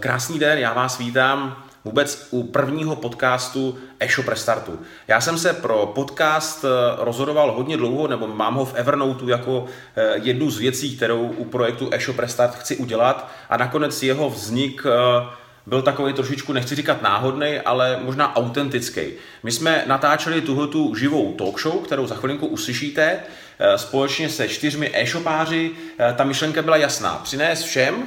Krásný den, já vás vítám vůbec u prvního podcastu e-shop Restartu. Já jsem se pro podcast eh, rozhodoval hodně dlouho, nebo mám ho v Evernote jako eh, jednu z věcí, kterou u projektu e-shop Restart chci udělat a nakonec jeho vznik eh, byl takový trošičku, nechci říkat náhodný, ale možná autentický. My jsme natáčeli tuhletu živou talk show, kterou za chvilinku uslyšíte, společně se čtyřmi e-shopáři. Ta myšlenka byla jasná. Přinést všem,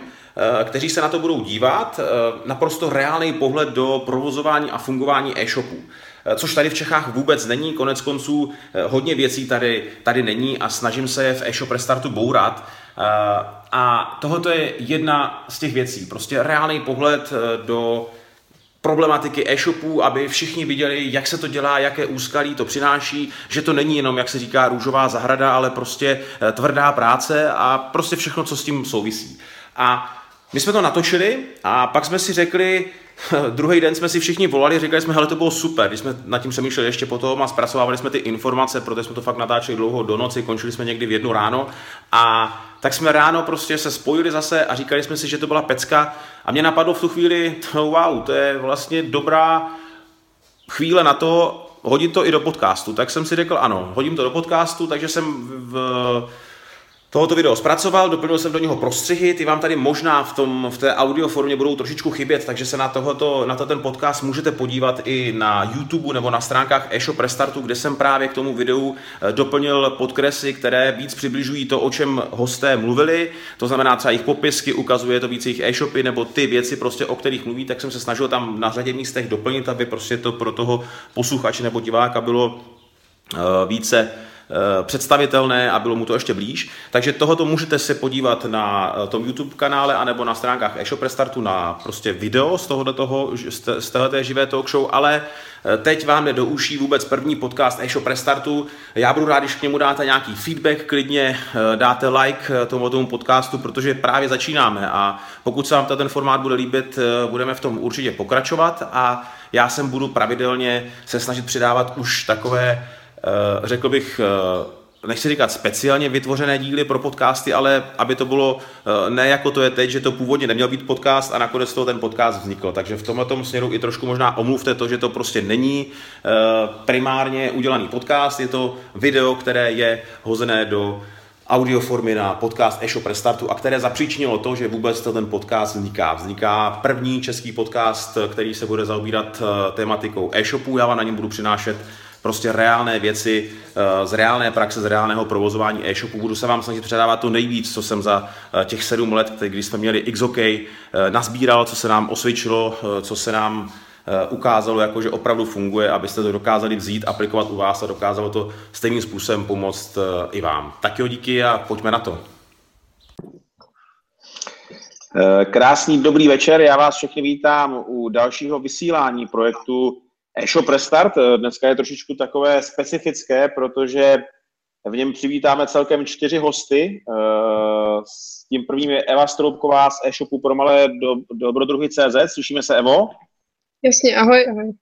kteří se na to budou dívat, eh, naprosto reálný pohled do provozování a fungování e-shopů. Eh, což tady v Čechách vůbec není, konec konců hodně věcí tady, tady není a snažím se je v e-shop restartu bourat. A tohoto je jedna z těch věcí, prostě reálný pohled do problematiky e-shopů, aby všichni viděli, jak se to dělá, jaké úskalí to přináší, že to není jenom, jak se říká, růžová zahrada, ale prostě tvrdá práce a prostě všechno, co s tím souvisí. A my jsme to natočili a pak jsme si řekli, druhý den jsme si všichni volali, říkali jsme, hele, to bylo super, když jsme nad tím přemýšleli ještě potom a zpracovávali jsme ty informace, protože jsme to fakt natáčeli dlouho do noci, končili jsme někdy v jednu ráno. A tak jsme ráno prostě se spojili zase a říkali jsme si, že to byla pecka. A mě napadlo v tu chvíli, wow, to je vlastně dobrá chvíle na to, hodit to i do podcastu. Tak jsem si řekl, ano, hodím to do podcastu, takže jsem v, tohoto video zpracoval, doplnil jsem do něho prostřihy, ty vám tady možná v, tom, v té audio formě budou trošičku chybět, takže se na, tohoto, na to ten podcast můžete podívat i na YouTube nebo na stránkách eShop Restartu, kde jsem právě k tomu videu eh, doplnil podkresy, které víc přibližují to, o čem hosté mluvili, to znamená třeba jejich popisky, ukazuje to víc jejich e-shopy nebo ty věci, prostě, o kterých mluví, tak jsem se snažil tam na řadě místech doplnit, aby prostě to pro toho posluchače nebo diváka bylo eh, více představitelné a bylo mu to ještě blíž. Takže tohoto můžete se podívat na eh, tom YouTube kanále anebo na stránkách eShop Restartu na prostě video z tohoto toho, z této živé talk show, ale eh, teď vám jde do uší vůbec první podcast eShop Restartu. Já budu rád, když k němu dáte nějaký feedback, klidně dáte like tomu, tomu podcastu, protože právě začínáme a pokud se vám ten formát bude líbit, budeme v tom určitě pokračovat a já sem budu pravidelně se snažit přidávat už takové Eh, řekl bych, eh, nechci říkat speciálně vytvořené díly pro podcasty, ale aby to bylo eh, ne jako to je teď, že to původně neměl být podcast a nakonec toho ten podcast vznikl. Takže v tomhle směru i trošku možná omluvte to, že to prostě není primárně udělaný podcast, je to video, které je hozené do audioformy na podcast e-shop Restartu a které zapříčinilo to, že vůbec ten podcast vzniká. Vzniká první český podcast, který se bude zaobírat tématikou e-shopů. Já vám na něm budu přinášet prostě reálné věci eh, z reálné praxe, z reálného provozování e-shopu. Budu se vám snažit předávat to nejvíc, co jsem za eh, těch sedm let, kdy jsme měli XOK, eh, nazbíral, co se nám osvědčilo, co se nám ukázalo, jako, že opravdu funguje, abyste to dokázali vzít, aplikovat u vás a dokázalo to stejným způsobem pomoct i vám. Tak jo, díky a pojďme na to. Krásný dobrý večer, já vás všechny vítám u dalšího vysílání projektu e-shop Restart eh, dneska je trošičku takové specifické, protože v něm přivítáme celkem čtyři hosty. Eh, s tím prvním je Eva Stroubková z e-shopu pro malé do, dobrodruhy CZ. Slyšíme se, Evo? Jasně, ahoj, ahoj.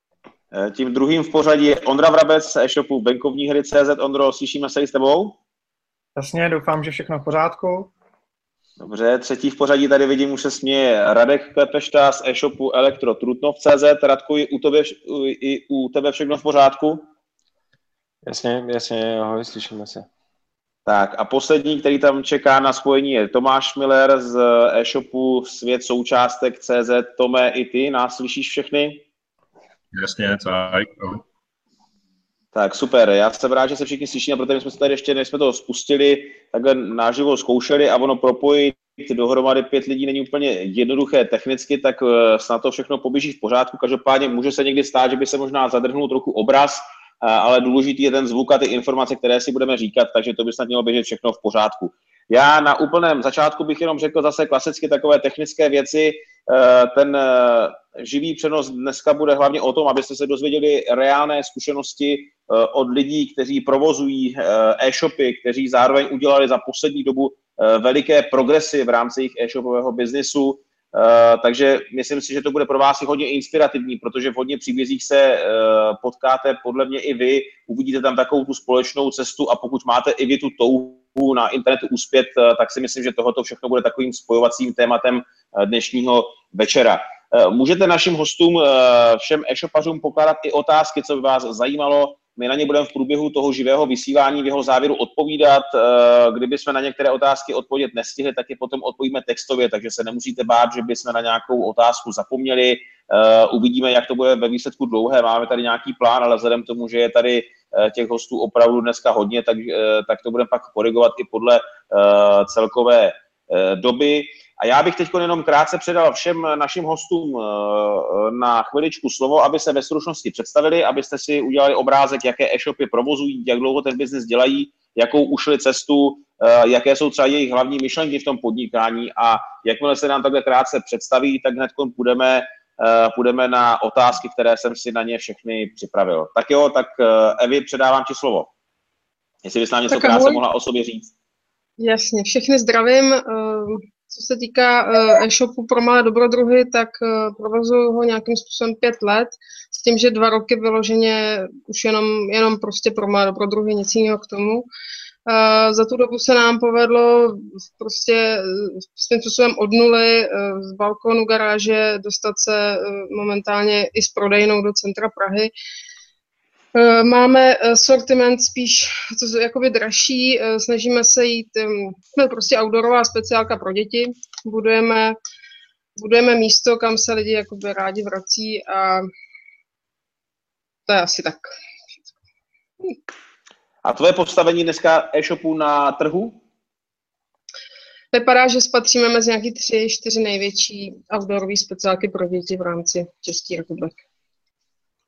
Eh, tím druhým v pořadí je Ondra Vrabec z e-shopu bankovní hry CZ. Ondro, slyšíme se i s tebou? Jasně, doufám, že všechno v pořádku. Dobře, třetí v pořadí tady vidím, už se směje Radek Klepešta z e-shopu elektrotrutnov.cz. Radku, i u, tebe, i u tebe všechno v pořádku? Jasně, jasně, ahoj, slyšíme se. Tak a poslední, který tam čeká na spojení, je Tomáš Miller z e-shopu Svět součástek CZ. Tome, i ty nás slyšíš všechny? Jasně, tak. Tak super, já jsem rád, že se všichni slyší, a protože jsme se tady ještě, než jsme to spustili, takhle náživo zkoušeli a ono propojit dohromady pět lidí není úplně jednoduché technicky, tak eh, snad to všechno poběží v pořádku. Každopádně může se někdy stát, že by se možná zadrhnul trochu obraz, eh, ale důležitý je ten zvuk a ty informace, které si budeme říkat, takže to by snad mělo běžet všechno v pořádku. Já na úplném začátku bych jenom řekl zase klasicky takové technické věci. Eh, ten živý přenos dneska bude hlavně o tom, abyste se dozvěděli reálné zkušenosti Eh, od lidí, kteří provozují eh, e-shopy, kteří zároveň udělali za poslední dobu eh, veliké progresy v rámci jejich e-shopového biznisu. Takže myslím si, že to bude pro vás i hodně inspirativní, protože v hodně příbězích se potkáte podle mě i vy, uvidíte tam takovou tu společnou cestu a pokud máte i vy tu touhu na internetu uspět, tak si myslím, že tohoto všechno bude takovým spojovacím tématem dnešního večera. Můžete našim hostům, všem e-shopařům pokládat i otázky, co by vás zajímalo, my na ně budeme v průběhu toho živého vysílání v jeho závěru odpovídat. Eh, kdyby jsme na některé otázky odpovědět nestihli, tak je potom odpovíme textově, takže se nemusíte bát, že bychom na nějakou otázku zapomněli. Eh, uvidíme, jak to bude ve výsledku dlouhé. Máme tady nějaký plán, ale vzhledem k tomu, že je tady eh, těch hostů opravdu dneska hodně, tak, tak to budeme pak korigovat i podle celkové doby. A já bych teď jenom krátce předal všem našim hostům eh, na chviličku slovo, aby se ve stručnosti představili, abyste si udělali obrázek, jaké e-shopy provozují, jak dlouho ten biznis dělají, jakou ušli cestu, eh, jaké jsou třeba jejich hlavní myšlenky v tom podnikání a jakmile se nám takhle krátce představí, tak hned půjdeme, eh, půjdeme na otázky, které jsem si na ně všechny připravil. Tak jo, tak Evi, předávám ti slovo. Jestli bys nám něco krátce mohla o sobě říct. Jasně, všechny zdravím. Co se týká uh, e-shopu pro malé dobrodruhy, tak uh, provozuju ho nějakým způsobem pět let, s tím, že dva roky vyloženě už jenom, jenom prostě pro malé dobrodruhy, nic jiného k tomu. Uh, za tu dobu se nám povedlo prostě svým způsobem od nuly uh, z balkonu garáže dostat se uh, momentálně i s prodejnou do centra Prahy. Eh, máme eh, sortiment spíš co jakoby dražší, eh, snažíme se jít, jsme prostě outdoorová speciálka pro děti, budujeme, budujeme místo, kam se lidi jakoby rádi vrací a to je asi tak. A tvoje postavení dneska e-shopu na trhu? Vypadá, že spatříme mezi nějaký tři, čtyři největší outdoorové speciálky pro děti v rámci České republiky.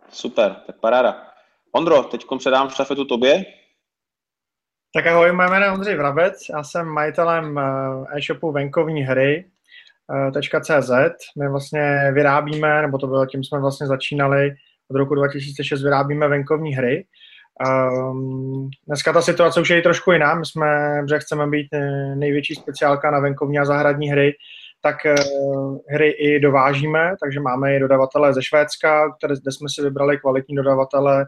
Super, tak paráda. Ondro, teď předám štafetu tobě. Tak ahoj, moje jméno je Ondřej Vrabec, já jsem majitelem eh, e-shopu venkovní hry eh, .cz. My vlastně vyrábíme, nebo to bylo tím jsme vlastně začínali, od roku 2006 vyrábíme venkovní hry. Um, dneska ta situace už je trošku jiná, my jsme, že chceme být eh, největší speciálka na venkovní a zahradní hry, tak uh, hry i dovážíme, takže máme i dodavatele ze Švédska, které, kde jsme si vybrali kvalitní dodavatele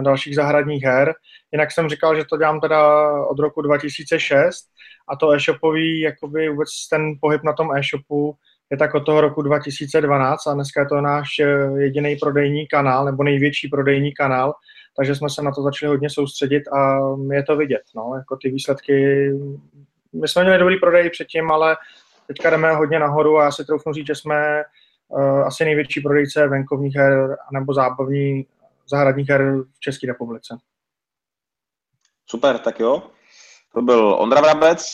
dalších zahradních her. Jinak jsem říkal, že to dělám teda od roku 2006 a to e-shopový, jakoby vůbec ten pohyb na tom e-shopu je tak od toho roku 2012 a dneska je to náš e, jediný prodejní kanál nebo největší prodejní kanál, takže jsme se na to začali hodně soustředit a je to vidět, no, jako ty výsledky, my jsme měli dobrý prodej předtím, ale teďka jdeme hodně nahoru a já si troufnu říct, že jsme uh, asi největší prodejce venkovních her nebo zábavní zahradních her v České republice. Super, tak jo. To byl Ondra Vrabec,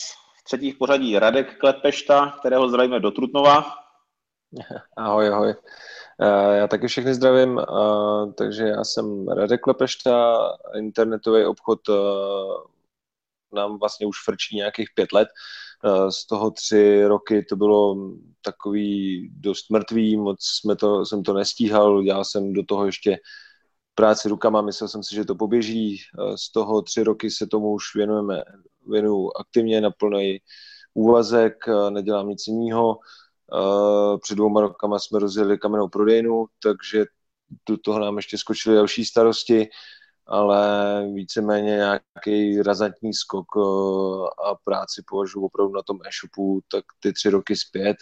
třetí v pořadí Radek Klepešta, kterého zdravíme do Trutnova. Ahoj, ahoj. Eh, já taky všechny zdravím, eh, takže já jsem Radek Klepešta, internetový obchod eh, nám vlastně už frčí nějakých pět let. Z toho tři roky to bylo takový dost mrtvý, moc jsme to, jsem to nestíhal, dělal jsem do toho ještě práci rukama, myslel jsem si, že to poběží. Eh, z toho tři roky se tomu už věnujeme, věnuju aktivně na plný úvazek, eh, nedělám nic jiného. Eh, před dvouma rokama jsme rozjeli kamennou prodejnu, takže do toho nám ještě skočily další starosti, ale víceméně nějaký razantní skok a práci považuji opravdu na tom e-shopu, tak ty tři roky zpět.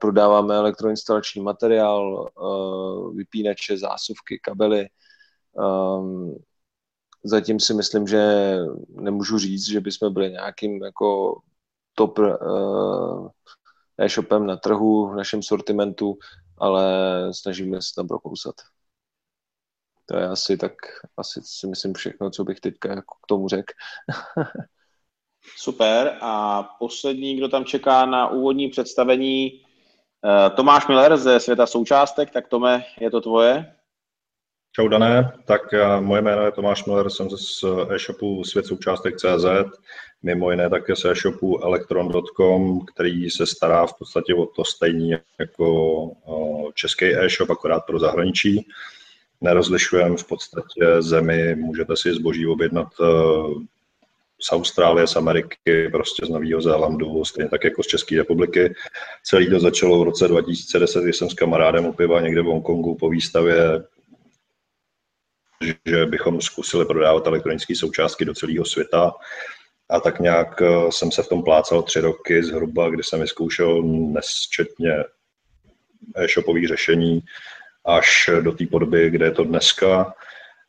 Prodáváme elektroinstalační materiál, vypínače, zásuvky, kabely, Um, zatím si myslím, že nemůžu říct, že bychom byli nějakým jako top uh, e-shopem na trhu v našem sortimentu, ale snažíme se tam prokousat. To je asi tak, asi si myslím všechno, co bych teďka jako k tomu řekl. Super. A poslední, kdo tam čeká na úvodní představení, eh, Tomáš Miller ze Světa součástek, tak Tome, je to tvoje? Čau Dané, tak eh, moje jméno je Tomáš Miller, jsem z e-shopu Svět součástek CZ, mimo jiné také z e-shopu elektron.com, který se stará v podstatě o to stejný jako eh, český e-shop, akorát pro zahraničí. Nerozlišujeme v podstatě zemi, můžete si zboží objednat z Austrálie, z Ameriky, prostě z Nového Zélandu, stejně tak jako z České republiky. Celý to začalo v roce 2010, kdy jsem s kamarádem u piva někde v Hongkongu po výstavě že bychom zkusili prodávat elektronické součástky do celého světa a tak nějak jsem se v tom plácal tři roky zhruba, kdy jsem vyzkoušel nesčetně e-shopových řešení až do té podoby, kde je to dneska.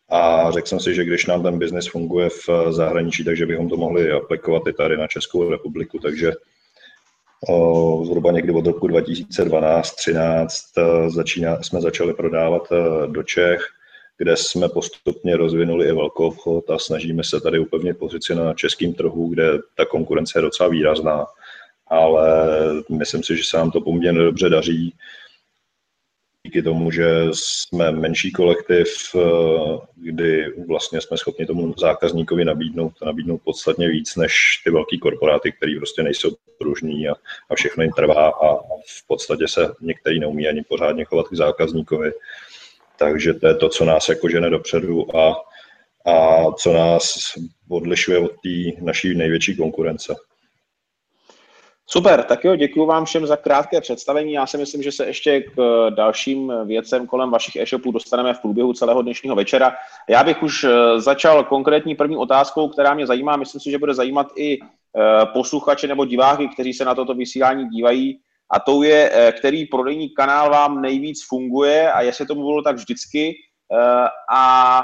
A řekl jsem si, že když nám ten biznis funguje v zahraničí, takže bychom to mohli aplikovat i tady na Českou republiku. Takže o, zhruba někdy od roku 2012-13 e, začíná, jsme začali prodávat do Čech, kde jsme postupně rozvinuli i velkou obchod a snažíme se tady upevnit pozici na českém trhu, kde ta konkurence je docela výrazná. Ale myslím si, že se nám to poměrně dobře daří díky tomu, že jsme menší kolektiv, eh, kdy vlastně jsme schopni tomu zákazníkovi nabídnout, nabídnout podstatně víc než ty velký korporáty, které prostě nejsou pružní a, a všechno jim trvá a v podstatě se některý neumí ani pořádně chovat k zákazníkovi. Takže to je to, co nás jako žene dopředu a, a co nás odlišuje od té naší největší konkurence. Super, tak jo, děkuji vám všem za krátké představení. Já si myslím, že se ještě k eh, dalším věcem kolem vašich e-shopů dostaneme v průběhu celého dnešního večera. Já bych už eh, začal konkrétní první otázkou, která mě zajímá. Myslím si, že bude zajímat i eh, posluchače nebo diváky, kteří se na toto vysílání dívají. A to je, který prodejní kanál vám nejvíc funguje a jestli tomu bylo tak vždycky. A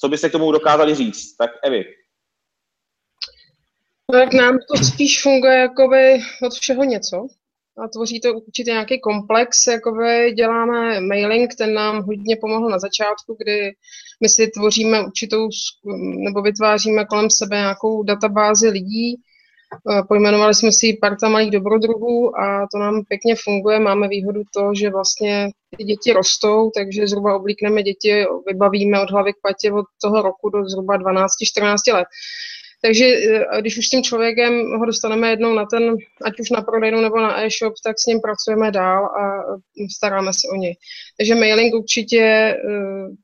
co byste k tomu dokázali říct? Tak Evi. Tak nám to spíš funguje jakoby od všeho něco a tvoří to určitě nějaký komplex. Jakoby děláme mailing, ten nám hodně pomohl na začátku, kdy my si tvoříme určitou, nebo vytváříme kolem sebe nějakou databázi lidí, Pojmenovali jsme si parta malých dobrodruhů a to nám pěkně funguje. Máme výhodu to, že vlastně ty děti rostou, takže zhruba oblíkneme děti, vybavíme od hlavy k patě od toho roku do zhruba 12-14 let. Takže eh, když už s tím člověkem ho dostaneme jednou na ten, ať už na prodejnu nebo na e-shop, tak s ním pracujeme dál a eh, staráme se o něj. Takže mailing určitě uh,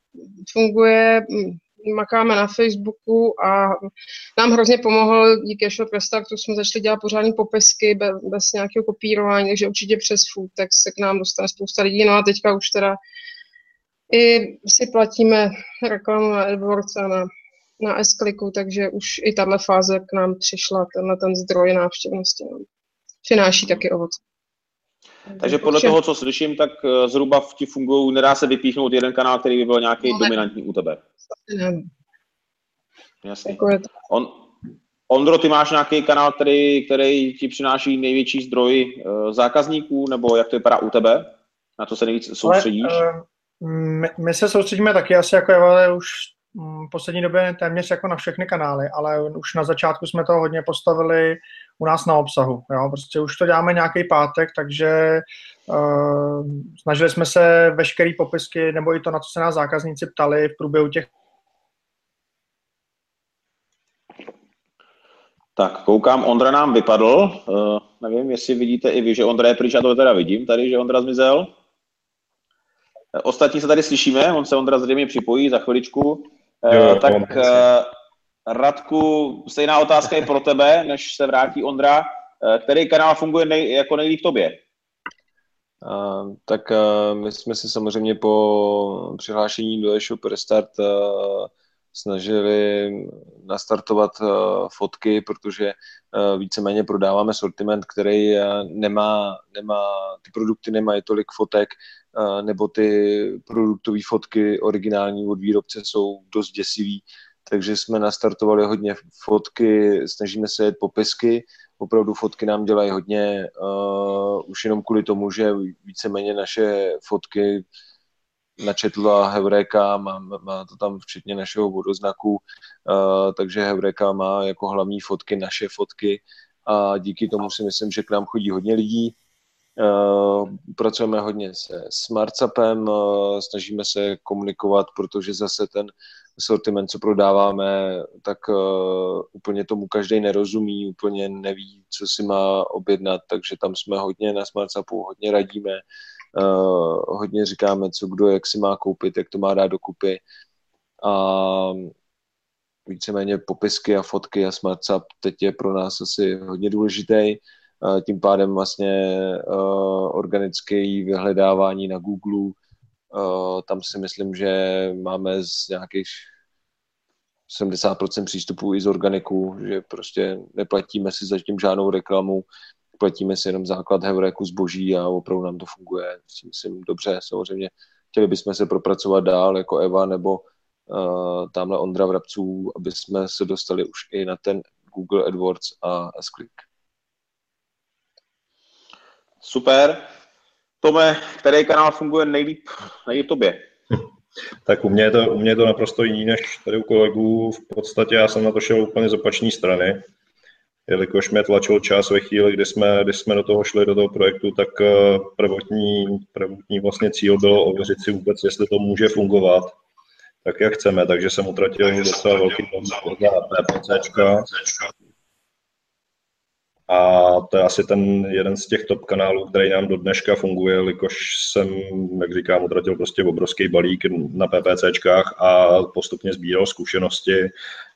funguje, hm, makáme na Facebooku a nám hrozně pomohl díky e-shop Restartu, jsme začali dělat pořádné popisky bez, nějakého kopírování, takže určitě přes tak se k nám dostane spousta lidí. No a teďka už teda i si platíme reklamu na AdWords a na na s takže už i tahle fáze k nám přišla, tenhle ten zdroj návštěvnosti no. přináší taky ovoce. Takže podle toho, co slyším, tak eh, zhruba ti fungují, nedá se vypíchnout jeden kanál, který by byl nějaký no, dominantní u tebe. Ne. Jasně. Jako On, Ondro, ty máš nějaký kanál, který, který ti přináší největší zdroj uh, zákazníků, nebo jak to vypadá u tebe? Na to se nejvíc soustředíš? Ale, uh, my, my se soustředíme taky asi jako ale už v poslední době téměř jako na všechny kanály, ale už na začátku jsme to hodně postavili u nás na obsahu. Jo? Prostě už to děláme nějaký pátek, takže uh, snažili jsme se veškeré popisky, nebo i to, na co se nás zákazníci ptali v průběhu těch Tak, koukám, Ondra nám vypadl. Uh, nevím, jestli vidíte i vy, že Ondra je pryč, já to teda vidím tady, že Ondra zmizel. Ostatní se tady slyšíme, on se Ondra zřejmě připojí za chviličku. Jo, jo, tak uh, Radku, stejná otázka je pro tebe, než se vrátí Ondra. Uh, který kanál funguje nej, jako nejlíp tobě? Uh, tak uh, my jsme si samozřejmě po přihlášení do e-shop Restart uh, snažili nastartovat fotky, protože víceméně prodáváme sortiment, který nemá, nemá, ty produkty nemají tolik fotek, nebo ty produktové fotky originální od výrobce jsou dost děsivý, takže jsme nastartovali hodně fotky, snažíme se jet popisky, opravdu fotky nám dělají hodně, uh, už jenom kvůli tomu, že víceméně naše fotky načetla Heureka, má, má to tam včetně našeho vodoznaku, uh, takže Heureka má jako hlavní fotky naše fotky. A díky tomu si myslím, že k nám chodí hodně lidí. Uh, pracujeme hodně se SmartSapem, uh, snažíme se komunikovat, protože zase ten sortiment, co prodáváme, tak uh, úplně tomu každý nerozumí, úplně neví, co si má objednat, takže tam jsme hodně na SmartSapu, hodně radíme, hodně říkáme, co kdo, jak si má koupit, jak to má dát dokupy a víceméně popisky a fotky a SmartSap teď je pro nás asi hodně důležitý tím pádem vlastně organické vyhledávání na Google, tam si myslím, že máme z nějakých 70% přístupů i z organiku, že prostě neplatíme si zatím žádnou reklamu, platíme si jenom základ heuréku zboží a opravdu nám to funguje, si myslím, dobře. Samozřejmě chtěli bychom se propracovat dál jako Eva nebo uh, tamhle Ondra Vrabců, aby jsme se dostali už i na ten Google AdWords a S-Click. Super. Tome, který kanál funguje nejlíp, nejlíp tobě? Tak u mě, je to, u mě je to naprosto jiný než tady u kolegů. V podstatě já jsem na to šel úplně z opačné strany jelikož mě tlačil čas ve chvíli, kdy jsme, kdy jsme do toho šli, do toho projektu, tak eh, prvotní, prvotní vlastně cíl bylo ověřit si vůbec, jestli to může fungovat tak, jak chceme, takže jsem utratil docela velký za. A to je asi ten jeden z těch top kanálů, který nám do dneška funguje, jelikož jsem, jak říkám, utratil prostě obrovský balík na PPCčkách a postupně sbíral zkušenosti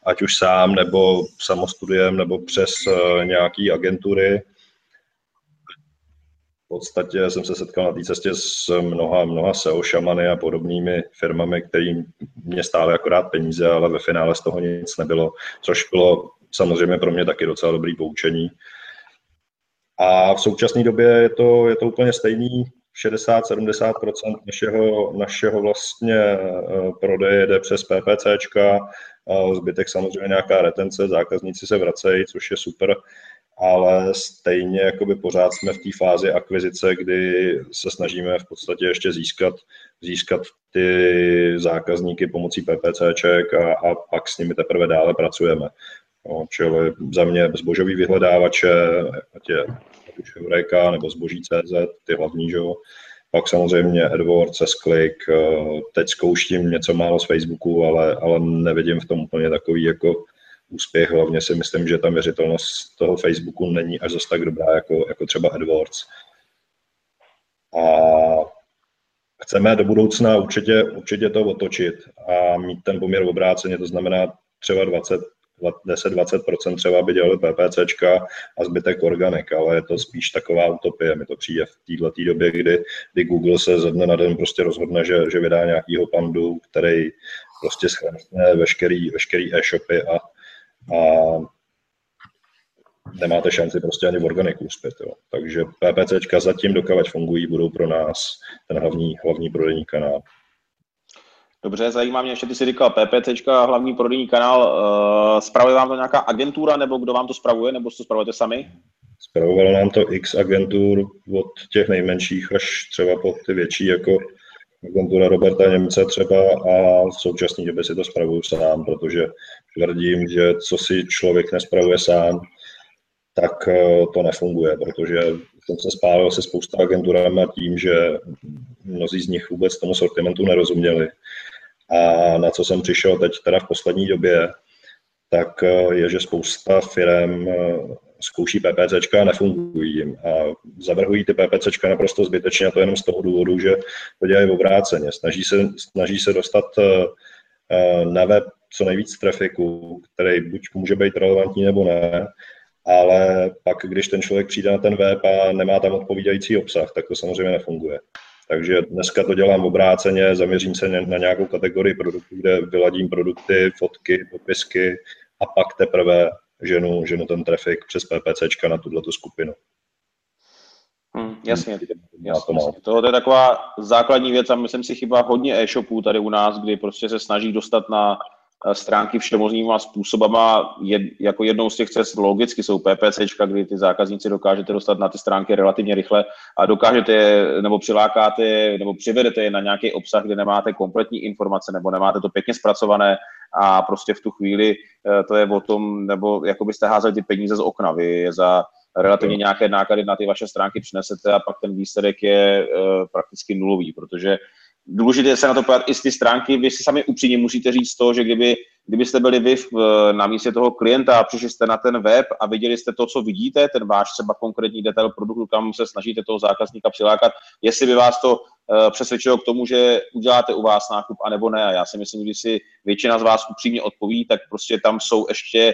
ať už sám, nebo samostudiem, nebo přes uh, nějaké agentury. V podstatě jsem se setkal na té cestě s mnoha, mnoha SEO šamany a podobnými firmami, které mě stály akorát peníze, ale ve finále z toho nic nebylo, což bylo samozřejmě pro mě taky docela dobrý poučení. A v současné době je to, je to úplně stejný. 60-70% našeho, našeho vlastně eh, prodeje jde přes PPCčka, zbytek samozřejmě nějaká retence, zákazníci se vracejí, což je super, ale stejně jakoby pořád jsme v té fázi akvizice, kdy se snažíme v podstatě ještě získat, získat ty zákazníky pomocí PPCček a, a pak s nimi teprve dále pracujeme. No, čili za mě zbožový vyhledávače, ať je už Eureka nebo zboží CZ, ty hlavní, že jo, pak samozřejmě AdWords, S-Click, eh, teď zkouštím něco málo z Facebooku, ale, ale nevidím v tom úplně takový jako úspěch. Hlavně si myslím, že ta měřitelnost toho Facebooku není až zase tak dobrá jako, jako třeba AdWords. A chceme do budoucna určitě, určitě to otočit a mít ten poměr obráceně, to znamená třeba 20 10-20% třeba by dělali PPCčka a zbytek organik, ale je to spíš taková utopie. Mi to přijde v této době, kdy, kdy Google se ze dne na den prostě rozhodne, že, že vydá nějakýho pandu, který prostě schrne veškerý, veškerý e-shopy a, a nemáte šanci prostě ani v organiku uspět. Jo. Takže PPCčka zatím, dokávat fungují, budou pro nás ten hlavní, hlavní prodejní kanál. Dobře, zajímá mě ještě, ty jsi říkal PPC, hlavní prodejní kanál. Uh, spravuje vám to nějaká agentura, nebo kdo vám to spravuje, nebo to spravujete sami? Spravovalo nám to x agentur od těch nejmenších až třeba po ty větší, jako agentura Roberta Němce třeba a v současné době si to spravuju sám, protože tvrdím, že co si člověk nespravuje sám, tak eh, to nefunguje, protože jsem se spálil se spousta agenturami tím, že mnozí z nich vůbec tomu sortimentu nerozuměli a na co jsem přišel teď teda v poslední době, tak eh, je, že spousta firm eh, zkouší PPCčka a nefungují jim. A zavrhují ty PPCčka naprosto zbytečně a to jenom z toho důvodu, že to dělají obráceně. Snaží se, snaží se dostat eh, na web co nejvíc trafiku, který buď může být relevantní nebo ne, ale pak, když ten člověk přijde na ten web a nemá tam odpovídající obsah, tak to samozřejmě nefunguje. Takže dneska to dělám obráceně, zaměřím se na nějakou kategorii produktů, kde vyladím produkty, fotky, popisky a pak teprve ženu, ženu ten trafik přes PPCčka na tuto skupinu. Hmm, jasně, jasně, jasně. To je taková základní věc a myslím si chyba hodně e-shopů tady u nás, kdy prostě se snaží dostat na stránky všemožnýma způsobama. Jed, jako jednou z těch cest logicky jsou PPCčka, kdy ty zákazníci dokážete dostat na ty stránky relativně rychle a dokážete je, nebo přilákáte, nebo přivedete je na nějaký obsah, kde nemáte kompletní informace, nebo nemáte to pěkně zpracované a prostě v tu chvíli eh, to je o tom, nebo jako byste házeli ty peníze z okna. Vy je za relativně nějaké náklady na ty vaše stránky přinesete a pak ten výsledek je uh, prakticky nulový, protože důležité se na to podívat i z ty stránky. Vy si sami upřímně musíte říct to, že kdyby, kdybyste byli vy v, na místě toho klienta a přišli jste na ten web a viděli jste to, co vidíte, ten váš třeba konkrétní detail produktu, kam se snažíte toho zákazníka přilákat, jestli by vás to uh, přesvědčilo k tomu, že uděláte u vás nákup, anebo ne. A já si myslím, že si většina z vás upřímně odpoví, tak prostě tam jsou ještě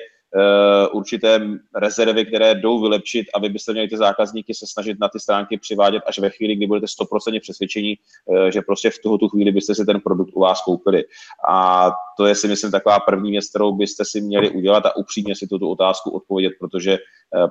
určité rezervy, které jdou vylepšit a vy byste měli ty zákazníky se snažit na ty stránky přivádět až ve chvíli, kdy budete 100% přesvědčení, že prostě v tuto chvíli byste si ten produkt u vás koupili. A to je si myslím taková první věc, kterou byste si měli udělat a upřímně si tuto otázku odpovědět, protože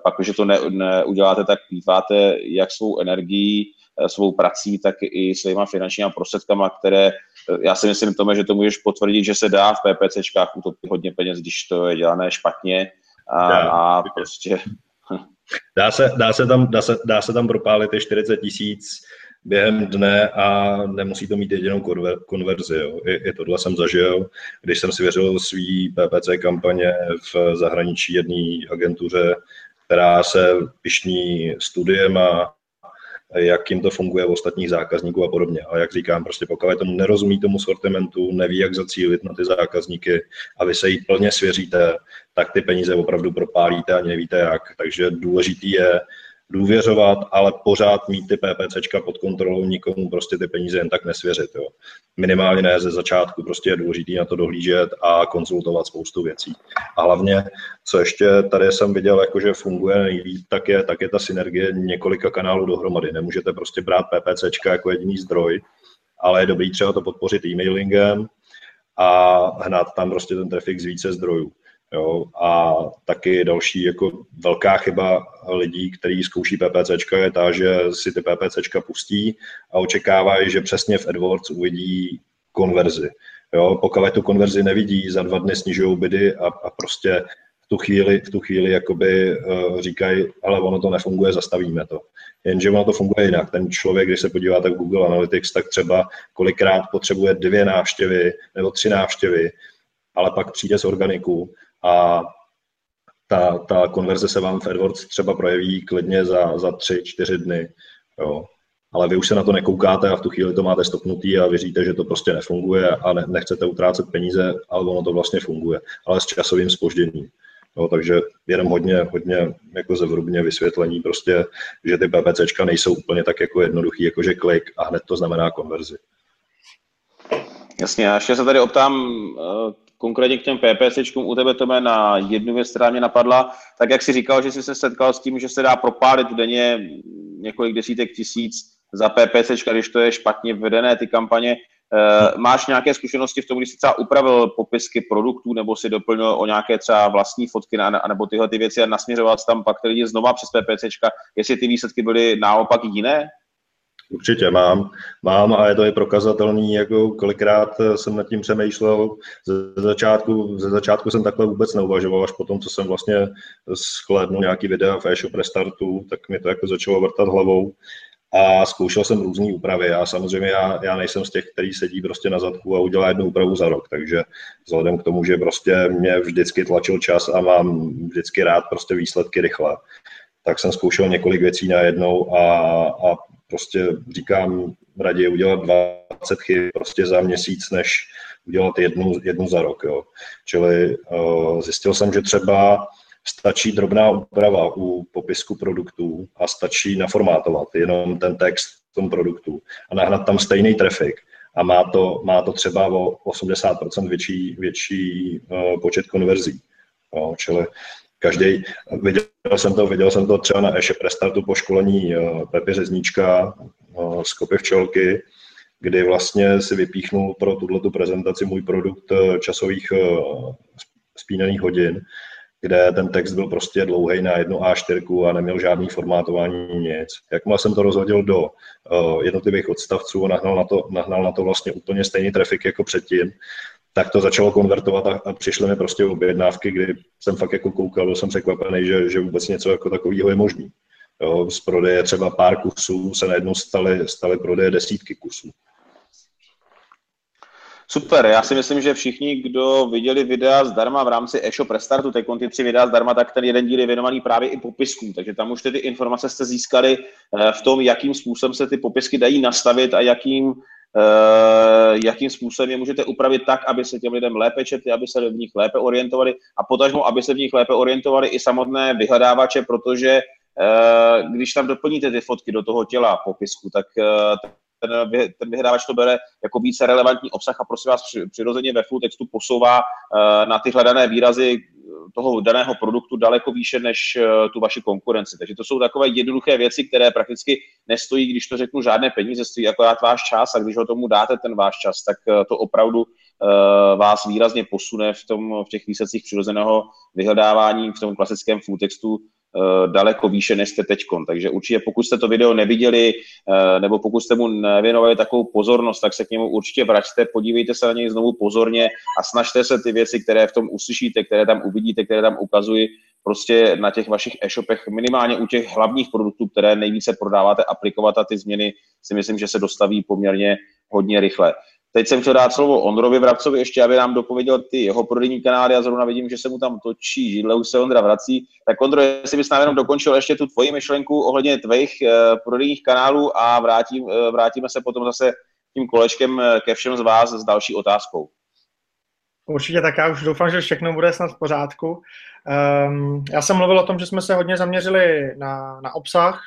pak, když to neuděláte, tak plýtváte jak svou energií, Eh, svou prací, tak i svýma finančníma prostředkama, které eh, já si myslím, Tome, že to můžeš potvrdit, že se dá v PPCčkách utopit hodně peněz, když to je dělané špatně a, dá, a prostě... Dá se, dá, se tam, dá, se, dá se tam propálit i 40 tisíc během dne a nemusí to mít jedinou konverzi. Jo. I, I tohle jsem zažil, když jsem si věřil svý PPC kampaně v zahraničí jedné agentuře, která se pišní studiem a jak jim to funguje u ostatních zákazníků a podobně. A jak říkám, prostě pokud tomu nerozumí tomu sortimentu, neví, jak zacílit na ty zákazníky a vy se jí plně svěříte, tak ty peníze opravdu propálíte a nevíte jak. Takže důležitý je důvěřovat, ale pořád mít ty PPCčka pod kontrolou, nikomu prostě ty peníze jen tak nesvěřit. Jo. Minimálně ne ze začátku, prostě je důležité na to dohlížet a konzultovat spoustu věcí. A hlavně, co ještě tady jsem viděl, jako že funguje nejvíc, tak je, tak je ta synergie několika kanálů dohromady. Nemůžete prostě brát PPCčka jako jediný zdroj, ale je dobrý třeba to podpořit e-mailingem a hnát tam prostě ten trafik z více zdrojů. Jo, a taky další jako velká chyba lidí, kteří zkouší PPCčka, je ta, že si ty PPCčka pustí a očekávají, že přesně v AdWords uvidí konverzi. Jo, pokud tu konverzi nevidí, za dva dny snižují bydy a, a prostě v tu chvíli, v tu chvíli jakoby uh, říkají, ale ono to nefunguje, zastavíme to. Jenže ono to funguje jinak. Ten člověk, když se podíváte v Google Analytics, tak třeba kolikrát potřebuje dvě návštěvy nebo tři návštěvy, ale pak přijde z organiku a ta, ta konverze se vám v AdWords třeba projeví klidně za, za tři, čtyři dny. Jo. Ale vy už se na to nekoukáte a v tu chvíli to máte stopnutý a věříte, že to prostě nefunguje a ne, nechcete utrácet peníze, ale ono to vlastně funguje, ale s časovým spožděním. Jo, takže jenom hodně, hodně jako zevrubně vysvětlení prostě, že ty PPCčka nejsou úplně tak jako jednoduchý, jako že klik a hned to znamená konverzi. Jasně, já ještě se tady optám eh, konkrétně k těm PPCčkům u tebe, Tome, na jednu věc, která mě napadla, tak jak jsi říkal, že jsi se setkal s tím, že se dá propálit denně několik desítek tisíc za PPCčka, když to je špatně vedené, ty kampaně. E, máš nějaké zkušenosti v tom, když jsi třeba upravil popisky produktů nebo si doplnil o nějaké třeba vlastní fotky nebo tyhle ty věci a nasměřoval tam pak ty lidi znova přes PPCčka, jestli ty výsledky byly naopak jiné? Určitě mám, mám a je to i prokazatelný, jako kolikrát jsem nad tím přemýšlel. Ze začátku, ze začátku jsem takhle vůbec neuvažoval, až potom, co jsem vlastně shlédnul nějaký videa v e-shop restartu, tak mi to jako začalo vrtat hlavou a zkoušel jsem různé úpravy. Já samozřejmě já, já nejsem z těch, který sedí prostě na zadku a udělá jednu úpravu za rok, takže vzhledem k tomu, že prostě mě vždycky tlačil čas a mám vždycky rád prostě výsledky rychle, tak jsem zkoušel několik věcí najednou a, a prostě říkám, raději udělat 20 chyb prostě za měsíc, než udělat jednu, jednu za rok. Jo. Čili uh, zjistil jsem, že třeba stačí drobná úprava u popisku produktů a stačí naformátovat jenom ten text v tom produktu a nahnat tam stejný trafik a má to, má to třeba o 80% větší, větší uh, počet konverzí. Jo, čili každý, viděl jsem to, viděl jsem to třeba na e-shop po školení uh, Pepi Řezníčka uh, z Kopy včelky, kdy vlastně si vypíchnul pro tuto prezentaci můj produkt časových uh, spínaných hodin kde ten text byl prostě dlouhý na jednu A4 a neměl žádný formátování, nic. Jakmile jsem to rozhodil do jednotlivých odstavců a nahnal na, to, nahnal na to vlastně úplně stejný trafik jako předtím, tak to začalo konvertovat a, a přišly mi prostě objednávky, kdy jsem fakt jako koukal, byl jsem překvapený, že, že vůbec něco jako takového je možné. z prodeje třeba pár kusů se najednou staly, staly prodeje desítky kusů. Super, já si myslím, že všichni, kdo viděli videa zdarma v rámci e-shop Restartu, teď ty tři videa zdarma, tak ten jeden díl je věnovaný právě i popiskům, takže tam už ty informace jste získali eh, v tom, jakým způsobem se ty popisky dají nastavit a jakým, jakým způsobem je můžete upravit tak, aby se těm lidem lépe četli, aby se v nich lépe orientovali a potažmo, aby se v nich lépe orientovali i samotné vyhledávače, protože uh, když tam doplníte ty fotky do toho těla popisku, tak uh, ten, ten vyhrávač to bere jako více relevantní obsah a prosím vás přirozeně ve full textu posouvá na ty hledané výrazy toho daného produktu daleko výše než uh, tu vaši konkurenci. Takže to jsou takové jednoduché věci, které prakticky nestojí, když to řeknu, žádné peníze, stojí akorát váš čas a když ho tomu dáte ten váš čas, tak uh, to opravdu vás výrazně posune v, tom, v těch výsledcích přirozeného vyhledávání v tom klasickém full textu Eh, daleko výše, než jste teďkon. Takže určitě pokud jste to video neviděli, eh, nebo pokud jste mu nevěnovali takovou pozornost, tak se k němu určitě vraťte, podívejte se na něj znovu pozorně a snažte se ty věci, které v tom uslyšíte, které tam uvidíte, které tam ukazují, prostě na těch vašich e-shopech, minimálně u těch hlavních produktů, které nejvíce prodáváte, aplikovat a ty změny si myslím, že se dostaví poměrně hodně rychle. Teď jsem chtěl dát slovo Ondrovi Vrabcovi ještě, aby nám dopověděl ty jeho prodejní kanály a zrovna vidím, že se mu tam točí židle, už se Ondra vrací. Tak Ondro, jestli bys nám jenom dokončil ještě tu tvoji myšlenku ohledně tvých uh, prodejních kanálů a vrátím, uh, vrátíme se potom zase tím kolečkem eh, ke všem z vás s další otázkou. Určitě tak, já už doufám, že všechno bude snad v pořádku. Um, já jsem mluvil o tom, že jsme se hodně zaměřili na, na obsah,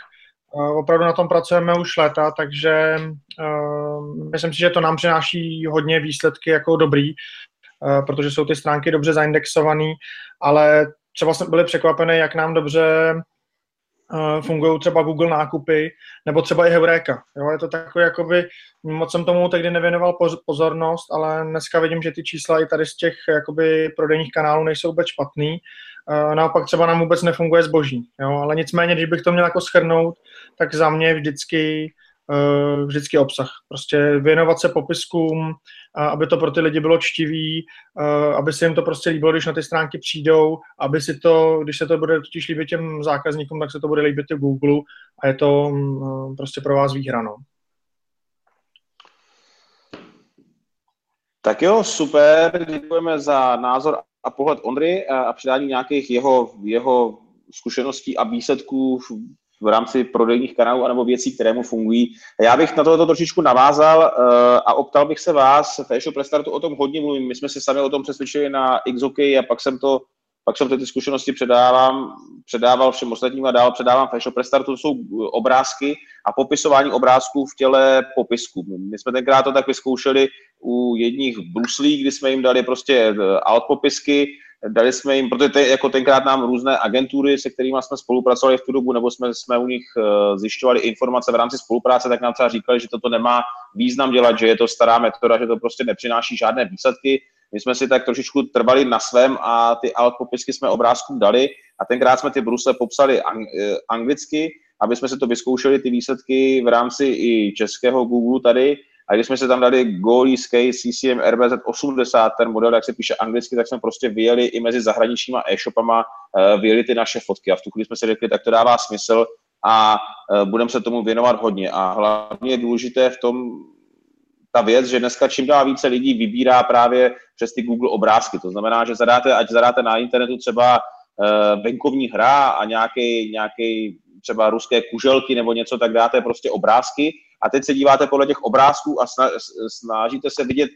Opravdu na tom pracujeme už léta, takže uh, myslím si, že to nám přináší hodně výsledky jako dobrý, uh, protože jsou ty stránky dobře zaindexované, ale třeba jsme byli překvapeni, jak nám dobře fungují třeba Google nákupy, nebo třeba i Heureka. Jo, je to takové, jakoby, moc jsem tomu tehdy nevěnoval pozornost, ale dneska vidím, že ty čísla i tady z těch jakoby, prodejních kanálů nejsou vůbec špatný naopak třeba nám vůbec nefunguje zboží. Jo? Ale nicméně, když bych to měl jako schrnout, tak za mě vždycky uh, vždycky obsah. Prostě věnovat se popiskům, aby to pro ty lidi bylo čtivý, aby se jim to prostě líbilo, když na ty stránky přijdou, aby si to, když se to bude totiž líbit těm zákazníkům, tak se to bude líbit i Google a je to uh, prostě pro vás výhranou. Tak jo, super, děkujeme za názor a pohled Ondry a předání nějakých jeho, jeho zkušeností a výsledků v rámci prodejních kanálů anebo věcí, které mu fungují. Já bych na tohoto trošičku navázal uh, a optal bych se vás, v e-shop o tom hodně mluvím. My jsme si sami o tom přesvědčili na XOK a pak jsem to pak jsem ty zkušenosti předávám, předával všem ostatním a dál předávám e-shop Restartu. To jsou obrázky a popisování obrázků v těle popisku. My jsme tenkrát to tak vyzkoušeli u jedních bruslí, kdy jsme jim dali prostě eh, alt popisky, dali jsme jim, protože te, jako tenkrát nám různé agentury, se kterými jsme spolupracovali v tu dobu, nebo jsme, jsme u nich uh, zjišťovali informace v rámci spolupráce, tak nám třeba říkali, že toto nemá význam dělat, že je to stará metoda, že to prostě nepřináší žádné výsledky. My jsme si tak trošičku trvali na svém a ty alt popisky jsme obrázkům dali a tenkrát jsme ty brusle popsali eh, anglicky, aby jsme si to vyzkoušeli, ty výsledky v rámci i českého Google tady, a když jsme se tam dali Goalie Skate CCM RBZ 80, ten model, jak se píše anglicky, tak jsme prostě vyjeli i mezi zahraničníma e-shopama, uh, vyjeli ty naše fotky a v tu chvíli jsme si řekli, tak to dává smysl a uh, budeme se tomu věnovat hodně. A hlavně je důležité v tom ta věc, že dneska čím dál více lidí vybírá právě přes ty Google obrázky. To znamená, že zadáte, ať zadáte na internetu třeba uh, venkovní hra a nějaký, nějaký třeba ruské kuželky nebo něco, tak dáte prostě obrázky a teď se díváte podle těch obrázků a snažíte se vidět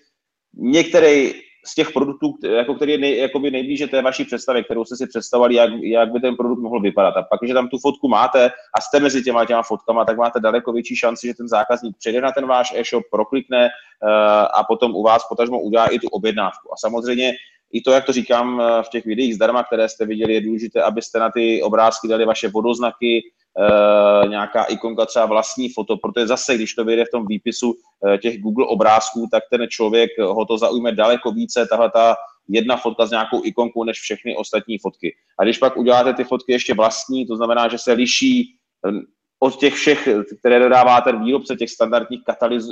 některý z těch produktů, jako který je nej, jakoby nejblíže té vaší představě, kterou jste si představovali, jak, jak by ten produkt mohl vypadat. A pak, když tam tu fotku máte a jste mezi těma těma fotkama, tak máte daleko větší šanci, že ten zákazník přijde na ten váš e-shop, proklikne uh, a potom u vás potažmo udělá i tu objednávku. A samozřejmě i to, jak to říkám eh, v těch videích zdarma, které jste viděli, je důležité, abyste na ty obrázky dali vaše vodoznaky, e, nějaká ikonka třeba vlastní foto, protože zase, když to vyjde v tom výpisu e, těch Google obrázků, tak ten člověk ho to zaujme daleko více, tahle ta jedna fotka s nějakou ikonkou, než všechny ostatní fotky. A když pak uděláte ty fotky ještě vlastní, to znamená, že se liší od těch všech, které dodává ten výrobce, těch standardních kataliz,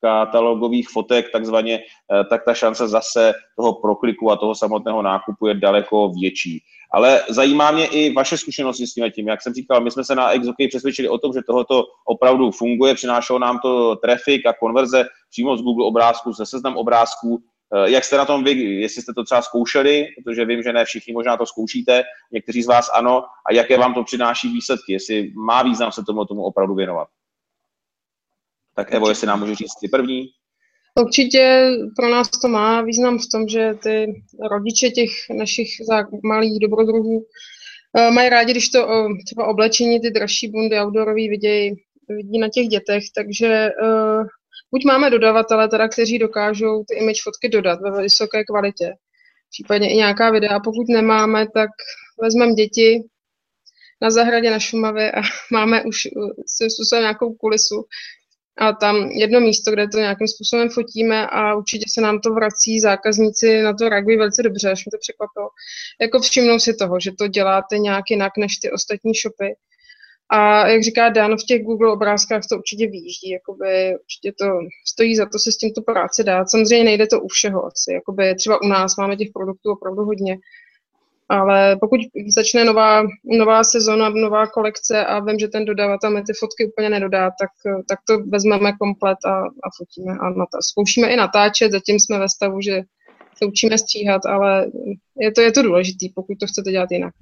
katalogových fotek takzvaně, eh, tak ta šance zase toho prokliku a toho samotného nákupu je daleko větší. Ale zajímá mě i vaše zkušenosti s tím, tím. Jak jsem říkal, my jsme se na XOK přesvědčili o tom, že tohoto opravdu funguje, přinášelo nám to trafik a konverze přímo z Google obrázku, ze seznam obrázků, Eh, jak jste na tom vy, jestli jste to třeba zkoušeli, protože vím, že ne všichni možná to zkoušíte, někteří z vás ano, a jaké vám to přináší výsledky, jestli má význam se tomu, tomu opravdu věnovat. Tak Evo, jestli nám může říct ty první. Určitě pro nás to má význam v tom, že ty rodiče těch našich malých dobrodruhů eh, mají rádi, když to eh, třeba oblečení, ty dražší bundy outdoorový vidějí vidí na těch dětech, takže buď máme dodavatele, teda, kteří dokážou ty image fotky dodat ve vysoké kvalitě, případně i nějaká videa. Pokud nemáme, tak vezmeme děti na zahradě na Šumavě a máme už svým způsobem nějakou kulisu, a tam jedno místo, kde to nějakým způsobem fotíme a určitě se nám to vrací, zákazníci na to reagují velice dobře, až mi to překvapilo. Jako všimnou si toho, že to děláte nějak jinak než ty ostatní shopy. A jak říká Dan, v těch Google obrázkách to určitě vyjíždí, jakoby určitě to stojí za to se s tímto práci dát. Samozřejmě nejde to u všeho asi, jakoby třeba u nás máme těch produktů opravdu hodně, ale pokud začne nová, nová sezona, nová kolekce a vím, že ten dodavatel mi ty fotky úplně nedodá, tak, tak to vezmeme komplet a, a fotíme. A nata- zkoušíme i natáčet, zatím jsme ve stavu, že se učíme stříhat, ale je to, je to důležitý, pokud to chcete dělat jinak.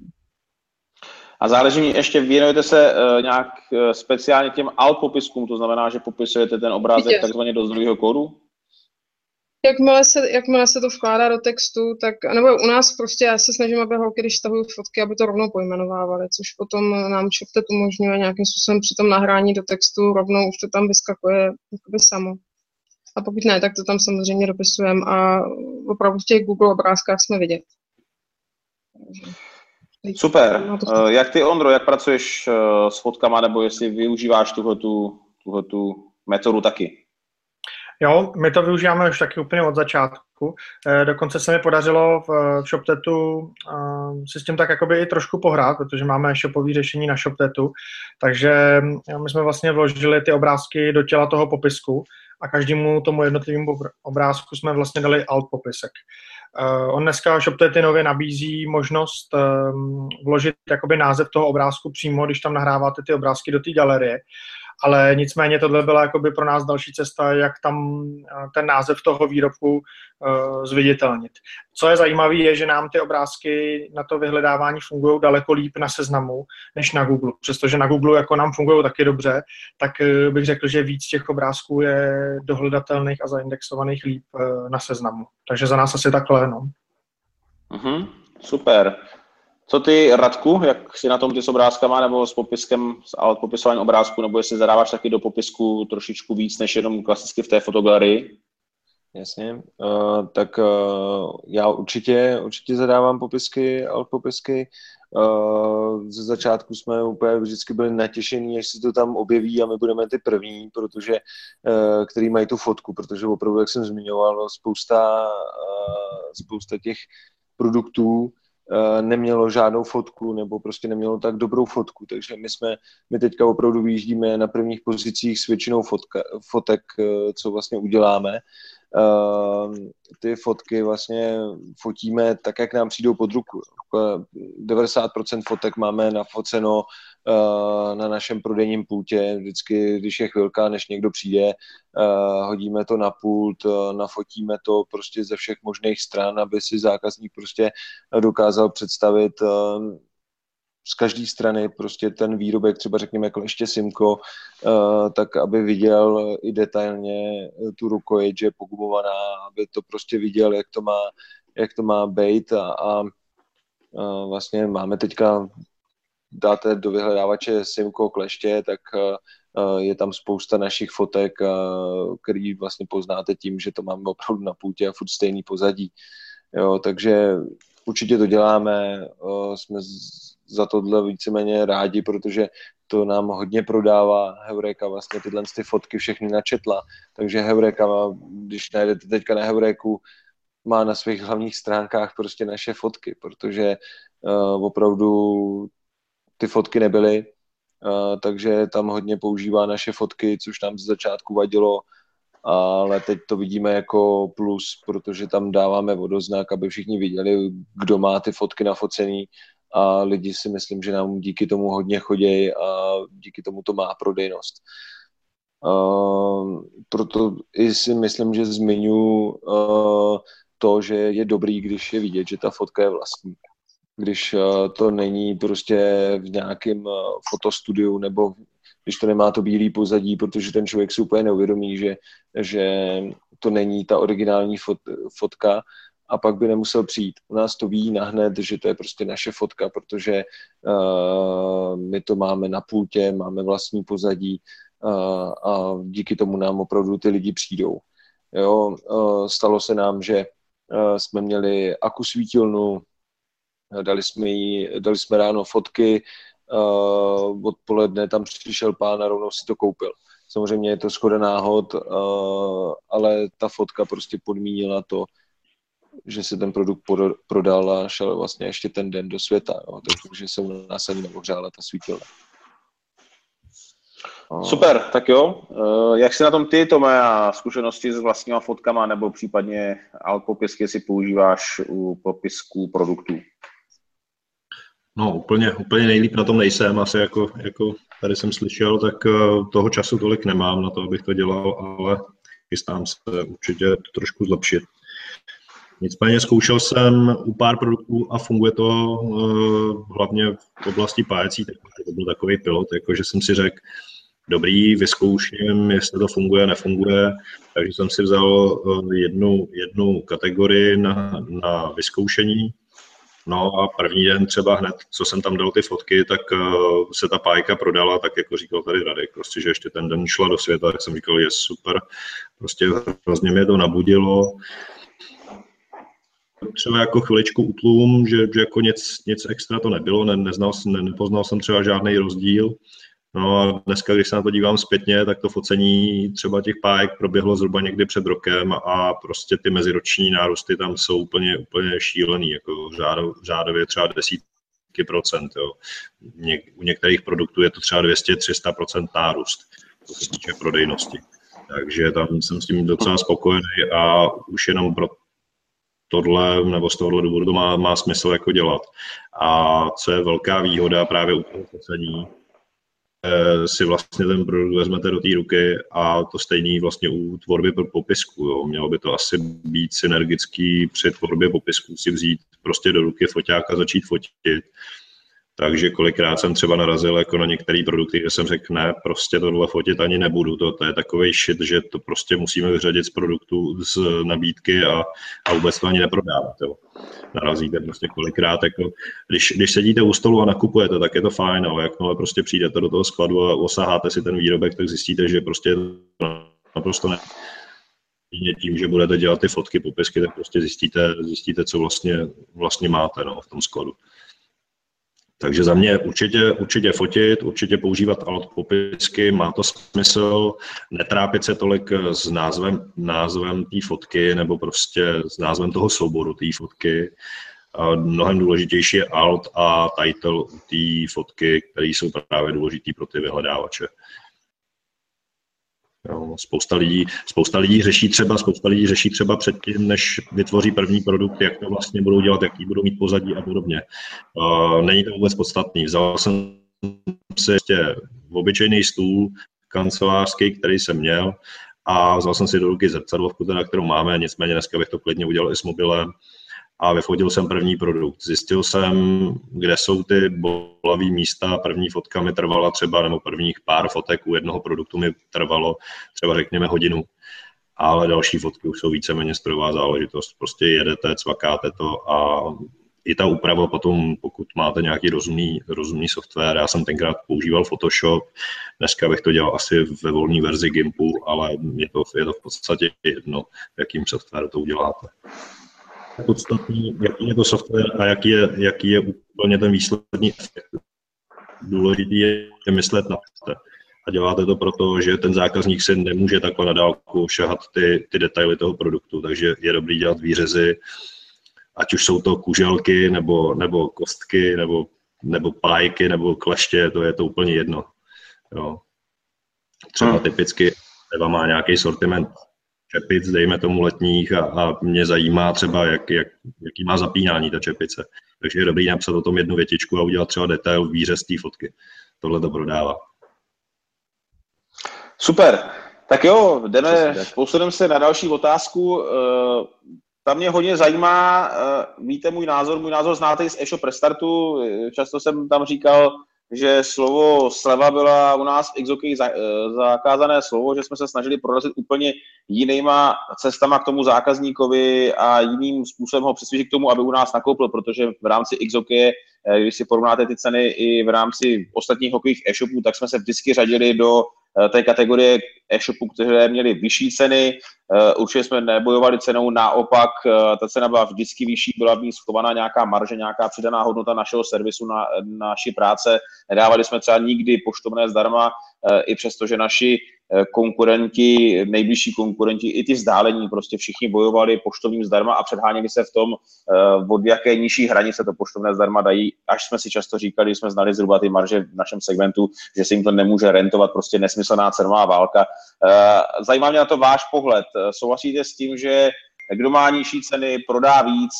A záleží mi, ještě věnujete se uh, nějak uh, speciálně těm alt popiskům, to znamená, že popisujete ten obrázek takzvaně do zdrojového kódu? jakmile se, jakmile se to vkládá do textu, tak, nebo u nás prostě já se snažím, aby holky, když stahují fotky, aby to rovnou pojmenovávaly, což potom nám ChatGPT umožňuje nějakým způsobem při tom nahrání do textu, rovnou už to tam vyskakuje jakoby samo. A pokud ne, tak to tam samozřejmě dopisujeme a opravdu v těch Google obrázkách jsme vidět. Super. Eh, jak ty, Ondro, jak pracuješ eh, s fotkama, nebo jestli využíváš tuhle tu metodu taky? Jo, my to využíváme už taky úplně od začátku. Eh, dokonce se mi podařilo v, v ShopTetu eh, si s tím tak jakoby i trošku pohrát, protože máme shopové řešení na ShopTetu, takže my jsme vlastně vložili ty obrázky do těla toho popisku a každému tomu jednotlivému obrázku jsme vlastně dali alt popisek. On dneska ShopTety nově nabízí možnost vložit jakoby název toho obrázku přímo, když tam nahráváte ty obrázky do té galerie ale nicméně tohle byla jakoby pro nás další cesta, jak tam eh, ten název toho výrobku uh, zviditelnit. Co je zajímavé, je, že nám ty obrázky na to vyhledávání fungují daleko líp na seznamu, než na Google. Přestože na Google jako nám fungují taky dobře, tak uh, bych řekl, že víc těch obrázků je dohledatelných a zaindexovaných líp na seznamu. Takže za nás asi takhle, no. Mm-hmm, super. Co ty, Radku, jak si na tom ty s obrázkama nebo s popiskem, s popisováním obrázku, nebo jestli zadáváš taky do popisku trošičku víc, než jenom klasicky v té fotogalerii? Jasně, uh, tak uh, já určitě, určitě zadávám popisky, alt popisky. Uh, ze začátku jsme úplně vždycky byli natěšení, až se to tam objeví a my budeme ty první, protože, uh, který mají tu fotku, protože opravdu, jak jsem zmiňoval, spousta, uh, spousta těch produktů nemělo žádnou fotku nebo prostě nemělo tak dobrou fotku, takže my jsme, my teďka opravdu vyjíždíme na prvních pozicích s většinou fotka, fotek, eh, co vlastně uděláme. Eh, ty fotky vlastně fotíme tak, jak nám přijdou pod ruku. 90% fotek máme nafoceno Eh, na našem prodejním pultě. Vždycky, když je chvilka, než někdo přijde, eh, hodíme to na pult, eh, nafotíme to prostě ze všech možných stran, aby si zákazník prostě dokázal představit z každé strany prostě ten výrobek, třeba řekněme jako ještě Simko, tak aby viděl i detailně tu rukojeť, že je pogumovaná, aby to prostě viděl, jak to má, jak to má být a, a vlastně máme teďka dáte do vyhledávače Simko kleště, tak eh, eh, je tam spousta našich fotek, eh, který vlastně poznáte tím, že to máme opravdu na půtě a furt stejný pozadí. Jo, takže určitě to děláme, jsme za tohle víceméně rádi, protože to nám hodně prodává. Heureka vlastně tyhle ty fotky všechny načetla, takže Heureka, když najdete teďka na Heureku, má na svých hlavních stránkách prostě naše fotky, protože uh, opravdu ty fotky nebyly, uh, takže tam hodně používá naše fotky, což nám z začátku vadilo, ale teď to vidíme jako plus, protože tam dáváme vodoznak, aby všichni viděli, kdo má ty fotky nafocený a lidi si myslím, že nám díky tomu hodně chodí a díky tomu to má prodejnost. Uh, proto i si myslím, že zmiňu uh, to, že je dobrý, když je vidět, že ta fotka je vlastní když eh, to není prostě v nějakém eh, fotostudiu nebo když to nemá to bílý pozadí, protože ten člověk si úplně neuvědomí, že, že to není ta originální fot, fotka a pak by nemusel přijít. U nás to ví nahned, že to je prostě naše fotka, protože uh, my to máme na půltě, máme vlastní pozadí uh, a díky tomu nám opravdu ty lidi přijdou. Jo, uh, stalo se nám, že jsme měli akusvítilnu, dali jsme, jí, dali jsme ráno fotky, odpoledne tam přišel pán a rovnou si to koupil. Samozřejmě je to schoda náhod, ale ta fotka prostě podmínila to, že se ten produkt prodal a šel vlastně ještě ten den do světa. Jo. Takže se u nás ani neohřála ta svítilna. Super, tak jo. Eh, jak se na tom ty, Tome, a zkušenosti s vlastníma fotkama nebo případně alt popisky si používáš u popisků produktů? No, úplně, úplně nejlíp na tom nejsem, asi jako, jako tady jsem slyšel, tak eh, toho času tolik nemám na to, abych to dělal, ale chystám se určitě to trošku zlepšit. Nicméně zkoušel jsem u pár produktů a funguje to uh, hlavně v oblasti pájecí, takže to byl takový pilot, jako že jsem si řekl, dobrý, vyzkouším, jestli to funguje, nefunguje, takže jsem si vzal uh, jednu, jednu kategorii na, na vyzkoušení, No a první den třeba hned, co jsem tam dal ty fotky, tak uh, se ta pájka prodala, tak jako říkal tady Radek, prostě, že ještě ten den šla do světa, tak jsem říkal, je super, prostě hrozně mě to nabudilo třeba jako chviličku utlum, že, že jako nic, nic extra to nebylo, ne, neznal, ne, nepoznal jsem třeba žádný rozdíl. No a dneska, když se na to dívám zpětně, tak to focení třeba těch pájek proběhlo zhruba někdy před rokem a prostě ty meziroční nárůsty tam jsou úplně, úplně šílený, jako řádov, řádově třeba desítky procent. Jo. Ně, u některých produktů je to třeba 200-300 procent nárůst, co se týče prodejnosti. Takže tam jsem s tím docela spokojený a už jenom pro tohle, nebo z tohohle důvodu to má, má smysl jako dělat. A co je velká výhoda právě u toho focení, si vlastně ten produkt vezmete do té ruky a to stejný vlastně u tvorby popisku. Jo. Mělo by to asi být synergický při tvorbě popisku si vzít prostě do ruky foťák a začít fotit takže kolikrát jsem třeba narazil jako na některé produkty, kde jsem řekl, ne, prostě tohle fotit ani nebudu, to, to je takový shit, že to prostě musíme vyřadit z produktu, z nabídky a, a vůbec to ani neprodávat. Jo. Narazíte prostě kolikrát, jako, když, když sedíte u stolu a nakupujete, tak je to fajn, ale jakmile prostě přijdete do toho skladu a osaháte si ten výrobek, tak zjistíte, že prostě naprosto ne, tím, že budete dělat ty fotky, popisky, tak prostě zjistíte, zjistíte co vlastně, vlastně máte no, v tom skladu. Takže za mě určitě, určitě fotit, určitě používat alt popisky, má to smysl, netrápit se tolik s názvem, názvem té fotky nebo prostě s názvem toho souboru té fotky. Mnohem důležitější je alt a title té fotky, které jsou právě důležité pro ty vyhledávače. Jo, spousta, lidí, spousta lidí řeší třeba, spousta lidí řeší třeba předtím, než vytvoří první produkt, jak to vlastně budou dělat, jaký budou mít pozadí a podobně. Uh, není to vůbec podstatný. Vzal jsem si ještě obyčejný stůl kancelářský, který jsem měl a vzal jsem si do ruky zrcadlovku, teda, kterou máme, nicméně dneska bych to klidně udělal i s mobilem a vyfotil jsem první produkt. Zjistil jsem, kde jsou ty bolavé místa. První fotka mi trvala třeba, nebo prvních pár fotek u jednoho produktu mi trvalo třeba řekněme hodinu. Ale další fotky už jsou víceméně strojová záležitost. Prostě jedete, cvakáte to a i ta úprava potom, pokud máte nějaký rozumný, rozumný software, já jsem tenkrát používal Photoshop, dneska bych to dělal asi ve volné verzi Gimpu, ale je to, je to v podstatě jedno, jakým software to uděláte podstatný, jaký je to software a jaký je, jaký je úplně ten výsledný efekt. Důležitý je myslet na to. A děláte to proto, že ten zákazník si nemůže takhle na dálku šahat ty, ty detaily toho produktu, takže je dobrý dělat výřezy, ať už jsou to kuželky, nebo, nebo kostky, nebo, nebo pájky, nebo kleště, to je to úplně jedno. Jo. Třeba hmm. typicky Eva má nějaký sortiment čepic, dejme tomu letních a, a mě zajímá třeba, jak, jak, jaký má zapínání ta čepice. Takže je dobrý napsat o tom jednu větičku a udělat třeba detail výřez té fotky. Tohle to prodává. Super. Tak jo, jdeme, posuneme se na další otázku. Eh, ta mě hodně zajímá, eh, víte můj názor, můj názor znáte i z e-shop Restartu, eh, často jsem tam říkal, že slovo sleva byla u nás v XOK eh, zakázané slovo, že jsme se snažili prorazit úplně jinýma cestama k tomu zákazníkovi a jiným způsobem ho přesvědčit k tomu, aby u nás nakoupil, protože v rámci XOK, eh, když si porovnáte ty ceny i v rámci ostatních hokejových e-shopů, tak jsme se vždycky řadili do eh, té kategorie e-shopů, které měly vyšší ceny, určitě jsme nebojovali cenou, naopak ta cena byla vždycky vyšší, byla v ní schovaná nějaká marže, nějaká přidaná hodnota našeho servisu na, na naší práce. Nedávali jsme třeba nikdy poštovné zdarma, i přesto, že naši Eh, konkurenti, nejbližší konkurenti, i ty vzdálení, prostě všichni bojovali poštovním zdarma a předháněli se v tom, eh, od jaké nižší hranice to poštovné zdarma dají, až jsme si často říkali, že jsme znali zhruba ty marže v našem segmentu, že se jim to nemůže rentovat, prostě nesmyslná cenová válka. Eh, zajímá mě na to váš pohled. Souhlasíte s tím, že kdo má nižší ceny, prodá víc,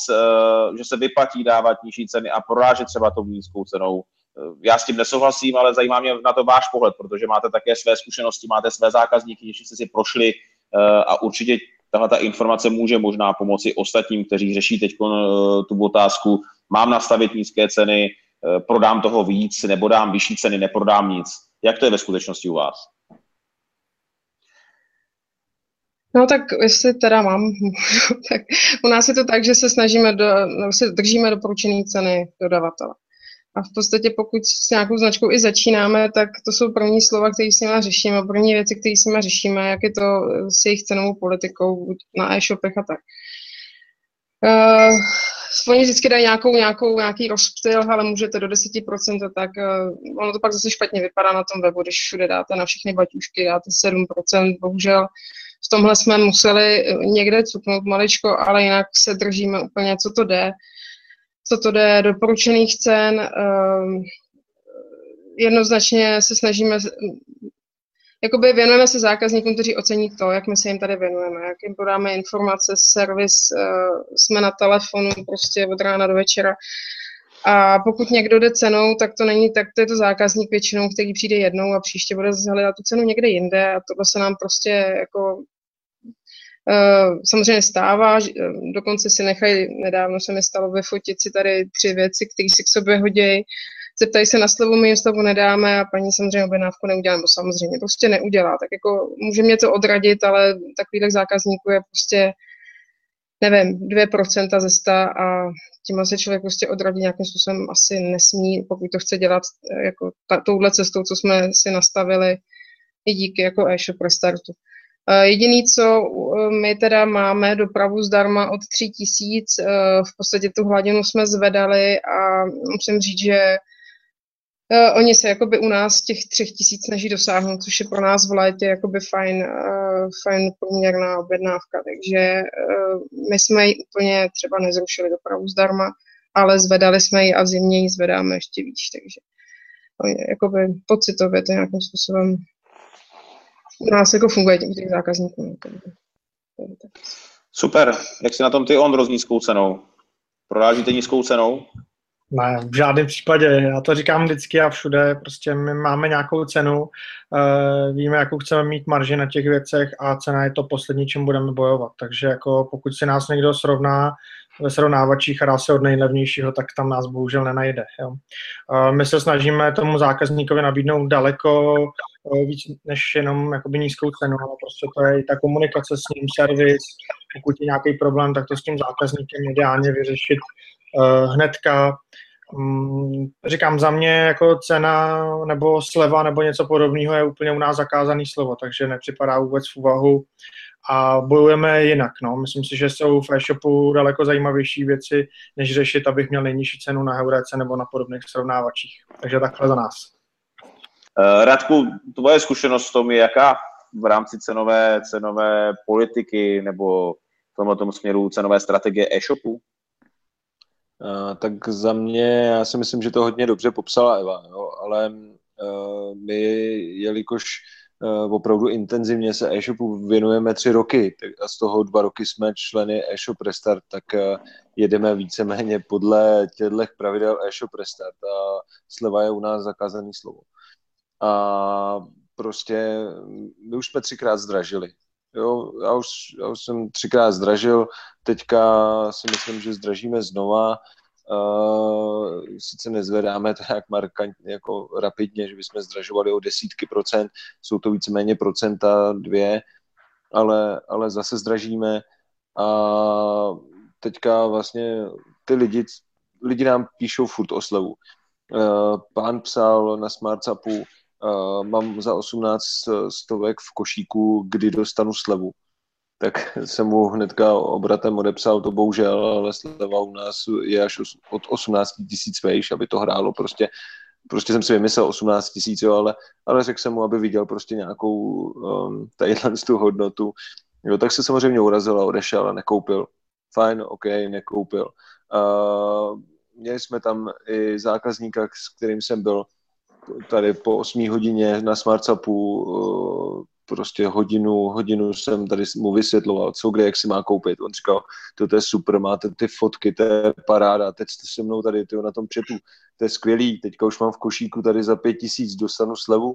že se vyplatí dávat nižší ceny a prodáže třeba tou nízkou cenou Eh, já s tím nesouhlasím, ale zajímá mě na to váš pohled, protože máte také své zkušenosti, máte své zákazníky, ještě jste si prošli eh, a určitě tahle ta informace může možná pomoci ostatním, kteří řeší teď eh, tu otázku, mám nastavit nízké ceny, prodám toho víc, nebo dám vyšší ceny, neprodám nic. Jak to je ve skutečnosti u vás? No tak jestli teda mám, tak u nás je to tak, že se snažíme, do, se držíme doporučené ceny dodavatele. A v podstatě pokud s nějakou značkou i začínáme, tak to jsou první slova, které s nimi řešíme, první věci, které s nimi řešíme, jak je to s jejich cenovou politikou na e-shopech a tak. Uh, oni vždycky dají nějakou, nějakou, nějaký rozptyl, ale můžete do 10%, tak uh, ono to pak zase špatně vypadá na tom webu, když všude dáte na všechny baťušky, dáte 7%, bohužel v tomhle jsme museli někde cuknout maličko, ale jinak se držíme úplně, co to jde co to jde, doporučených cen. Ehm, jednoznačně se snažíme, jakoby věnujeme se zákazníkům, kteří ocení to, jak my se jim tady věnujeme, jak jim podáme informace, servis, eh, jsme na telefonu prostě od rána do večera. A pokud někdo jde cenou, tak to není tak, to je to zákazník většinou, který přijde jednou a příště bude hledat tu cenu někde jinde a tohle se nám prostě jako Eh, samozřejmě stává, eh, dokonce si nechají, nedávno se mi stalo vyfotit si tady tři věci, které si k sobě hodí, zeptají se na slovo, my jim slovo nedáme a paní samozřejmě objednávku neudělá, nebo samozřejmě prostě neudělá. Tak jako může mě to odradit, ale takovýhle zákazníků je prostě, nevím, 2% ze 100 a tím se člověk prostě odradí nějakým způsobem asi nesmí, pokud to chce dělat eh, jako ta, touhle cestou, co jsme si nastavili i díky jako e-shop restartu. Eh, jediný, co eh, my teda máme dopravu zdarma od 3 tisíc, eh, v podstatě tu hladinu jsme zvedali a musím říct, že oni se jakoby u nás těch třech tisíc snaží dosáhnout, což je pro nás v létě jakoby fajn, fajn průměrná objednávka, takže my jsme ji úplně třeba nezrušili dopravu zdarma, ale zvedali jsme ji a v zimě ji zvedáme ještě víc, takže jakoby pocitově to nějakým způsobem u nás jako funguje těch, těch zákazníků. No, Super. Jak si na tom ty on s nízkou cenou? Prodážíte nízkou cenou? Ne, v žádném případě. Já to říkám vždycky a všude. Prostě my máme nějakou cenu, uh, víme, jakou chceme mít marži na těch věcech a cena je to poslední, čím budeme bojovat. Takže jako pokud si nás někdo srovná ve srovnávačích a dá se od nejlevnějšího, tak tam nás bohužel nenajde. Jo. My se snažíme tomu zákazníkovi nabídnout daleko uh, víc než jenom jakoby nízkou cenu, ale prostě to je i ta komunikace s ním, servis, pokud je nějaký problém, tak to s tím zákazníkem ideálně vyřešit uh, hnedka. Um, říkám, za mě jako cena nebo sleva nebo něco podobného je úplně u nás zakázaný slovo, takže nepřipadá vůbec v úvahu a bojujeme jinak. No. Myslím si, že jsou v e-shopu daleko zajímavější věci, než řešit, abych měl nejnižší cenu na Heurece nebo na podobných srovnávačích. Takže takhle za nás. Uh, Radku, tvoje zkušenost v tom je jaká v rámci cenové, cenové politiky nebo v tomto směru cenové strategie e-shopu? Uh, tak za mě, já si myslím, že to hodně dobře popsala Eva, jo, ale uh, my, jelikož uh, opravdu intenzivně se e-shopu věnujeme tři roky a z toho dva roky jsme členy e-shop Restart, tak uh, jedeme víceméně podle těchto pravidel e-shop Restart a sleva je u nás zakázaný slovo. A prostě my už jsme třikrát zdražili. Jo, já už, já už jsem třikrát zdražil, teďka si myslím, že zdražíme znova. Uh, sice nezvedáme to jak markantně, jako rapidně, že bychom zdražovali o desítky procent, jsou to víceméně procenta dvě, ale, ale zase zdražíme a teďka vlastně ty lidi, lidi nám píšou furt o slevu. Uh, pán psal na SmartSapu, uh, mám za 18 stovek v košíku, kdy dostanu slevu tak jsem mu hnedka obratem odepsal to bohužel, ale sleva u nás je až od 18 tisíc vejš, aby to hrálo prostě prostě jsem si vymyslel 18 tisíc, ale, ale řekl jsem mu, aby viděl prostě nějakou um, tadyhle tu hodnotu. Jo, tak se samozřejmě urazil a odešel a nekoupil. Fajn, OK, nekoupil. Uh, měli jsme tam i zákazníka, s kterým jsem byl tady po 8 hodině na Smartsapu, uh, prostě hodinu, hodinu jsem tady mu vysvětloval, co kde, jak si má koupit. On říkal, to je super, máte ty fotky, to je paráda, teď jste se mnou tady tyjo, na tom chatu, to je skvělý, teďka už mám v košíku tady za pět tisíc, dostanu slevu.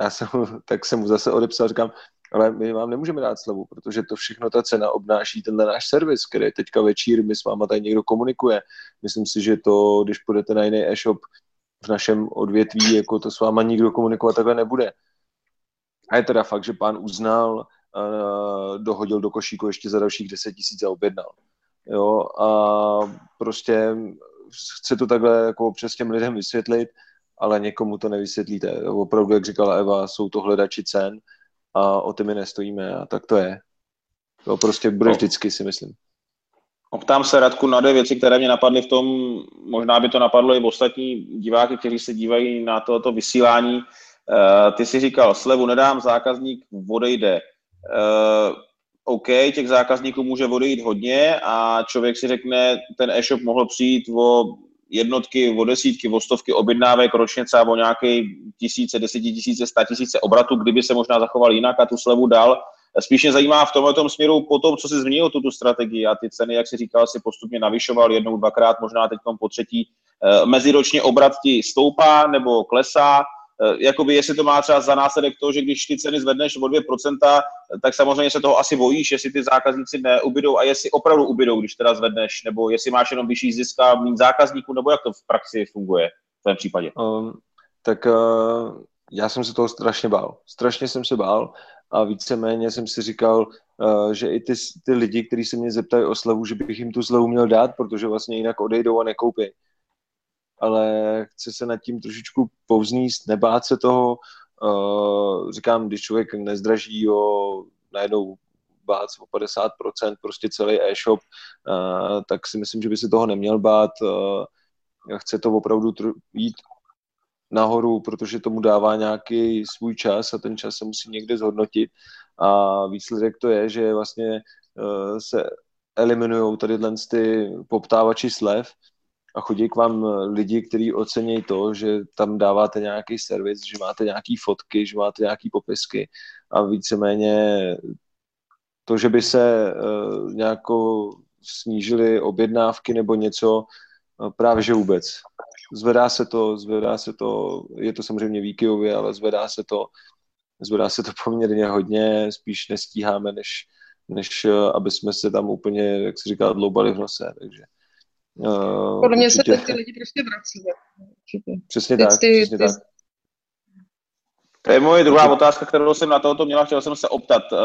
Já jsem, tak jsem mu zase odepsal, říkám, ale my vám nemůžeme dát slevu, protože to všechno ta cena obnáší tenhle náš servis, který teďka večír, my s váma tady někdo komunikuje. Myslím si, že to, když půjdete na jiný e-shop v našem odvětví, jako to s váma nikdo komunikovat takhle nebude. A je teda fakt, že pán uznal, uh, dohodil do košíku ještě za dalších 10 tisíc a objednal. Jo, a prostě chce to takhle jako přes těm lidem vysvětlit, ale někomu to nevysvětlíte. Opravdu, jak říkala Eva, jsou to hledači cen a o ty my nestojíme a tak to je. To prostě bude no. vždycky, si myslím. Optám se Radku na dvě věci, které mě napadly v tom, možná by to napadlo i v ostatní diváky, kteří se dívají na toto vysílání. Uh, ty si říkal, slevu nedám, zákazník odejde. Uh, OK, těch zákazníků může odejít hodně a člověk si řekne, ten e-shop mohl přijít o jednotky, o desítky, o stovky objednávek ročně třeba o nějaké tisíce, desetitisíce, sta tisíce obratu, kdyby se možná zachoval jinak a tu slevu dal. Spíš mě zajímá v tomhle směru po tom, co si změnil tu, tu strategii a ty ceny, jak si říkal, si postupně navyšoval jednou, dvakrát, možná teď po třetí. Eh, meziročně obrat ti stoupá nebo klesá, Eh, jakoby jestli to má třeba za následek to, že když ty ceny zvedneš o 2%, tak samozřejmě se toho asi bojíš, jestli ty zákazníci neubydou a jestli opravdu ubydou, když teda zvedneš, nebo jestli máš jenom vyšší zisk a méně zákazníků, nebo jak to v praxi funguje v tom případě? Um, tak uh, já jsem se toho strašně bál. Strašně jsem se bál a víceméně jsem si říkal, uh, že i ty, ty lidi, kteří se mě zeptají o slevu, že bych jim tu slevu měl dát, protože vlastně jinak odejdou a nekoupí ale chce se nad tím trošičku povzníst, nebát se toho. Uh, říkám, když člověk nezdraží o najednou bát o 50% prostě celý e-shop, uh, tak si myslím, že by se toho neměl bát. Uh, chce to opravdu jít nahoru, protože tomu dává nějaký svůj čas a ten čas se musí někde zhodnotit. A výsledek to je, že vlastně se eliminují tady ty poptávači slev, a chodí k vám eh, lidi, kteří ocení to, že tam dáváte nějaký servis, že máte nějaké fotky, že máte nějaké popisky a víceméně to, že by se uh, nějako snížily objednávky nebo něco, uh, právě že vůbec. Zvedá se to, zvedá se to, je to samozřejmě výkyvově, ale zvedá se to, zvedá se to poměrně hodně, spíš nestíháme, než, než uh, aby jsme se tam úplně, jak se říká, dloubali v nose, takže Uh, Podle mě určitě. se ty lidi prostě vrací. Určitě. Přesně tak, ty, přesně ty, tak. To je moje druhá otázka, kterou jsem na tohoto měla, chtěl jsem se optat. Eh,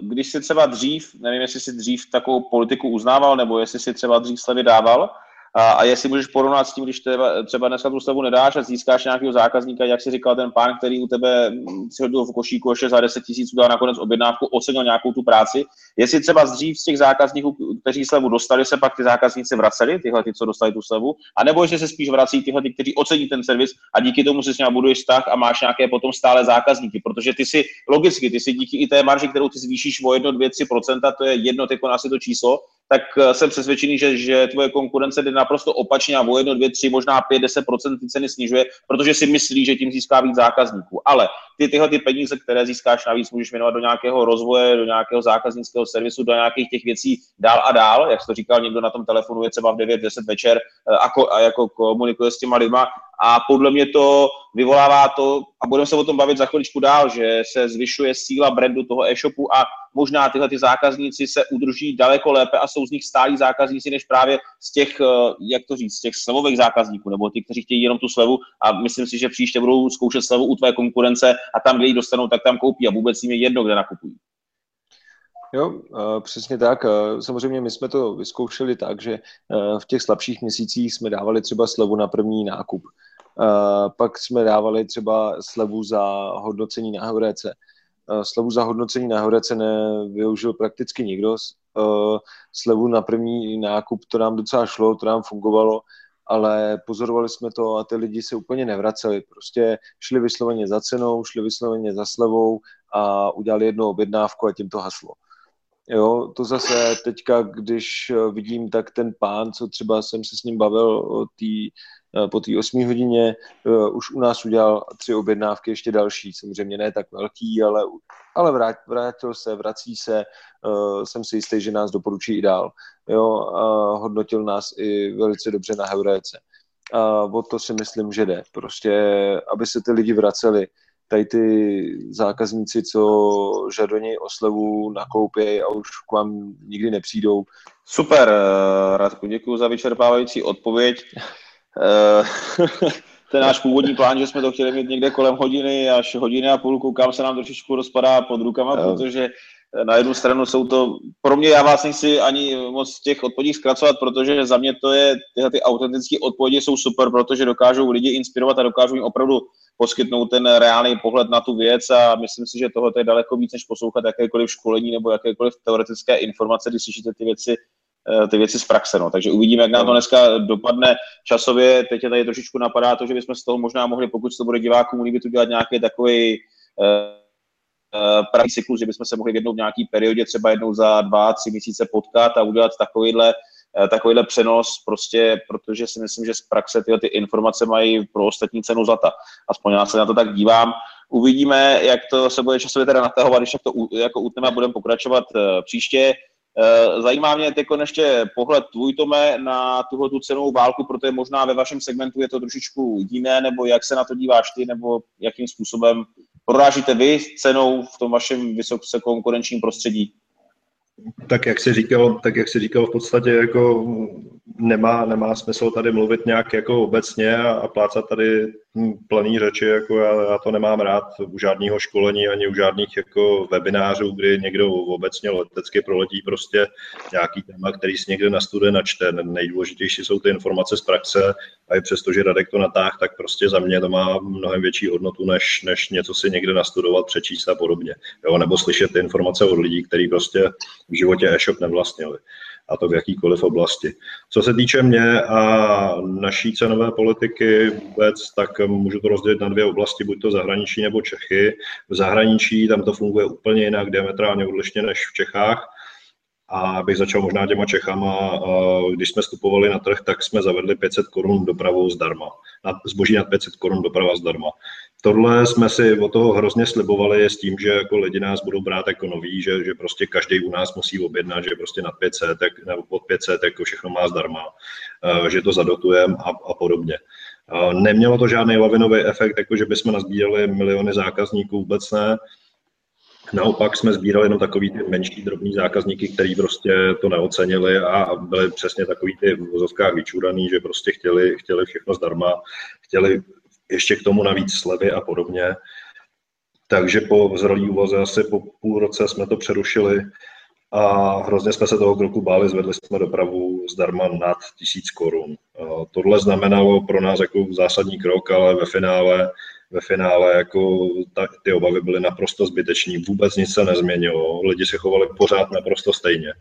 když jsi třeba dřív, nevím, jestli jsi dřív takovou politiku uznával, nebo jestli jsi třeba dřív slevy dával, a, a jestli můžeš porovnat s tím, když třeba, třeba dneska tu slevu nedáš a získáš nějakého zákazníka, jak si říkal ten pán, který u tebe si hodil v košíku ještě za 10 tisíc, udělal nakonec objednávku, ocenil nějakou tu práci. Jestli třeba dřív z těch zákazníků, kteří slevu dostali, se pak ty zákazníci vraceli, tyhle, ty, co dostali tu slevu, anebo jestli se spíš vrací tyhle, ty, kteří ocení ten servis a díky tomu si s ním buduješ vztah a máš nějaké potom stále zákazníky, protože ty si logicky, ty si díky i té marži, kterou ty zvýšíš o 1, 2, 3 to je jedno jako asi to číslo, tak eh, jsem přesvědčený, že, že tvoje konkurence jde naprosto opačně a o 1, 2, 3, možná 5, 10 ty ceny snižuje, protože si myslí, že tím získá víc zákazníků. Ale ty tyhle ty peníze, které získáš navíc, můžeš věnovat do nějakého rozvoje, do nějakého zákaznického servisu, do nějakých těch věcí dál a dál, jak jsi to říkal, někdo na tom telefonu je třeba v 9, 10 večer eh, a, a jako komunikuje s těma lidma a podle mě to vyvolává to, a budeme se o tom bavit za chviličku dál, že se zvyšuje síla brandu toho e-shopu a možná tyhle ty zákazníci se udrží daleko lépe a jsou z nich stálí zákazníci, než právě z těch, eh, jak to říct, z těch slevových zákazníků, nebo ty, kteří chtějí jenom tu slevu a myslím si, že příště budou zkoušet slevu u tvé konkurence a tam, kde ji dostanou, tak tam koupí a vůbec jim je jedno, kde nakupují. Jo, přesně tak. Samozřejmě my jsme to vyzkoušeli tak, že v těch slabších měsících jsme dávali třeba slevu na první nákup. Pak jsme dávali třeba slevu za hodnocení na Heurece. Slevu za hodnocení na Horece nevyužil prakticky nikdo. Slevu na první nákup to nám docela šlo, to nám fungovalo, ale pozorovali jsme to a ty lidi se úplně nevraceli. Prostě šli vysloveně za cenou, šli vysloveně za slevou a udělali jednu objednávku a tím to haslo. Jo, to zase teďka, když vidím, tak ten pán, co třeba jsem se s ním bavil o tý, po té 8 hodině, už u nás udělal tři objednávky, ještě další, samozřejmě ne tak velký, ale, ale vrát, vrátil se, vrací se, jsem si jistý, že nás doporučí i dál. Jo, a hodnotil nás i velice dobře na Heuréce. A o to si myslím, že jde. Prostě, aby se ty lidi vraceli, tady ty zákazníci, co žadoní oslevu nakoupějí a už k vám nikdy nepřijdou. Super, eh, Radku, děkuji za vyčerpávající odpověď. Eh, ten náš původní plán, že jsme to chtěli mít někde kolem hodiny až hodiny a půl, koukám se nám trošičku rozpadá pod rukama, no. protože na jednu stranu jsou to, pro mě já vás nechci ani moc těch odpovědí zkracovat, protože za mě to je, tyhle ty autentické odpovědi jsou super, protože dokážou lidi inspirovat a dokážou jim opravdu poskytnout ten reálný pohled na tu věc a myslím si, že tohle je daleko víc, než poslouchat jakékoliv školení nebo jakékoliv teoretické informace, když slyšíte ty věci eh, ty věci z praxe. No. Takže uvidíme, jak nám to dneska dopadne časově. Teď je tady trošičku napadá to, že bychom z toho možná mohli, pokud to bude divákům líbit, udělat nějaký takový uh, uh, pravý cyklus, že bychom se mohli v jednou v nějaký periodě, třeba jednou za dva, tři měsíce potkat a udělat takovýhle Eh, takovýhle přenos, prostě, protože si myslím, že z praxe tyhle ty informace mají pro ostatní cenu zlata. Aspoň já se na to tak dívám. Uvidíme, jak to se bude časově teda natahovat, když to jako utneme a budeme pokračovat eh, příště. Eh, zajímá mě teď ještě pohled tvůj, Tome, na tuhle tu cenovou válku, protože možná ve vašem segmentu je to trošičku jiné, nebo jak se na to díváš ty, nebo jakým způsobem prorážíte vy cenou v tom vašem vysoce konkurenčním prostředí? tak jak si říkal, tak jak si říkal, v podstatě jako nemá, nemá smysl tady mluvit nějak jako obecně a, a plácat tady plný řeči, jako já, já, to nemám rád u žádného školení ani u žádných jako webinářů, kdy někdo obecně letecky proletí prostě nějaký téma, který si někde na studie načte. Nejdůležitější jsou ty informace z praxe a i přesto, že Radek to natáh, tak prostě za mě to má mnohem větší hodnotu, než, než něco si někde nastudovat, přečíst a podobně. Jo, nebo slyšet ty informace od lidí, kteří prostě v životě e-shop nevlastnili a to v jakýkoliv oblasti. Co se týče mě a naší cenové politiky vůbec, tak můžu to rozdělit na dvě oblasti, buď to zahraničí nebo Čechy. V zahraničí tam to funguje úplně jinak, diametrálně odlišně než v Čechách. A bych začal možná těma Čechama. Když jsme vstupovali na trh, tak jsme zavedli 500 korun dopravou zdarma. Zboží nad 500 korun doprava zdarma. Tohle jsme si o toho hrozně slibovali s tím, že jako lidi nás budou brát jako noví, že, že prostě každý u nás musí objednat, že prostě nad 500 tak, nebo pod 500 jako všechno má zdarma, eh, že to zadotujeme a, a podobně. Nemělo to žádný lavinový efekt, jako že bychom nazbírali miliony zákazníků, vůbec ne. Naopak jsme sbírali jenom takový ty menší drobní zákazníky, kteří prostě to neocenili a byli přesně takový ty v vozovkách vyčúraný, že prostě chtěli, chtěli všechno zdarma, chtěli ještě k tomu navíc slevy a podobně. Takže po zralý úvaze asi po půl roce jsme to přerušili a hrozně jsme se toho kroku báli, zvedli jsme dopravu zdarma nad tisíc korun. Tohle znamenalo pro nás jako zásadní krok, ale ve finále, ve finále jako ta, ty obavy byly naprosto zbytečné, vůbec nic se nezměnilo, lidi se chovali pořád naprosto stejně.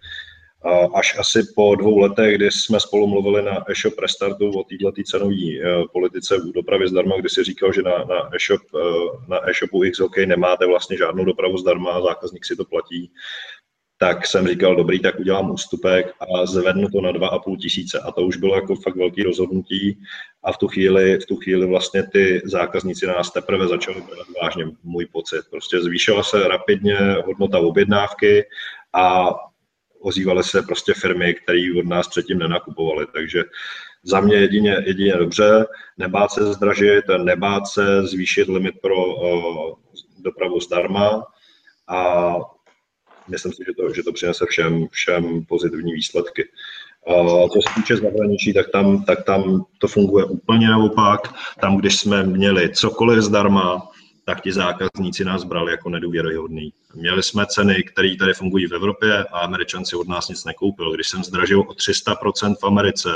Až asi po dvou letech, kdy jsme spolu mluvili na e-shop restartu o této cenové eh, politice v dopravě zdarma, kdy si říkal, že na, na, e-shop, eh, na e-shopu XOK nemáte vlastně žádnou dopravu zdarma, zákazník si to platí, tak jsem říkal, dobrý, tak udělám ústupek a zvednu to na 2,5 tisíce. A to už bylo jako fakt velký rozhodnutí a v tu chvíli, v tu chvíli vlastně ty zákazníci nás teprve začali brát vážně, můj pocit. Prostě zvýšila se rapidně hodnota objednávky a ozývaly se prostě firmy, které od nás předtím nenakupovaly. Takže za mě jedině, jedině dobře, nebát se zdražit, nebát se zvýšit limit pro uh, dopravu zdarma a myslím si, že to, že to přinese všem, všem pozitivní výsledky. Uh, co se týče zahraničí, tak tam, tak tam to funguje úplně naopak. Tam, když jsme měli cokoliv zdarma, tak ti zákazníci nás brali jako nedůvěryhodný. Měli jsme ceny, které tady fungují v Evropě a američan si od nás nic nekoupil. Když jsem zdražil o 300% v Americe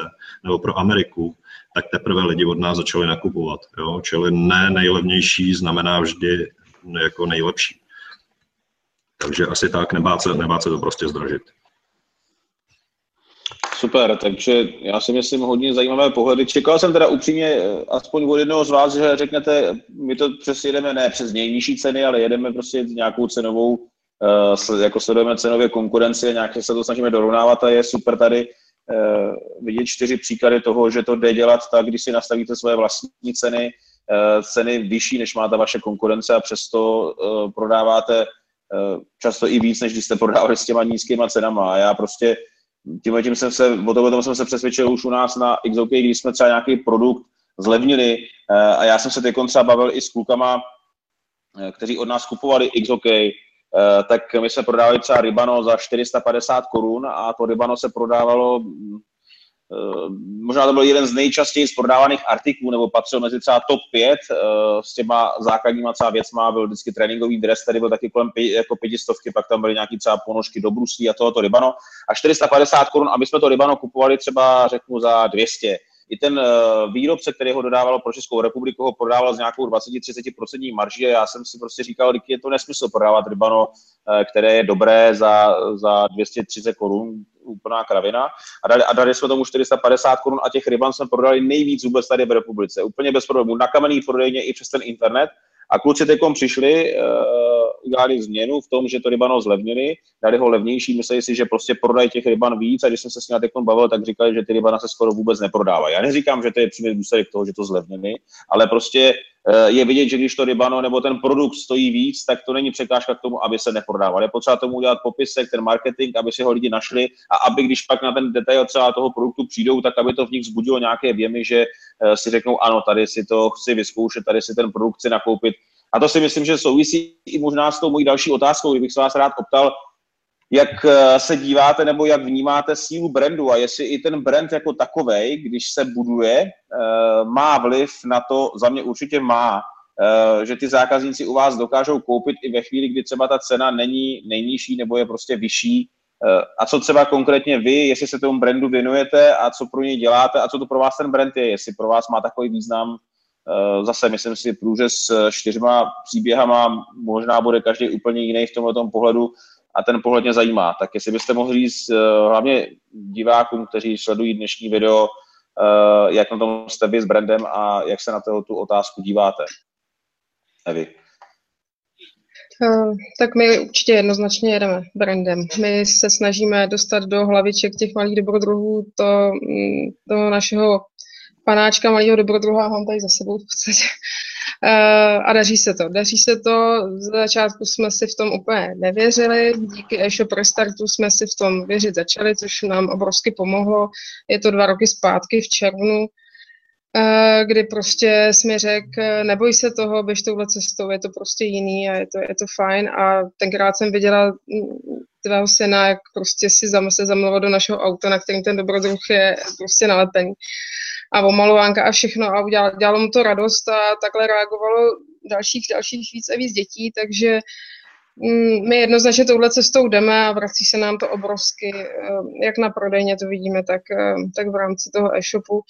nebo pro Ameriku, tak teprve lidi od nás začali nakupovat. Jo? Čili ne nejlevnější znamená vždy jako nejlepší. Takže asi tak, nebát se, nebát se to prostě zdražit. Super, takže já si myslím hodně zajímavé pohledy. Čekal jsem teda upřímně eh, aspoň od jednoho z vás, že řeknete, my to přes jedeme ne přes nejnižší ceny, ale jedeme prostě nějakou cenovou, uh, jako sledujeme cenově konkurenci nějak se to snažíme dorovnávat a je super tady uh, vidět čtyři příklady toho, že to jde dělat tak, když si nastavíte svoje vlastní ceny, ceny vyšší, než má ta vaše konkurence a přesto prodáváte často i víc, než když jste prodávali s těma nízkýma cenama. A já prostě tím, tím jsem se, o tom jsem se přesvědčil už u nás na XOK, když jsme třeba nějaký produkt zlevnili eh, a já jsem se teď třeba bavil i s klukama, eh, kteří od nás kupovali XOK, eh, tak my jsme prodávali třeba Rybano za 450 korun a to Rybano se prodávalo Eh, možná to byl jeden z nejčastěji prodávaných artiklů, nebo patřil mezi třeba top 5 eh, s těma základníma třeba věcma, byl vždycky tréninkový dres, který byl taky kolem jako pětistovky, pak tam byly nějaký třeba ponožky do bruslí a tohoto rybano. A 450 korun, aby jsme to rybano kupovali třeba, řeknu, za 200 i ten eh, výrobce, který ho dodával pro Českou republiku, ho prodával s nějakou 20-30% marží a já jsem si prostě říkal, že je to nesmysl prodávat rybano, které je dobré za, za 230 korun, úplná kravina. A dali, a dali jsme tomu 450 korun a těch ryban jsme prodali nejvíc vůbec tady v republice. Úplně bez problémů. Na kamenný prodejně i přes ten internet. A kluci teď přišli, uh, udělali změnu v tom, že to rybano zlevnili, dali ho levnější, mysleli si, že prostě prodají těch ryban víc a když jsem se s nimi teď bavil, tak říkali, že ty rybana se skoro vůbec neprodávají. Já neříkám, že to je přímý důsledek toho, že to zlevnili, ale prostě je vidět, že když to rybano nebo ten produkt stojí víc, tak to není překážka k tomu, aby se neprodával. Je potřeba tomu udělat popisek, ten marketing, aby si ho lidi našli a aby když pak na ten detail třeba toho produktu přijdou, tak aby to v nich vzbudilo nějaké věmy, že uh, si řeknou, ano, tady si to chci vyzkoušet, tady si ten produkt chci nakoupit, a to si myslím, že souvisí i možná s tou mojí další otázkou, kdybych se vás rád optal, jak eh, se díváte nebo jak vnímáte sílu brandu a jestli i ten brand jako takový, když se buduje, eh, má vliv na to, za mě určitě má, eh, že ty zákazníci u vás dokážou koupit i ve chvíli, kdy třeba ta cena není nejnižší nebo je prostě vyšší. A co třeba konkrétně vy, jestli se tomu brandu věnujete a co pro něj děláte a co to pro vás ten brand je, jestli pro vás má takový význam, zase myslím si, průřez s čtyřma příběhama možná bude každý úplně jiný v tomhle pohledu a ten pohled mě zajímá. Tak jestli byste mohli říct eh, hlavně divákům, kteří sledují dnešní video, eh, jak na tom jste vy s brandem a jak se na to, tu otázku díváte. Evi. Tak my určitě jednoznačně jedeme brandem. My se snažíme dostat do hlaviček těch malých dobrodruhů to, mm, do našeho panáčka malého dobrodruha, mám tady za sebou v podstatě. Uh, a daří se to. Daří se to. Z začátku jsme si v tom úplně nevěřili. Díky e-shop restartu jsme si v tom věřit začali, což nám obrovsky pomohlo. Je to dva roky zpátky v červnu, uh, kdy prostě jsme řekl, neboj se toho, běž touhle cestou, je to prostě jiný a je to, je to fajn. A tenkrát jsem viděla mm, tvého syna, jak prostě si se zamluvil do našeho auta, na kterým ten dobrodruh je prostě nalepený a omalovánka a všechno a udělalo, dělalo mu to radost a takhle reagovalo dalších, dalších víc a víc dětí, takže mm, my jednoznačně touhle cestou jdeme a vrací se nám to obrovsky, eh, jak na prodejně to vidíme, tak, eh, tak v rámci toho e-shopu.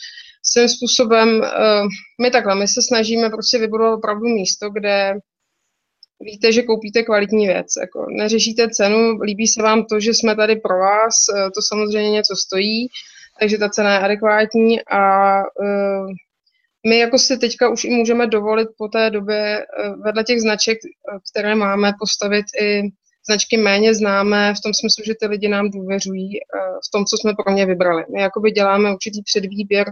Svým způsobem, eh, my takhle, my se snažíme prostě vybudovat opravdu místo, kde víte, že koupíte kvalitní věc. Jako neřešíte cenu, líbí se vám to, že jsme tady pro vás, to samozřejmě něco stojí, takže ta cena je adekvátní a uh, my jako si teďka už i můžeme dovolit po té době uh, vedle těch značek, uh, které máme, postavit i značky méně známé v tom smyslu, že ty lidi nám důvěřují v tom, co jsme pro ně vybrali. My jakoby děláme určitý předvýběr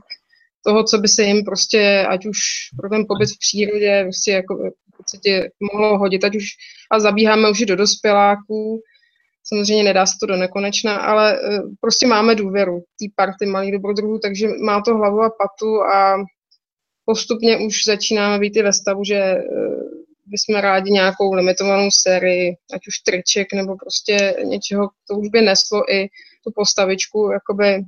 toho, co by se jim prostě, ať už pro ten pobyt v přírodě, prostě jako v podstatě mohlo hodit, ať už a zabíháme už i do dospěláků, Samozřejmě nedá se to do nekonečna, ale eh, prostě máme důvěru té party malých dobrodruhů, takže má to hlavu a patu a postupně už začínáme být i ve stavu, že eh, bychom rádi nějakou limitovanou sérii, ať už triček nebo prostě něčeho, to už by neslo i tu postavičku jakoby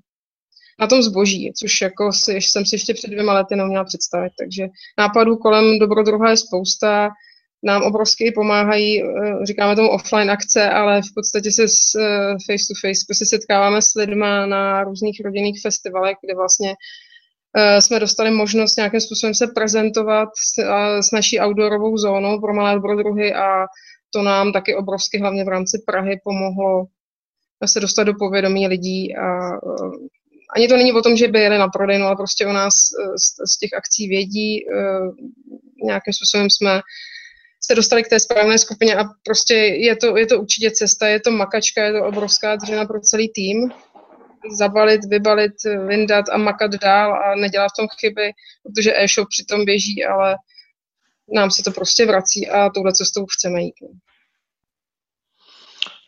na tom zboží, což jako si, jsem si ještě před dvěma lety neuměla představit. Takže nápadů kolem dobrodruha je spousta, nám obrovsky pomáhají, eh, říkáme tomu offline akce, ale v podstatě se s eh, face to face prostě setkáváme s lidma na různých rodinných festivalech, kde vlastně eh, jsme dostali možnost nějakým způsobem se prezentovat s, s naší outdoorovou zónou pro malé dobrodruhy a to nám taky obrovsky, hlavně v rámci Prahy, pomohlo se dostat do povědomí lidí a ani to není o tom, že by jeli na prodejnu, ale prostě o nás z, z těch akcí vědí. Nějakým způsobem jsme se dostali k té správné skupině a prostě je to, je to určitě cesta, je to makačka, je to obrovská dřina pro celý tým. Zabalit, vybalit, vyndat a makat dál a nedělat v tom chyby, protože e-shop přitom běží, ale nám se to prostě vrací a touhle cestou chceme jít.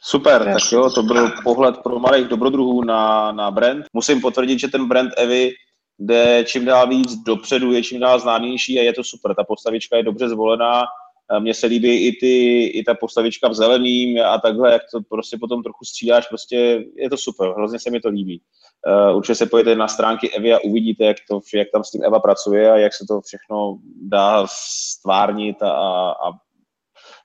Super, tak jo, to byl pohled pro malých dobrodruhů na, na brand. Musím potvrdit, že ten brand Evy jde čím dál víc dopředu, je čím dál známější a je to super. Ta postavička je dobře zvolená, mně se líbí i, ty, i ta postavička v zeleným a takhle, jak to prostě potom trochu střídáš, prostě je to super, hrozně se mi to líbí. Uh, určitě se pojďte na stránky Evy a uvidíte, jak, to, jak tam s tím Eva pracuje a jak se to všechno dá stvárnit a, a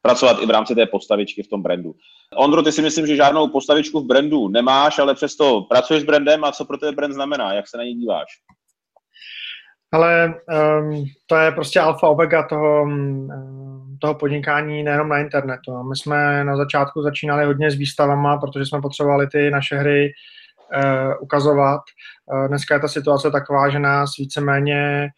pracovat i v rámci té postavičky v tom brandu. Ondro, ty si myslím, že žádnou postavičku v brandu nemáš, ale přesto pracuješ s brandem a co pro tebe brand znamená, jak se na něj díváš? Ale um, to je prostě alfa omega toho, um, toho podnikání nejenom na internetu. My jsme na začátku začínali hodně s výstavama, protože jsme potřebovali ty naše hry uh, ukazovat. Uh, dneska je ta situace taková, že nás víceméně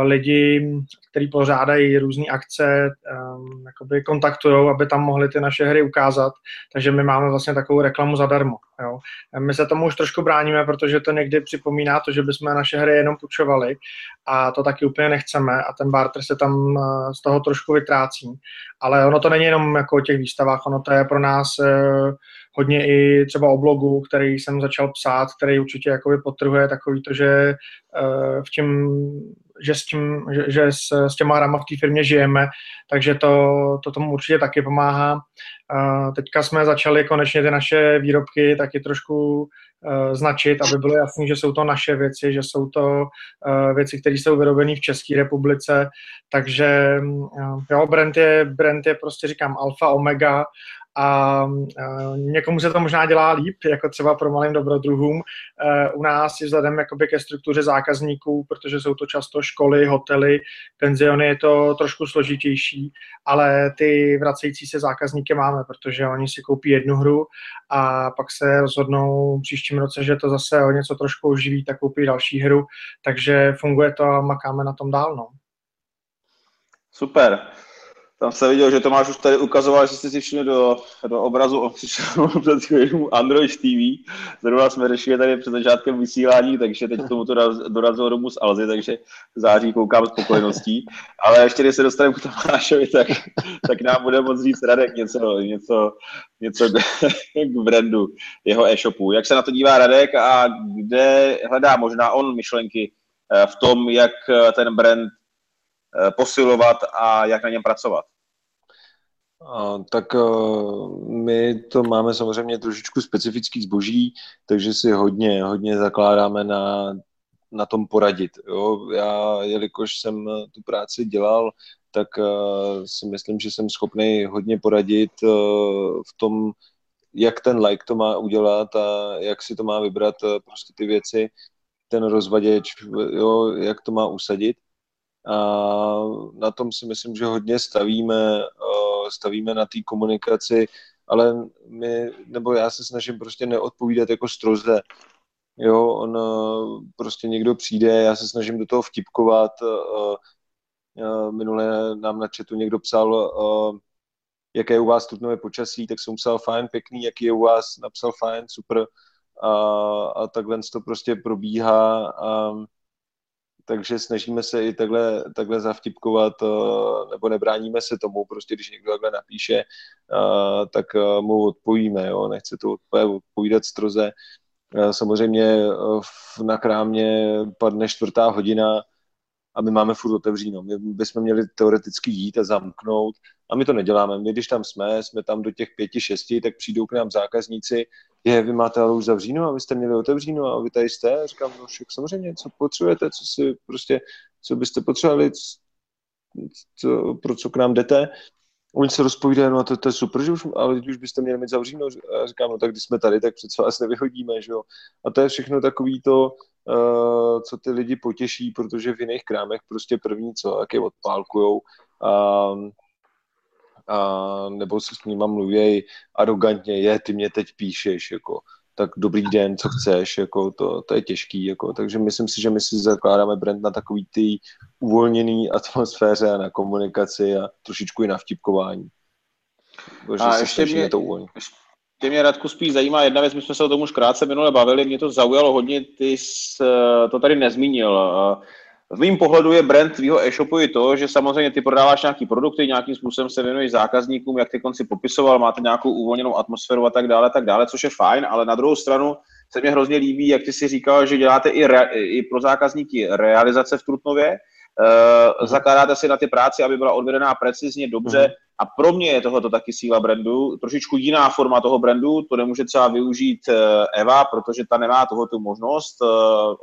lidi který pořádají různé akce, um, jakoby kontaktují, aby tam mohli ty naše hry ukázat. Takže my máme vlastně takovou reklamu zadarmo. Jo. My se tomu už trošku bráníme, protože to někdy připomíná to, že bychom naše hry jenom půjčovali a to taky úplně nechceme a ten barter se tam uh, z toho trošku vytrácí. Ale ono to není jenom jako o těch výstavách, ono to je pro nás uh, hodně i třeba o blogu, který jsem začal psát, který určitě jakoby potrhuje takový to, že uh, v tím že s, tím, že, že s, s těma hrama v té firmě žijeme, takže to, to tomu určitě taky pomáhá. Teďka jsme začali konečně ty naše výrobky taky trošku uh, značit, aby bylo jasné, že jsou to naše věci, že jsou to uh, věci, které jsou vyrobené v České republice, takže uh, jo, brand je, brand je prostě říkám alfa, omega a uh, někomu se to možná dělá líp, jako třeba pro malým dobrodruhům. Uh, u nás je vzhledem jakoby ke struktuře zákazníků, protože jsou to často školy, hotely, penziony, je to trošku složitější, ale ty vracející se zákazníky máme, protože oni si koupí jednu hru a pak se rozhodnou příštím roce, že to zase o něco trošku oživí, tak koupí další hru, takže funguje to a makáme na tom dál. No. Super. Tam se viděl, že Tomáš už tady ukazoval, že jste si všimli do, do obrazu před chvíli Android TV. Zrovna jsme řešili tady před začátkem vysílání, takže teď k tomu to dorazil domů z Alzy, takže září koukám s spokojeností. Ale ještě když se dostaneme k Tomášovi, tak, tak nám bude moc říct Radek něco, něco, něco k brandu jeho e-shopu. Jak se na to dívá Radek a kde hledá možná on myšlenky eh, v tom, jak eh, ten brand posilovat a jak na něm pracovat? Tak uh, my to máme samozřejmě trošičku specifický zboží, takže si hodně, hodně zakládáme na, na tom poradit. Jo? Já, jelikož jsem tu práci dělal, tak si myslím, že jsem schopný hodně poradit v tom, jak ten like to má udělat a jak si to má vybrat, prostě ty věci, ten rozvaděč, jo, jak to má usadit. A na tom si myslím, že hodně stavíme, stavíme na té komunikaci, ale my, nebo já se snažím prostě neodpovídat jako stroze. Jo, on prostě někdo přijde, já se snažím do toho vtipkovat. Minule nám na chatu někdo psal, jaké je u vás tutnové počasí, tak jsem psal fajn, pěkný, jaký je u vás, napsal fajn, super. A, a takhle to prostě probíhá. A, takže snažíme se i takhle, takhle zavtipkovat, eh, nebo nebráníme se tomu, prostě když někdo takhle napíše, eh, tak eh, mu odpovíme, jo, nechce to odpovídat stroze. Samozřejmě na krámě padne čtvrtá hodina a my máme furt otevříno. My bychom měli teoreticky jít a zamknout a my to neděláme. My, když tam jsme, jsme tam do těch pěti, šesti, tak přijdou k nám zákazníci, je, vy máte ale už zavříno a vy jste měli otevříno a vy tady jste. A říkám, no však samozřejmě, co potřebujete, co si prostě, co byste potřebovali, co, pro co k nám jdete. Oni se rozpovídají, no to, to je super, že už, ale už byste měli mít zavříno. A říkám, no tak když jsme tady, tak přece vás nevyhodíme, že jo. A to je všechno takový to, uh, co ty lidi potěší, protože v jiných krámech prostě první co, jak je odpálkujou. A, a nebo se s nima mluví arrogantně, je, ty mě teď píšeš, jako, tak dobrý den, co chceš, jako to, to je těžký, jako, takže myslím si, že my si zakládáme brand na takový ty uvolněný atmosféře a na komunikaci a trošičku i na vtipkování. Že a ještě mě, to uvolní. Ještě mě Radku spíš zajímá jedna věc, my jsme se o tom už krátce minule bavili, mě to zaujalo hodně, ty jsi eh, to tady nezmínil. V mém pohledu je brand tvýho e-shopu i to, že samozřejmě ty prodáváš nějaký produkty, nějakým způsobem se věnuješ zákazníkům, jak ty konci popisoval, máte nějakou uvolněnou atmosféru a tak dále, tak dále, což je fajn, ale na druhou stranu se mě hrozně líbí, jak ty si říkal, že děláte i, re, i pro zákazníky realizace v Trutnově, Uh, zakládáte si na ty práci, aby byla odvedená precizně, dobře. Mm. A pro mě je tohoto taky síla brandu. Trošičku jiná forma toho brandu, to nemůže třeba využít uh, Eva, protože ta nemá toho tu možnost. Uh,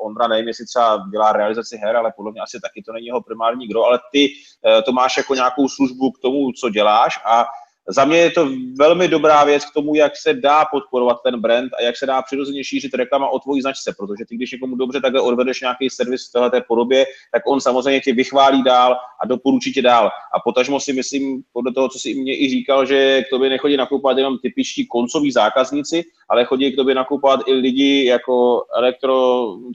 Ondra nevím, jestli třeba dělá realizaci her, ale podle mě asi taky to není jeho primární gro, ale ty uh, to máš jako nějakou službu k tomu, co děláš a za mě je to velmi dobrá věc k tomu, jak se dá podporovat ten brand a jak se dá přirozeně šířit reklama o tvojí značce, protože ty, když někomu dobře takhle odvedeš nějaký servis v této podobě, tak on samozřejmě tě vychválí dál a doporučí tě dál. A potažmo si myslím, podle toho, co si mě i říkal, že k tobě nechodí nakupovat jenom typičtí koncoví zákazníci, ale chodí k tobě nakupovat i lidi jako elektro,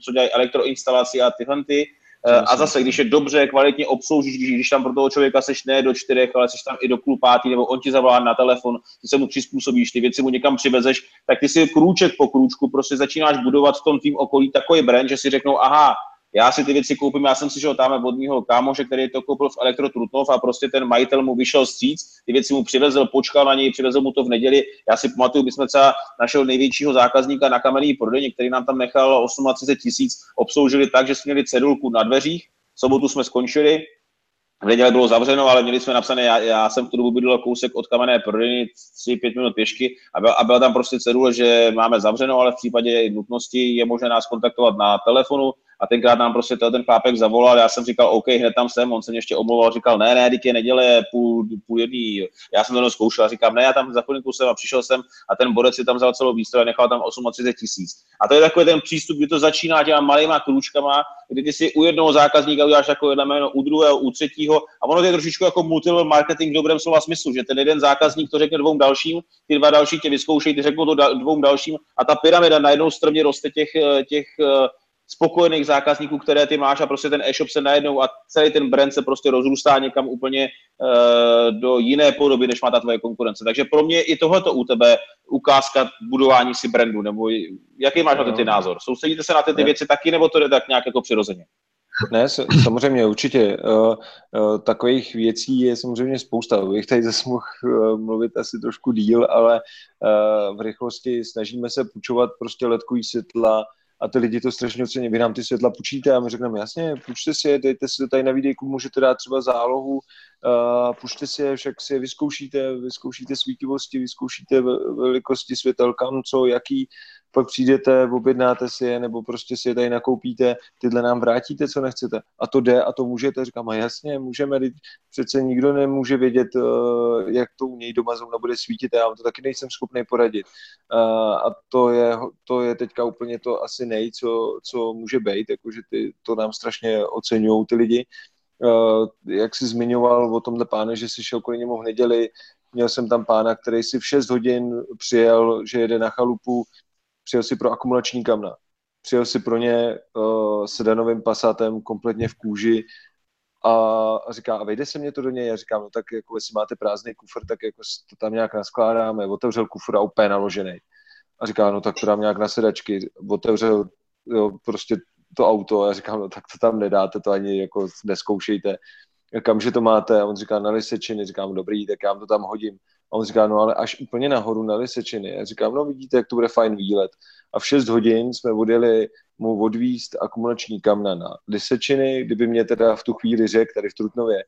co dělají elektroinstalaci a tyhle ty, a zase, když je dobře, kvalitně obsloužíš, když, když tam pro toho člověka seš ne do čtyřech, ale seš tam i do půl pátý, nebo on ti zavolá na telefon, ty se mu přizpůsobíš, ty věci mu někam přivezeš, tak ty si krůček po krůčku prostě začínáš budovat v tom tvým okolí takový brand, že si řeknou, aha, já si ty věci koupím, já jsem si šel tam od mého kámoše, který to koupil v Elektro Trutnov a prostě ten majitel mu vyšel stříc, ty věci mu přivezl, počkal na něj, přivezl mu to v neděli. Já si pamatuju, my jsme třeba našeho největšího zákazníka na kamenný prodejně, který nám tam nechal 38 tisíc, obsloužili tak, že jsme měli cedulku na dveřích, v sobotu jsme skončili, v neděli bylo zavřeno, ale měli jsme napsané, já, já jsem v tu dobu bydlel kousek od kamenné prodejny, 3-5 minut pěšky a, byl, a byla tam prostě cedule, že máme zavřeno, ale v případě nutnosti je možné nás kontaktovat na telefonu, a tenkrát nám prostě ten chlápek zavolal, já jsem říkal, OK, hned tam jsem, on se mě ještě omlouval, říkal, ne, ne, díky neděle, půl, půl jedný, já jsem to zkoušel a říkám, ne, já tam za chvilinku jsem a přišel jsem a ten borec si tam vzal celou výstroj a nechal tam 38 tisíc. A to je takový ten přístup, kdy to začíná těma malýma krůčkama, kdy ty si u jednoho zákazníka uděláš jako jedno jméno, u druhého, u třetího a ono to je trošičku jako multilevel marketing v dobrém slova smyslu, že ten jeden zákazník to řekne dvou dalším, ty dva další tě vyzkoušejí, ty řeknou to dvou dalším a ta pyramida najednou strmě roste těch, těch spokojených zákazníků, které ty máš a prostě ten e-shop se najednou a celý ten brand se prostě rozrůstá někam úplně uh, do jiné podoby, než má ta tvoje konkurence. Takže pro mě i tohleto u tebe ukázka budování si brandu, nebo jaký máš no. na ty názor? Soustředíte se na ty, ty věci taky, nebo to jde tak nějak jako přirozeně? Ne, samozřejmě, určitě. Uh, uh, takových věcí je samozřejmě spousta. Bych tady zase mohl mluvit asi trošku díl, ale v rychlosti snažíme se půjčovat prostě letkový světla, a ty lidi to strašně ocení. Vy nám ty světla půjčíte a my řekneme, jasně, půjčte si je, dejte si to tady na videjku, můžete dát třeba zálohu, uh, půjčte si je, však si je vyzkoušíte, vyzkoušíte svítivosti, vyzkoušíte velikosti světel, kam, co, jaký, pak přijdete, objednáte si je, nebo prostě si je tady nakoupíte, tyhle nám vrátíte, co nechcete. A to jde a to můžete. Říkám, a jasně, můžeme, přece nikdo nemůže vědět, eh, jak to u něj doma zrovna bude svítit, já vám to taky nejsem schopný poradit. A to je, to je teďka úplně to asi nej, co, co může být, jakože ty, to nám strašně oceňují ty lidi. Eh, jak jsi zmiňoval o tomhle páne, že jsi šel kvůli němu v neděli, měl jsem tam pána, který si v 6 hodin přijel, že jede na chalupu, přijel si pro akumulační kamna. Přijel si pro ně uh, sedanovým pasátem kompletně v kůži a, a říká, a vejde se mě to do něj? Já říkám, no tak jako jestli máte prázdný kufr, tak jako to tam nějak naskládáme. Otevřel kufr a úplně naložený. A říká, no tak to dám nějak na sedačky. Otevřel jo, prostě to auto a já říkám, no tak to tam nedáte, to ani jako neskoušejte. Kamže to máte? A on říká, na lisečiny. Říkám, dobrý, tak já vám to tam hodím. A on říká, no ale až úplně nahoru na Lisečiny. Já říkám, no vidíte, jak to bude fajn výlet. A v 6 hodin jsme odjeli mu odvíst akumulační kamna na Lisečiny, kdyby mě teda v tu chvíli řekl tady v Trutnově,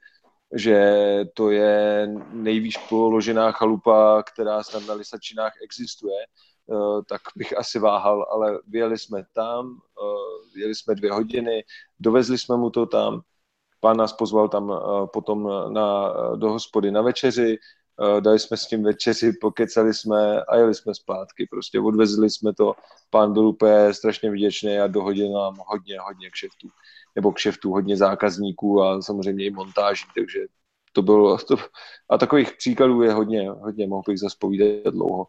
že to je nejvýš položená chalupa, která snad na Lisečinách existuje, eh, tak bych asi váhal, ale vyjeli jsme tam, eh, jeli jsme dvě hodiny, dovezli jsme mu to tam, pán nás pozval tam eh, potom na, do hospody na večeři, Eh, dali jsme s tím večeři, pokecali jsme a jeli jsme zpátky. Prostě odvezli jsme to, pán byl úplně strašně vděčný a dohodil nám hodně, hodně kšeftů, nebo kšeftů, hodně zákazníků a samozřejmě i montáží, takže to bylo, to, a takových příkladů je hodně, hodně, mohl bych zase povídat dlouho.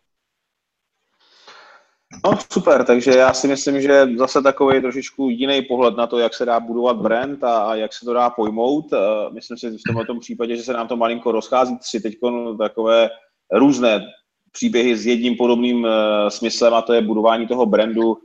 No super, takže já si myslím, že zase takový trošičku jiný pohled na to, jak se dá budovat brand a, a jak se to dá pojmout. Myslím si v tomto případě, že se nám to malinko rozchází tři teď takové různé příběhy s jedním podobným uh, smyslem a to je budování toho brandu, uh,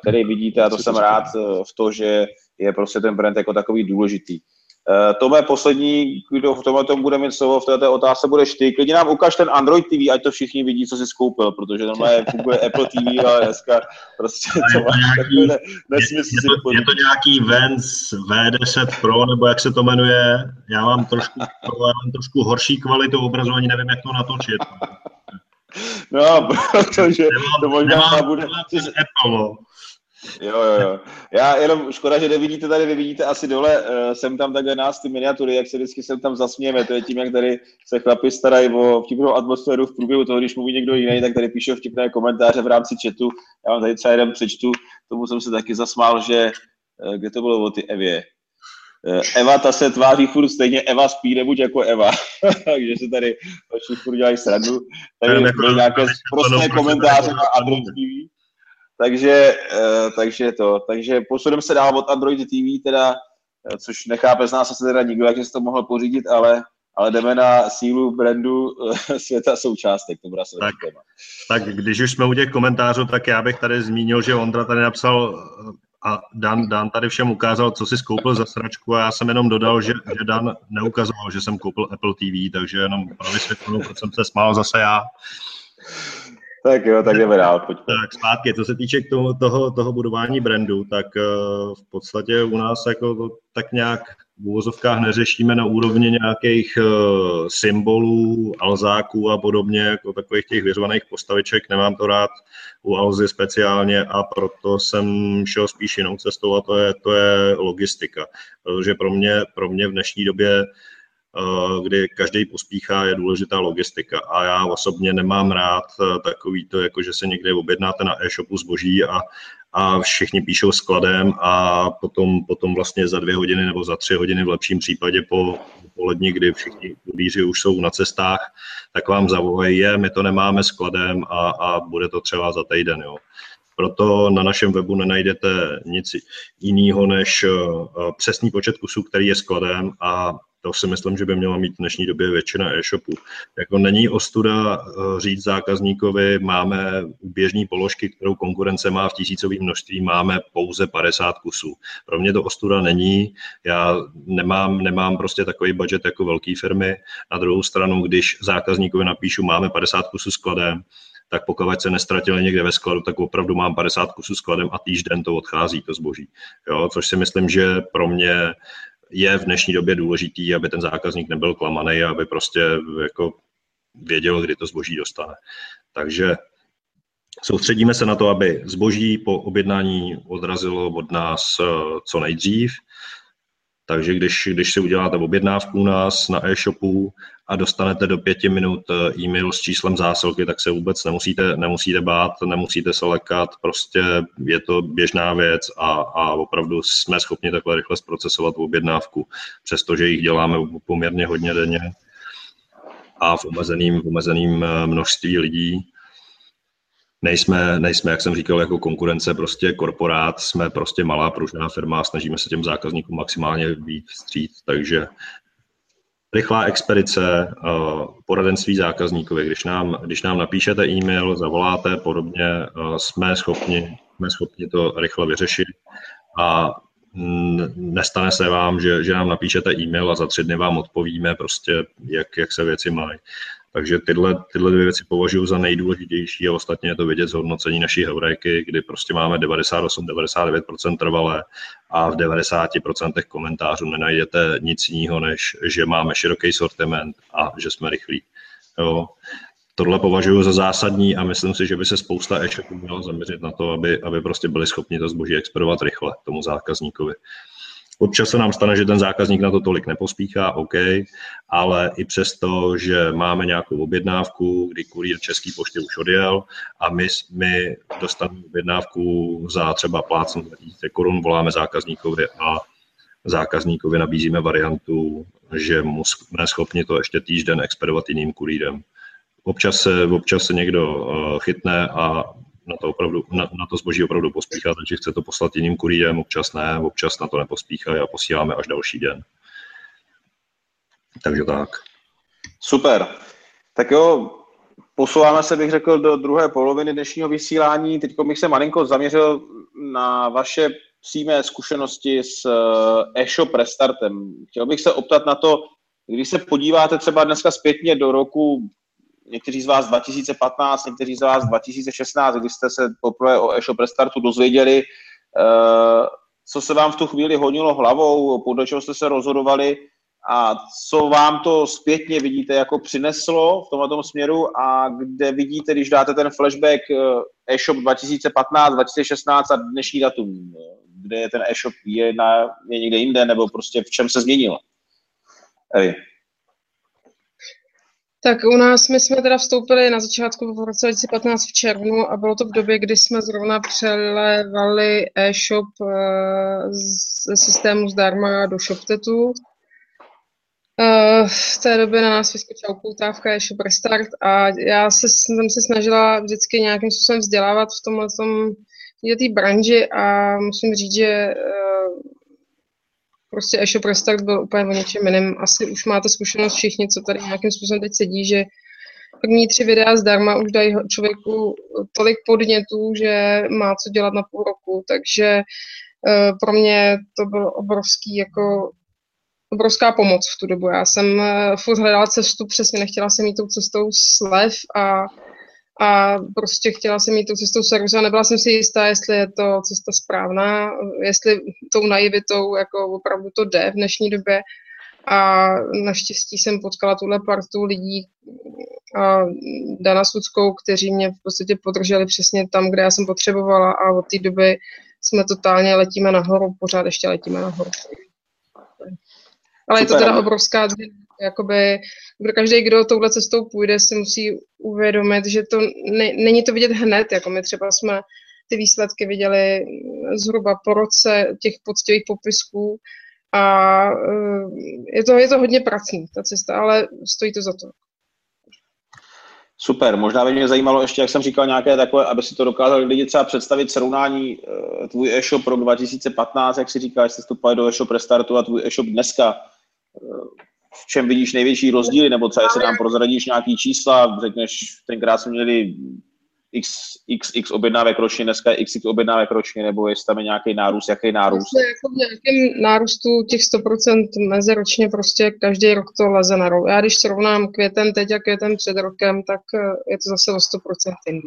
který vidíte a to jsem rád uh, v to, že je prostě ten brand jako takový důležitý. Uh, Tome, poslední, kdo v tomhle tom bude mít slovo v této otázce, budeš ty. Klidně nám ukaž ten Android TV, ať to všichni vidí, co jsi skoupil, protože tam je funguje Apple TV a dneska prostě to máš nějaký, ne, nesmysl je, je, to, je to nějaký Vans V10 Pro, nebo jak se to jmenuje. Já mám trošku, já mám trošku horší kvalitu obrazu, ani nevím, jak to natočit. No, protože nemám, to možná nemám, bude... Apple, no. Jo, jo, jo. Já jenom, škoda, že nevidíte tady, nevidíte asi dole, jsem tam takhle nás ty miniatury, jak se vždycky sem tam zasmějeme, to je tím, jak tady se chlapi starají o vtipnou atmosféru v průběhu toho, když mluví někdo jiný, tak tady píšou vtipné komentáře v rámci chatu. Já vám tady třeba jeden přečtu, tomu jsem se taky zasmál, že, uh, kde to bylo o ty Evě, uh, Eva ta se tváří furt stejně, Eva spí, nebuď jako Eva. Takže se tady všichni furt dělají srandu. Tady byly nějaké prosté komentáře na Android TV. Takže, uh, takže to, takže posuneme se dál od Android TV, teda, uh, což nechápe z nás asi teda nikdo, jak se to mohl pořídit, ale, ale jdeme na sílu brandu uh, světa součástek, to bude tak, téma. Tak když už jsme u těch komentářů, tak já bych tady zmínil, že Ondra tady napsal a Dan, Dan tady všem ukázal, co si skoupil za sračku a já jsem jenom dodal, že, že Dan neukazoval, že jsem koupil Apple TV, takže jenom pro vysvětlenou, proč jsem se smál zase já. Tak jo, tak jdeme dál, pojďme. Tak zpátky, co se týče tomu, toho, toho budování brandu, tak uh, v podstatě u nás jako to tak nějak v úvozovkách neřešíme na úrovni nějakých uh, symbolů, alzáků a podobně, jako takových těch vyřvaných postaviček, nemám to rád u Alzy speciálně a proto jsem šel spíš jinou cestou a to je, to je logistika. Protože pro mě, pro mě v dnešní době Eh, kdy každý pospíchá, je důležitá logistika. A já osobně nemám rád eh, takový to, jako že se někde objednáte na e-shopu zboží a, a všichni píšou skladem a potom, potom vlastně za dvě hodiny nebo za tři hodiny v lepším případě po poledni, kdy všichni kurýři už jsou na cestách, tak vám zavolají, je, my to nemáme skladem a, a bude to třeba za týden. Jo. Proto na našem webu nenajdete nic jiného než eh, přesný počet kusů, který je skladem a to si myslím, že by měla mít v dnešní době většina e-shopů. Jako není ostuda eh, říct zákazníkovi, máme běžní položky, kterou konkurence má v tisícovém množství, máme pouze 50 kusů. Pro mě to ostuda není, já nemám, nemám prostě takový budget jako velké firmy. Na druhou stranu, když zákazníkovi napíšu, máme 50 kusů skladem, tak pokud se nestratili někde ve skladu, tak opravdu mám 50 kusů skladem a týžden to odchází, to zboží. Jo, což si myslím, že pro mě je v dnešní době důležitý, aby ten zákazník nebyl klamaný, aby prostě jako věděl, kdy to zboží dostane. Takže soustředíme se na to, aby zboží po objednání odrazilo od nás eh, co nejdřív. Takže když, když si uděláte objednávku u nás na e-shopu, a dostanete do pěti minut eh, e-mail s číslem zásilky, tak se vůbec nemusíte, nemusíte bát, nemusíte se lekat, prostě je to běžná věc a, a opravdu jsme schopni takhle rychle zprocesovat objednávku, přestože jich děláme poměrně hodně denně a v omezeným, v omezeným eh, množství lidí. Nejsme, nejsme, jak jsem říkal, jako konkurence, prostě korporát, jsme prostě malá pružná firma snažíme se těm zákazníkům maximálně být vstříc, takže rychlá expedice, eh, poradenství zákazníkovi. Když nám, když nám napíšete e-mail, zavoláte, podobně, eh, jsme schopni, jsme schopni to rychle vyřešit a nestane se vám, že, že nám napíšete e-mail a za tři dny vám odpovíme prostě, jak, jak se věci mají. Takže tyhle, tyhle dvě věci považuji za nejdůležitější a ostatně je to vidět z hodnocení naší heurejky, kdy prostě máme 98-99% trvalé a v 90% komentářů nenajdete nic jiného, než že máme široký sortiment a že jsme rychlí. Jo. Tohle považuji za zásadní a myslím si, že by se spousta e-shopů měla zaměřit na to, aby, aby prostě byli schopni to zboží expedovat rychle tomu zákazníkovi. Občas se nám stane, že ten zákazník na to tolik nepospíchá, OK, ale i přesto, že máme nějakou objednávku, kdy kurýr Český pošty už odjel a my, my dostaneme objednávku za třeba plácnu 2000 korun, voláme zákazníkovi a zákazníkovi nabízíme variantu, že jsme schopni to ještě týžden expedovat jiným kurýrem. Občas se, občas se někdo chytne a na to, opravdu, na, na to zboží opravdu pospíchá, takže chce to poslat jiným kurýrem, občas ne, občas na to nepospíchají a posíláme až další den. Takže tak. Super. Tak jo, posouváme se, bych řekl, do druhé poloviny dnešního vysílání. Teď bych se malinko zaměřil na vaše přímé zkušenosti s eh, e-shop restartem. Chtěl bych se optat na to, když se podíváte třeba dneska zpětně do roku někteří z vás 2015, někteří z vás 2016, kdy jste se poprvé o e-shop restartu dozvěděli, eh, co se vám v tu chvíli honilo hlavou, podle čeho jste se rozhodovali a co vám to zpětně vidíte jako přineslo v tomto směru a kde vidíte, když dáte ten flashback eh, e-shop 2015, 2016 a dnešní datum, kde je ten e-shop, je, na, je někde jinde, nebo prostě v čem se změnil? Evi. Tak u nás my jsme teda vstoupili na začátku v roce 2015 v červnu a bylo to v době, kdy jsme zrovna přelevali e-shop eh, ze systému zdarma do ShopTetu. Eh, v té době na nás vyskočila upoutávka e-shop Restart a já se, jsem se snažila vždycky nějakým způsobem vzdělávat v tomhle tom, té branži a musím říct, že eh, prostě e-shop restart byl úplně o něčem jiném. Asi už máte zkušenost všichni, co tady nějakým způsobem teď sedí, že první tři videa zdarma už dají člověku tolik podnětů, že má co dělat na půl roku, takže uh, pro mě to bylo obrovský jako obrovská pomoc v tu dobu. Já jsem uh, furt hledala cestu, přesně nechtěla jsem jít tou cestou slev a a prostě chtěla jsem jít tou cestou servisu a nebyla jsem si jistá, jestli je to cesta správná, jestli tou naivitou jako opravdu to jde v dnešní době. A naštěstí jsem potkala tuhle partu lidí a Dana Sudskou, kteří mě v podstatě podrželi přesně tam, kde já jsem potřebovala a od té doby jsme totálně letíme nahoru, pořád ještě letíme nahoru. Ale Super. je to teda obrovská jakoby, kdo každý, kdo touhle cestou půjde, si musí uvědomit, že to ne, není to vidět hned, jako my třeba jsme ty výsledky viděli zhruba po roce těch poctivých popisků a eh, je to, je to hodně pracný, ta cesta, ale stojí to za to. Super, možná by mě zajímalo ještě, jak jsem říkal, nějaké takové, aby si to dokázali lidi třeba představit srovnání uh, tvůj e-shop pro 2015, jak si říkáš, jste vstupovali do e-shop restartu a tvůj e-shop dneska. V čem vidíš největší rozdíly, nebo třeba jestli nám prozradíš nějaký čísla, řekneš, tenkrát jsme měli x, x, x objednávek ročně, dneska je x, x objednávek ročně, nebo jestli tam je nějaký nárůst, jaký nárůst? Vlastně jako v nějakém nárůstu těch 100% meziročně prostě každý rok to leze na rok. Já když srovnám květen teď a květen před rokem, tak eh, je to zase o 100% jiný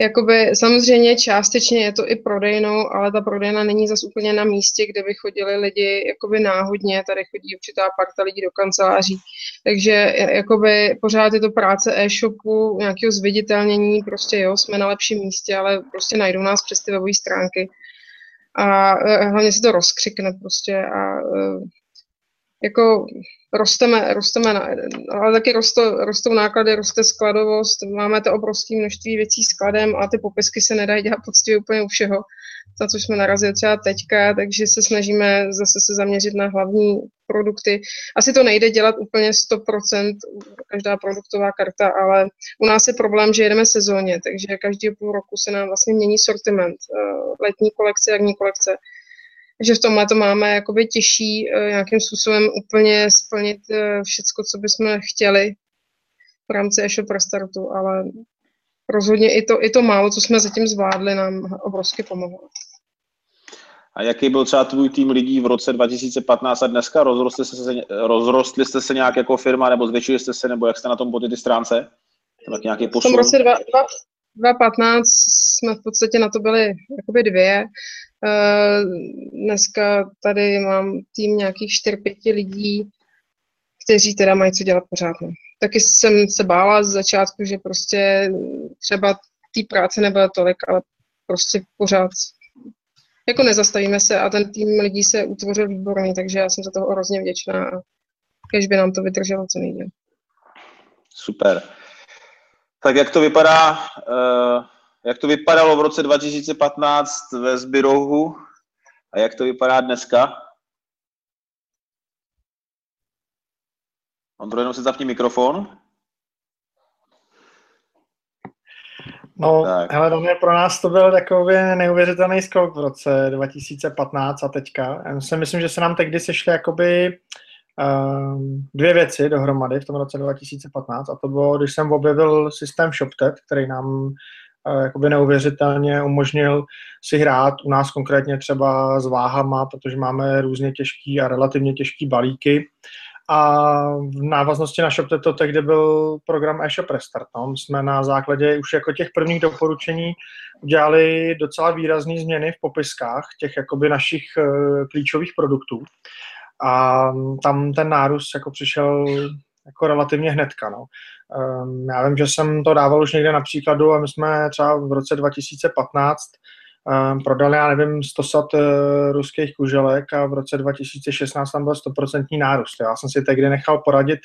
jakoby samozřejmě částečně je to i prodejnou, ale ta prodejna není zase úplně na místě, kde by chodili lidi jakoby náhodně, tady chodí určitá parta lidí do kanceláří, takže jakoby pořád je to práce e-shopu, nějakého zviditelnění, prostě jo, jsme na lepším místě, ale prostě najdou nás přes ty webové stránky. A e, hlavně se to rozkřikne prostě a e, jako rosteme, rosteme na, ale taky rostou, rostou náklady, roste skladovost, máme to obrovské množství věcí skladem a ty popisky se nedají dělat poctivě úplně u všeho, za což jsme narazili třeba teďka, takže se snažíme zase se zaměřit na hlavní produkty. Asi to nejde dělat úplně 100% každá produktová karta, ale u nás je problém, že jedeme sezóně, takže každý půl roku se nám vlastně mění sortiment. Eh, letní kolekce, jarní kolekce že v tomhle to máme jakoby těžší uh, nějakým způsobem úplně splnit uh, všecko, co bychom chtěli v rámci e-shop restartu, ale rozhodně i to, i to málo, co jsme zatím zvládli, nám obrovsky pomohlo. A jaký byl třeba tvůj tým lidí v roce 2015 a dneska? Rozrostli jste se, rozrostli jste se nějak jako firma, nebo zvětšili jste se, nebo jak jste na tom po ty stránce? Tak nějaký posun? V tom roce 2015 jsme v podstatě na to byli jakoby dvě. Eh, dneska tady mám tým nějakých 4-5 lidí, kteří teda mají co dělat pořád. No. Taky jsem se bála z začátku, že prostě třeba té práce nebude tolik, ale prostě pořád jako nezastavíme se a ten tým lidí se utvořil výborný, takže já jsem za toho hrozně vděčná a kež by nám to vydrželo co nejdíl. Super. Tak jak to vypadá uh jak to vypadalo v roce 2015 ve Zbirohu a jak to vypadá dneska? Ondro, jenom se zapni mikrofon. No, tak. hele, Daniel, pro nás to byl takový neuvěřitelný skok v roce 2015 a teďka. Já si myslím, že se nám tehdy sešly jakoby um, dvě věci dohromady v tom roce 2015 a to bylo, když jsem objevil systém ShopTet, který nám jakoby neuvěřitelně umožnil si hrát u nás konkrétně třeba s váhama, protože máme různě těžký a relativně těžký balíky a v návaznosti na ShopTet to tehdy byl program eShop Restart. No. jsme na základě už jako těch prvních doporučení udělali docela výrazné změny v popiskách těch jakoby našich uh, klíčových produktů. A tam ten nárůst jako přišel jako relativně hnedka. No. Um, já vím, že jsem to dával už někde na příkladu a my jsme třeba v roce 2015 um, prodali, já nevím, 100 sat uh, ruských kuželek a v roce 2016 tam byl 100% nárůst. Já jsem si tehdy nechal poradit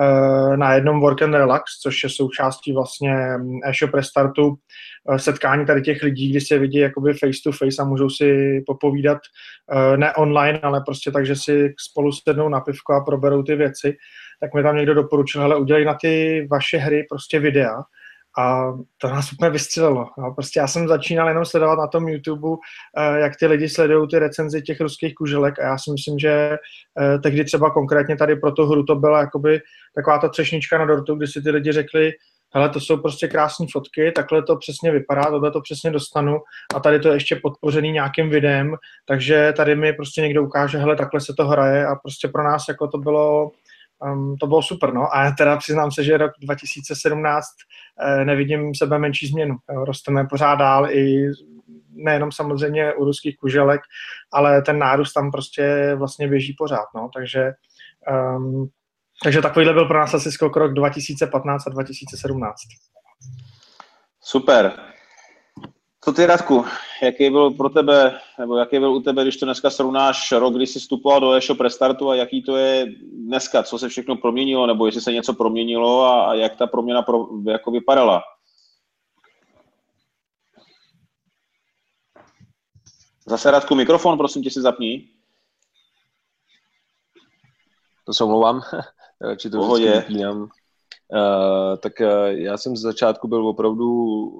uh, na jednom Work and Relax, což je součástí vlastně e-shop restartu uh, setkání tady těch lidí, kdy se vidí jakoby face to face a můžou si popovídat ne online, ale prostě tak, že si spolu sednou na pivko a proberou ty věci, tak mi tam někdo doporučil, ale udělej na ty vaše hry prostě videa, a to nás úplně vystřelilo. No, prostě já jsem začínal jenom sledovat na tom YouTube, eh, jak ty lidi sledují ty recenzi těch ruských kuželek a já si myslím, že eh, tehdy třeba konkrétně tady pro tu hru to byla jakoby taková ta třešnička na dortu, kdy si ty lidi řekli, hele, to jsou prostě krásné fotky, takhle to přesně vypadá, tohle to přesně dostanu a tady to je ještě podpořený nějakým videem, takže tady mi prostě někdo ukáže, hele, takhle se to hraje a prostě pro nás jako to bylo um, to bylo super, no. A teda přiznám se, že rok 2017 eh, nevidím sebe menší změnu. Rosteme pořád dál i nejenom samozřejmě u ruských kuželek, ale ten nárůst tam prostě vlastně běží pořád, no. Takže um, takže takovýhle byl pro nás asi skok rok 2015 a 2017. Super. Co ty, Radku, jaký byl pro tebe, nebo jaký byl u tebe, když to dneska srovnáš rok, kdy jsi vstupoval do e-shop restartu a jaký to je dneska, co se všechno proměnilo, nebo jestli se něco proměnilo a, a jak ta proměna pro, jako vypadala? Zase Radku, mikrofon, prosím tě si zapni. To se omlouvám, či to vždycky vypínám. Uh, tak uh, já jsem z začátku byl opravdu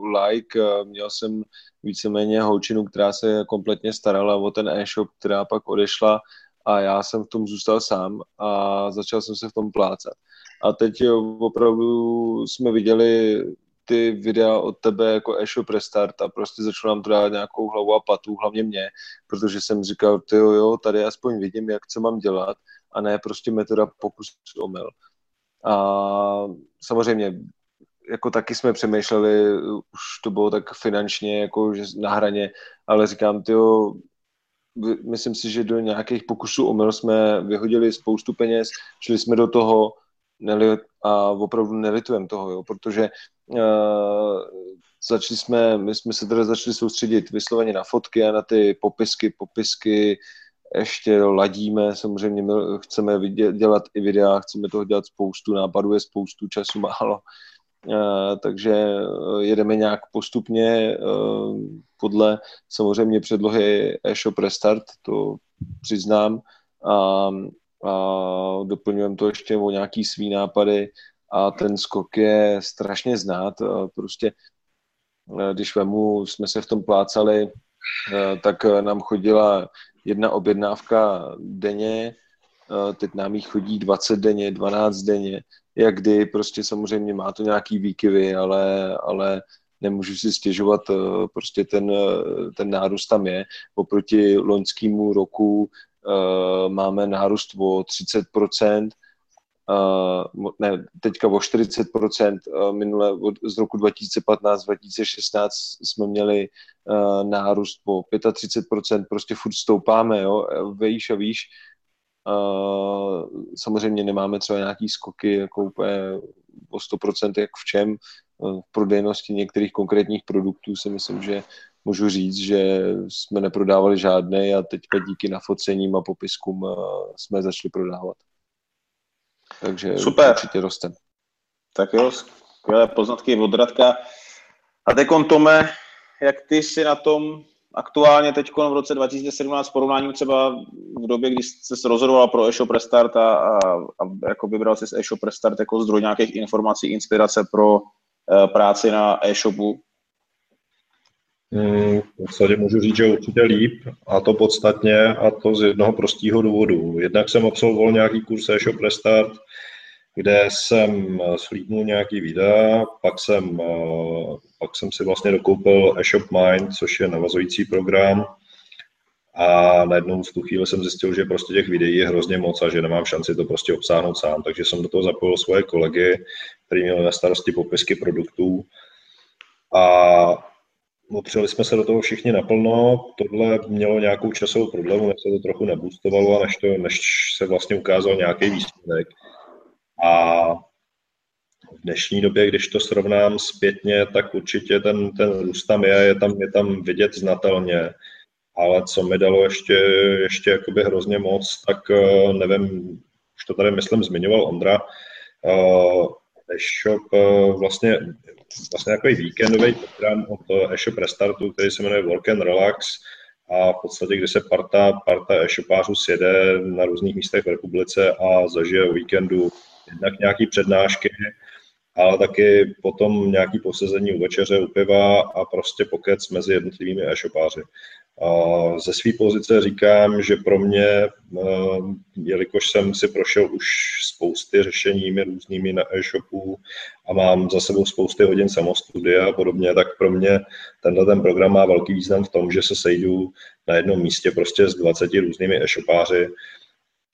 like, uh, měl jsem víceméně holčinu, která se kompletně starala o ten e-shop, která pak odešla a já jsem v tom zůstal sám a začal jsem se v tom plácat. A teď opravdu jsme viděli ty videa od tebe jako e-shop restart a prostě začalo nám to dát nějakou hlavu a patu, hlavně mě, protože jsem říkal, ty jo, jo, tady aspoň vidím, jak co mám dělat a ne prostě metoda pokus omyl. A samozřejmě jako taky jsme přemýšleli, už to bylo tak finančně jako že na hraně, ale říkám, ty myslím si, že do nějakých pokusů omyl jsme vyhodili spoustu peněz, šli jsme do toho neli, a opravdu nelitujeme toho, jo, protože uh, začali jsme, my jsme se teda začali soustředit vysloveně na fotky a na ty popisky, popisky, ještě ladíme, samozřejmě my chceme dělat i videa, chceme toho dělat spoustu, nápadů je spoustu, času málo, uh, takže eh, jedeme nějak postupně uh, podle samozřejmě předlohy e-shop Restart, to přiznám, a, a doplňujeme to ještě o nějaký svý nápady a ten skok je strašně znát, prostě když vemu, jsme se v tom plácali, tak nám chodila jedna objednávka denně, eh, teď nám jich chodí 20 denně, 12 denně, jak kdy, prostě samozřejmě má to nějaký výkyvy, ale, ale nemůžu si stěžovat, eh, prostě ten, eh, ten nárůst tam je. Oproti loňskému roku máme nárůst o 30%, uh, ne, teďka o 40%, uh, minule od, z roku 2015-2016 jsme měli uh, nárůst po 35%, prostě furt stoupáme, jo, výš a výš. Uh, samozřejmě nemáme třeba nějaký skoky jako úplně o 100% jak v čem, v prodejnosti některých konkrétních produktů si myslím, že můžu říct, že jsme neprodávali žádné a teďka díky nafocením a popiskům jsme začali prodávat. Takže Super. určitě roste. Tak jo, skvělé poznatky od Radka. A teď Tome, jak ty si na tom aktuálně teď v roce 2017 porovnáním třeba v době, kdy jste se rozhodoval pro e-shop Restart a, a, a jako vybral si e-shop Restart jako zdroj nějakých informací, inspirace pro uh, práci na e-shopu? Hmm, v podstatě můžu říct, že určitě líp a to podstatně a to z jednoho prostého důvodu. Jednak jsem absolvoval nějaký kurz e-shop Restart, kde jsem eh, slídnul nějaký videa, pak jsem, eh, pak jsem si vlastně dokoupil eShop Mind, což je navazující program a najednou v tu chvíli jsem zjistil, že prostě těch videí je hrozně moc a že nemám šanci to prostě obsáhnout sám, takže jsem do toho zapojil svoje kolegy, kteří měli na starosti popisky produktů a opřeli jsme se do toho všichni naplno. Tohle mělo nějakou časovou problému, než se to trochu neboostovalo a než, to, než se vlastně ukázal nějaký výsledek. A v dnešní době, když to srovnám zpětně, tak určitě ten, ten růst tam je, je tam, je tam vidět znatelně. Ale co mi dalo ještě, ještě jakoby hrozně moc, tak eh, nevím, už to tady myslím zmiňoval Ondra, uh, e-shop uh, vlastně, vlastně takový víkendový program od e-shop Restartu, který se jmenuje Work and Relax, a v podstatě, kdy se parta, parta e-shopářů sjede na různých místech v republice a zažije o víkendu jednak nějaký přednášky, ale taky potom nějaký posezení u večeře, u piva a prostě pokec mezi jednotlivými e-shopáři. Ze své pozice říkám, že pro mě, eh, jelikož jsem si prošel už spousty řešeními různými na e-shopu a mám za sebou spousty hodin samostudia a podobně, tak pro mě tenhle ten program má velký význam v tom, že se sejdu na jednom místě prostě s 20 různými e-shopáři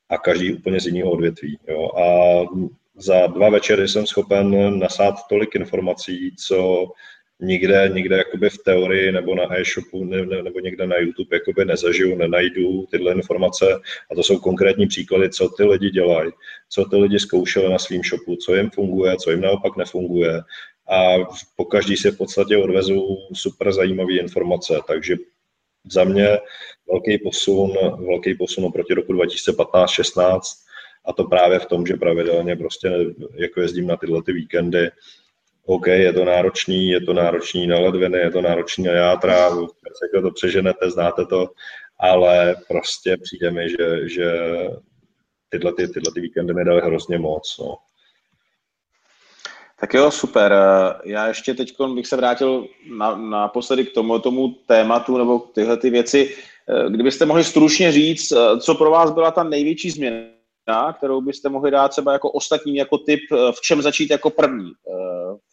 a každý úplně z jiného odvětví. Jo. A za dva večery jsem schopen nasát tolik informací, co nikde, nikde jakoby v teorii nebo na e-shopu ne, ne, nebo někde na YouTube jakoby nezažiju, nenajdu tyhle informace a to jsou konkrétní příklady, co ty lidi dělají, co ty lidi zkoušeli na svým shopu, co jim funguje, co jim naopak nefunguje a po každý si v podstatě odvezu super zajímavé informace, takže za mě velký posun, velký posun oproti roku 2015-16 a to právě v tom, že pravidelně prostě jako jezdím na tyhle ty víkendy. OK, je to náročný, je to náročný na ledviny, je to náročný na játra, jako to přeženete, znáte to, ale prostě přijde mi, že, že tyhle, ty, tyhle ty víkendy mi daly hrozně moc. No. Tak jo, super. Já ještě teď bych se vrátil na, naposledy k tomu, tomu tématu nebo tyhle ty věci. Kdybyste mohli stručně říct, co pro vás byla ta největší změna, kterou byste mohli dát třeba jako ostatním jako typ, v čem začít jako první.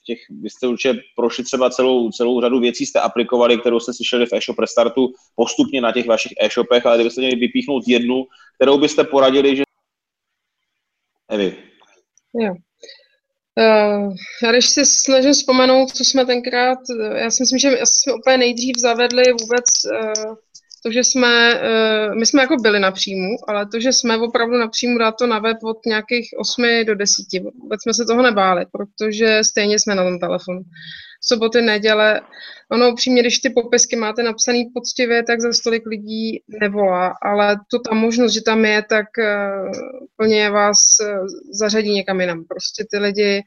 V těch, vy jste určitě prošli třeba celou, celou řadu věcí, jste aplikovali, kterou jste slyšeli v e-shop restartu postupně na těch vašich e-shopech, ale kdybyste měli vypíchnout jednu, kterou byste poradili, že... Evi. Jo. Já když si snažím vzpomenout, co jsme tenkrát, eh, já si myslím, že jsme úplně nejdřív zavedli vůbec to, že jsme, uh, my jsme jako byli na příjmu, ale to, že jsme opravdu na příjmu dát to na web od nějakých 8 do 10, vůbec jsme se toho nebáli, protože stejně jsme na tom telefonu soboty, neděle. Ono upřímně, když ty popisky máte napsané poctivě, tak za stolik lidí nevolá, ale to ta možnost, že tam je, tak uh, plně vás uh, zařadí někam jinam. Prostě ty lidi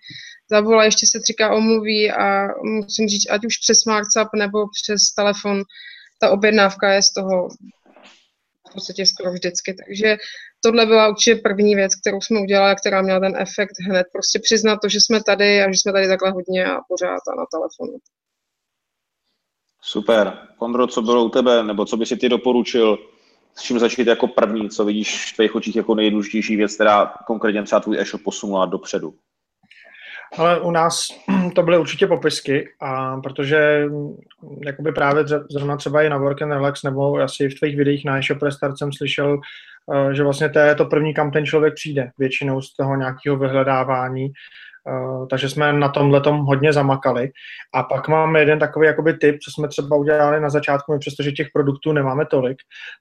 zavolají, ještě se třikrát omluví a musím říct, ať už přes WhatsApp nebo přes telefon, ta objednávka je z toho v podstatě skoro vždycky. Takže tohle byla určitě první věc, kterou jsme udělali, která měla ten efekt hned. Prostě přiznat to, že jsme tady a že jsme tady takhle hodně a pořád a na telefonu. Super. Kondro, co bylo u tebe, nebo co by si ty doporučil, s čím začít jako první, co vidíš v tvých očích jako nejdůležitější věc, která konkrétně třeba tvůj e-shop posunula dopředu? Ale u nás to byly určitě popisky, a protože jakoby právě zrovna třeba i na Work and Relax nebo asi v tvých videích na e-shop jsem slyšel, že vlastně to je to první, kam ten člověk přijde, většinou z toho nějakého vyhledávání. Eh, takže jsme na tomhle tom hodně zamakali. A pak máme jeden takový jakoby tip, co jsme třeba udělali na začátku, my přestože těch produktů nemáme tolik,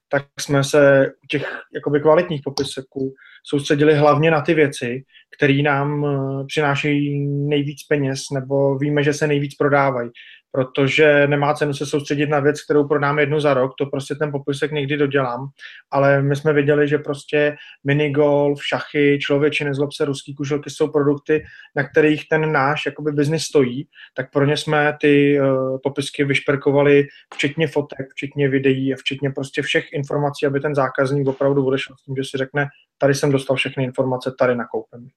tak jsme se u těch jakoby kvalitních popiseků soustředili hlavně na ty věci, které nám eh, přinášejí nejvíc peněz nebo víme, že se nejvíc prodávají. Protože nemá cenu se soustředit na věc, kterou prodám jednu za rok, to prostě ten popisek někdy dodělám, ale my jsme viděli, že prostě minigolf, šachy, člověče, nezlob se, ruský kuželky jsou produkty, na kterých ten náš jakoby biznis stojí, tak pro ně jsme ty uh, popisky vyšperkovali včetně fotek, včetně videí a včetně prostě všech informací, aby ten zákazník opravdu odešel s tím, že si řekne, tady jsem dostal všechny informace, tady nakoupím.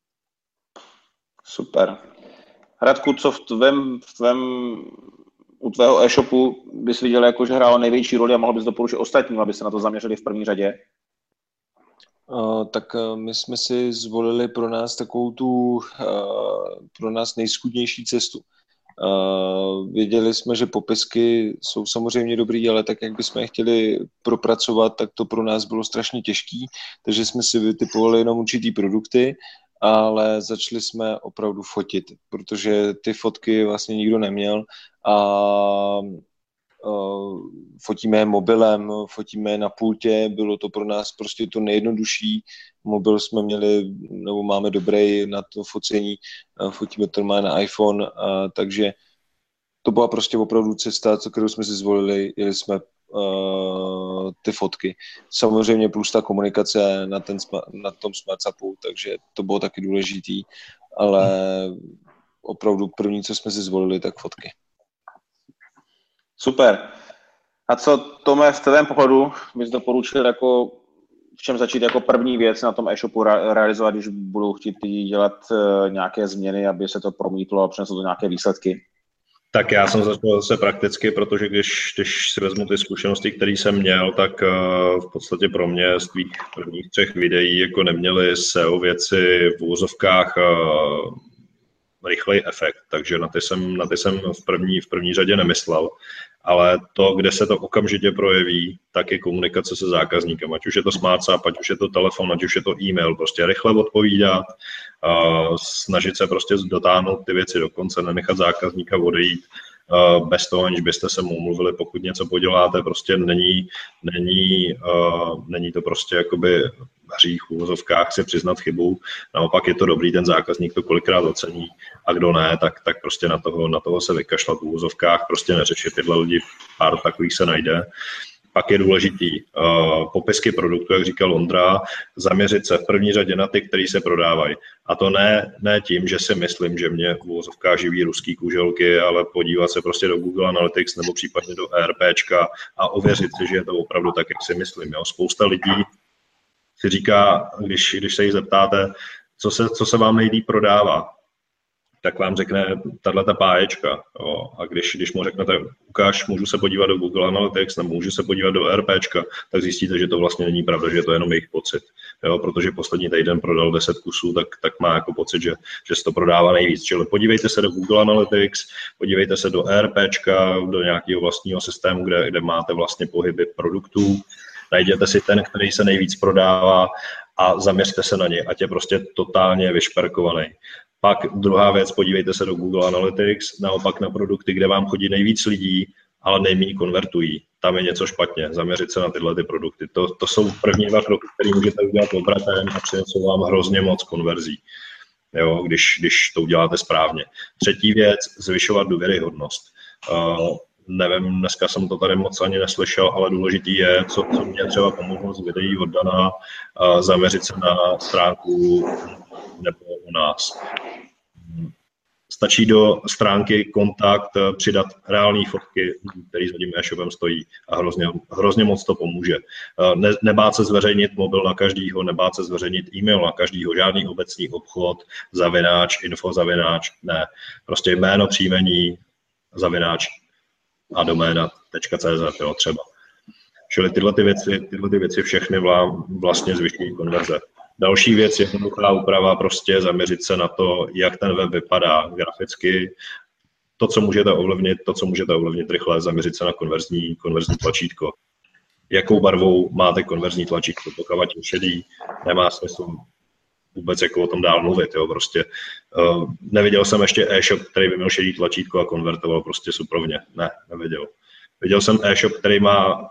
Super. Radku, co v tvém, v tvém u tvého e-shopu bys viděl, jako, že hrálo největší roli a mohl bys doporučit ostatním, aby se na to zaměřili v první řadě? Uh, tak uh, my jsme si zvolili pro nás takovou tu uh, pro nás nejskudnější cestu. Uh, věděli jsme, že popisky jsou samozřejmě dobrý, ale tak, jak bychom je chtěli propracovat, tak to pro nás bylo strašně těžký, takže jsme si vytipovali jenom určitý produkty ale začali jsme opravdu fotit, protože ty fotky vlastně nikdo neměl a fotíme je mobilem, fotíme je na pultě, bylo to pro nás prostě to nejjednodušší. Mobil jsme měli, nebo máme dobrý na to focení, fotíme to má na iPhone, takže to byla prostě opravdu cesta, kterou jsme si zvolili, jeli jsme uh, ty fotky. Samozřejmě plus ta komunikace na, ten, na tom SmartSapu, takže to bylo taky důležitý, ale opravdu první, co jsme si zvolili, tak fotky. Super. A co, Tome, v tvém pohledu bys doporučil jako v čem začít jako první věc na tom e-shopu realizovat, když budou chtít dělat uh, nějaké změny, aby se to promítlo a přineslo to nějaké výsledky? Tak já jsem začal zase prakticky, protože když, když si vezmu ty zkušenosti, které jsem měl, tak uh, v podstatě pro mě z tvých prvních třech videí jako neměly SEO věci v úzovkách uh, rychlej efekt, takže na ty jsem, na ty jsem v, první, v první řadě nemyslel. Ale to, kde se to okamžitě projeví, tak je komunikace se zákazníkem. Ať už je to SmartSap, ať už je to telefon, ať už je to e-mail. Prostě rychle odpovídat, snažit se prostě dotáhnout ty věci do konce, nenechat zákazníka odejít bez toho, aniž byste se mu mluvili, pokud něco poděláte, prostě není, není, uh, není to prostě jakoby hřích v úvozovkách si přiznat chybu. Naopak je to dobrý, ten zákazník to kolikrát ocení a kdo ne, tak, tak prostě na toho, na toho se vykašlat v úvozovkách, prostě neřešit tyhle lidi, pár takových se najde. Uh, pak je důležitý uh, popisky produktu, jak říkal Ondra, zaměřit se v první řadě na ty, které se prodávají. A to ne, ne tím, že si myslím, že mě v úvozovkách živí ruský kuželky, ale podívat se prostě do Google Analytics nebo případně do ERPčka a ověřit si, že je to opravdu tak, jak si myslím. Jo. Spousta lidí si říká, když, když se jich zeptáte, co se, co se vám nejlíp prodává, tak vám řekne tahle ta páječka. Jo. A když, když mu řeknete, ukáž, můžu se podívat do Google Analytics nebo můžu se podívat do RPčka, tak zjistíte, že to vlastně není pravda, že je to jenom jejich pocit. Jo. Protože poslední týden prodal 10 kusů, tak, tak má jako pocit, že, že se to prodává nejvíc. Čili podívejte se do Google Analytics, podívejte se do RPčka, do nějakého vlastního systému, kde, kde máte vlastně pohyby produktů, najděte si ten, který se nejvíc prodává a zaměřte se na ně, ať je prostě totálně vyšperkovaný. Pak druhá věc, podívejte se do Google Analytics, naopak na produkty, kde vám chodí nejvíc lidí, ale nejméně konvertují. Tam je něco špatně, zaměřit se na tyhle ty produkty. To, to jsou první dva kroky, které můžete udělat obratem a přinesou vám hrozně moc konverzí, jo, když, když to uděláte správně. Třetí věc, zvyšovat důvěryhodnost. Uh, nevím, dneska jsem to tady moc ani neslyšel, ale důležitý je, co, co mě třeba pomohlo z videí od Dana, zaměřit se na stránku nebo u nás. Stačí do stránky kontakt přidat reální fotky, který za tím e-shopem stojí a hrozně, hrozně moc to pomůže. Ne, nebát se zveřejnit mobil na každýho, nebát se zveřejnit e-mail na každýho, žádný obecný obchod, zavináč, info zavináč, ne. Prostě jméno, příjmení, zavináč a doména.cz, jo, třeba. Čili tyhle ty věci, tyhle ty věci všechny vlastně zvyšují konverze. Další věc je jednoduchá úprava, prostě zaměřit se na to, jak ten web vypadá graficky, to, co můžete ovlivnit, to, co můžete ovlivnit rychle, zaměřit se na konverzní, konverzní tlačítko. Jakou barvou máte konverzní tlačítko, pokud je šedý, nemá smysl vůbec jako o tom dál mluvit, jo, prostě. Uh, neviděl jsem ještě e-shop, který by měl šedý tlačítko a konvertoval prostě suprovně. Ne, neviděl. Viděl jsem e-shop, který má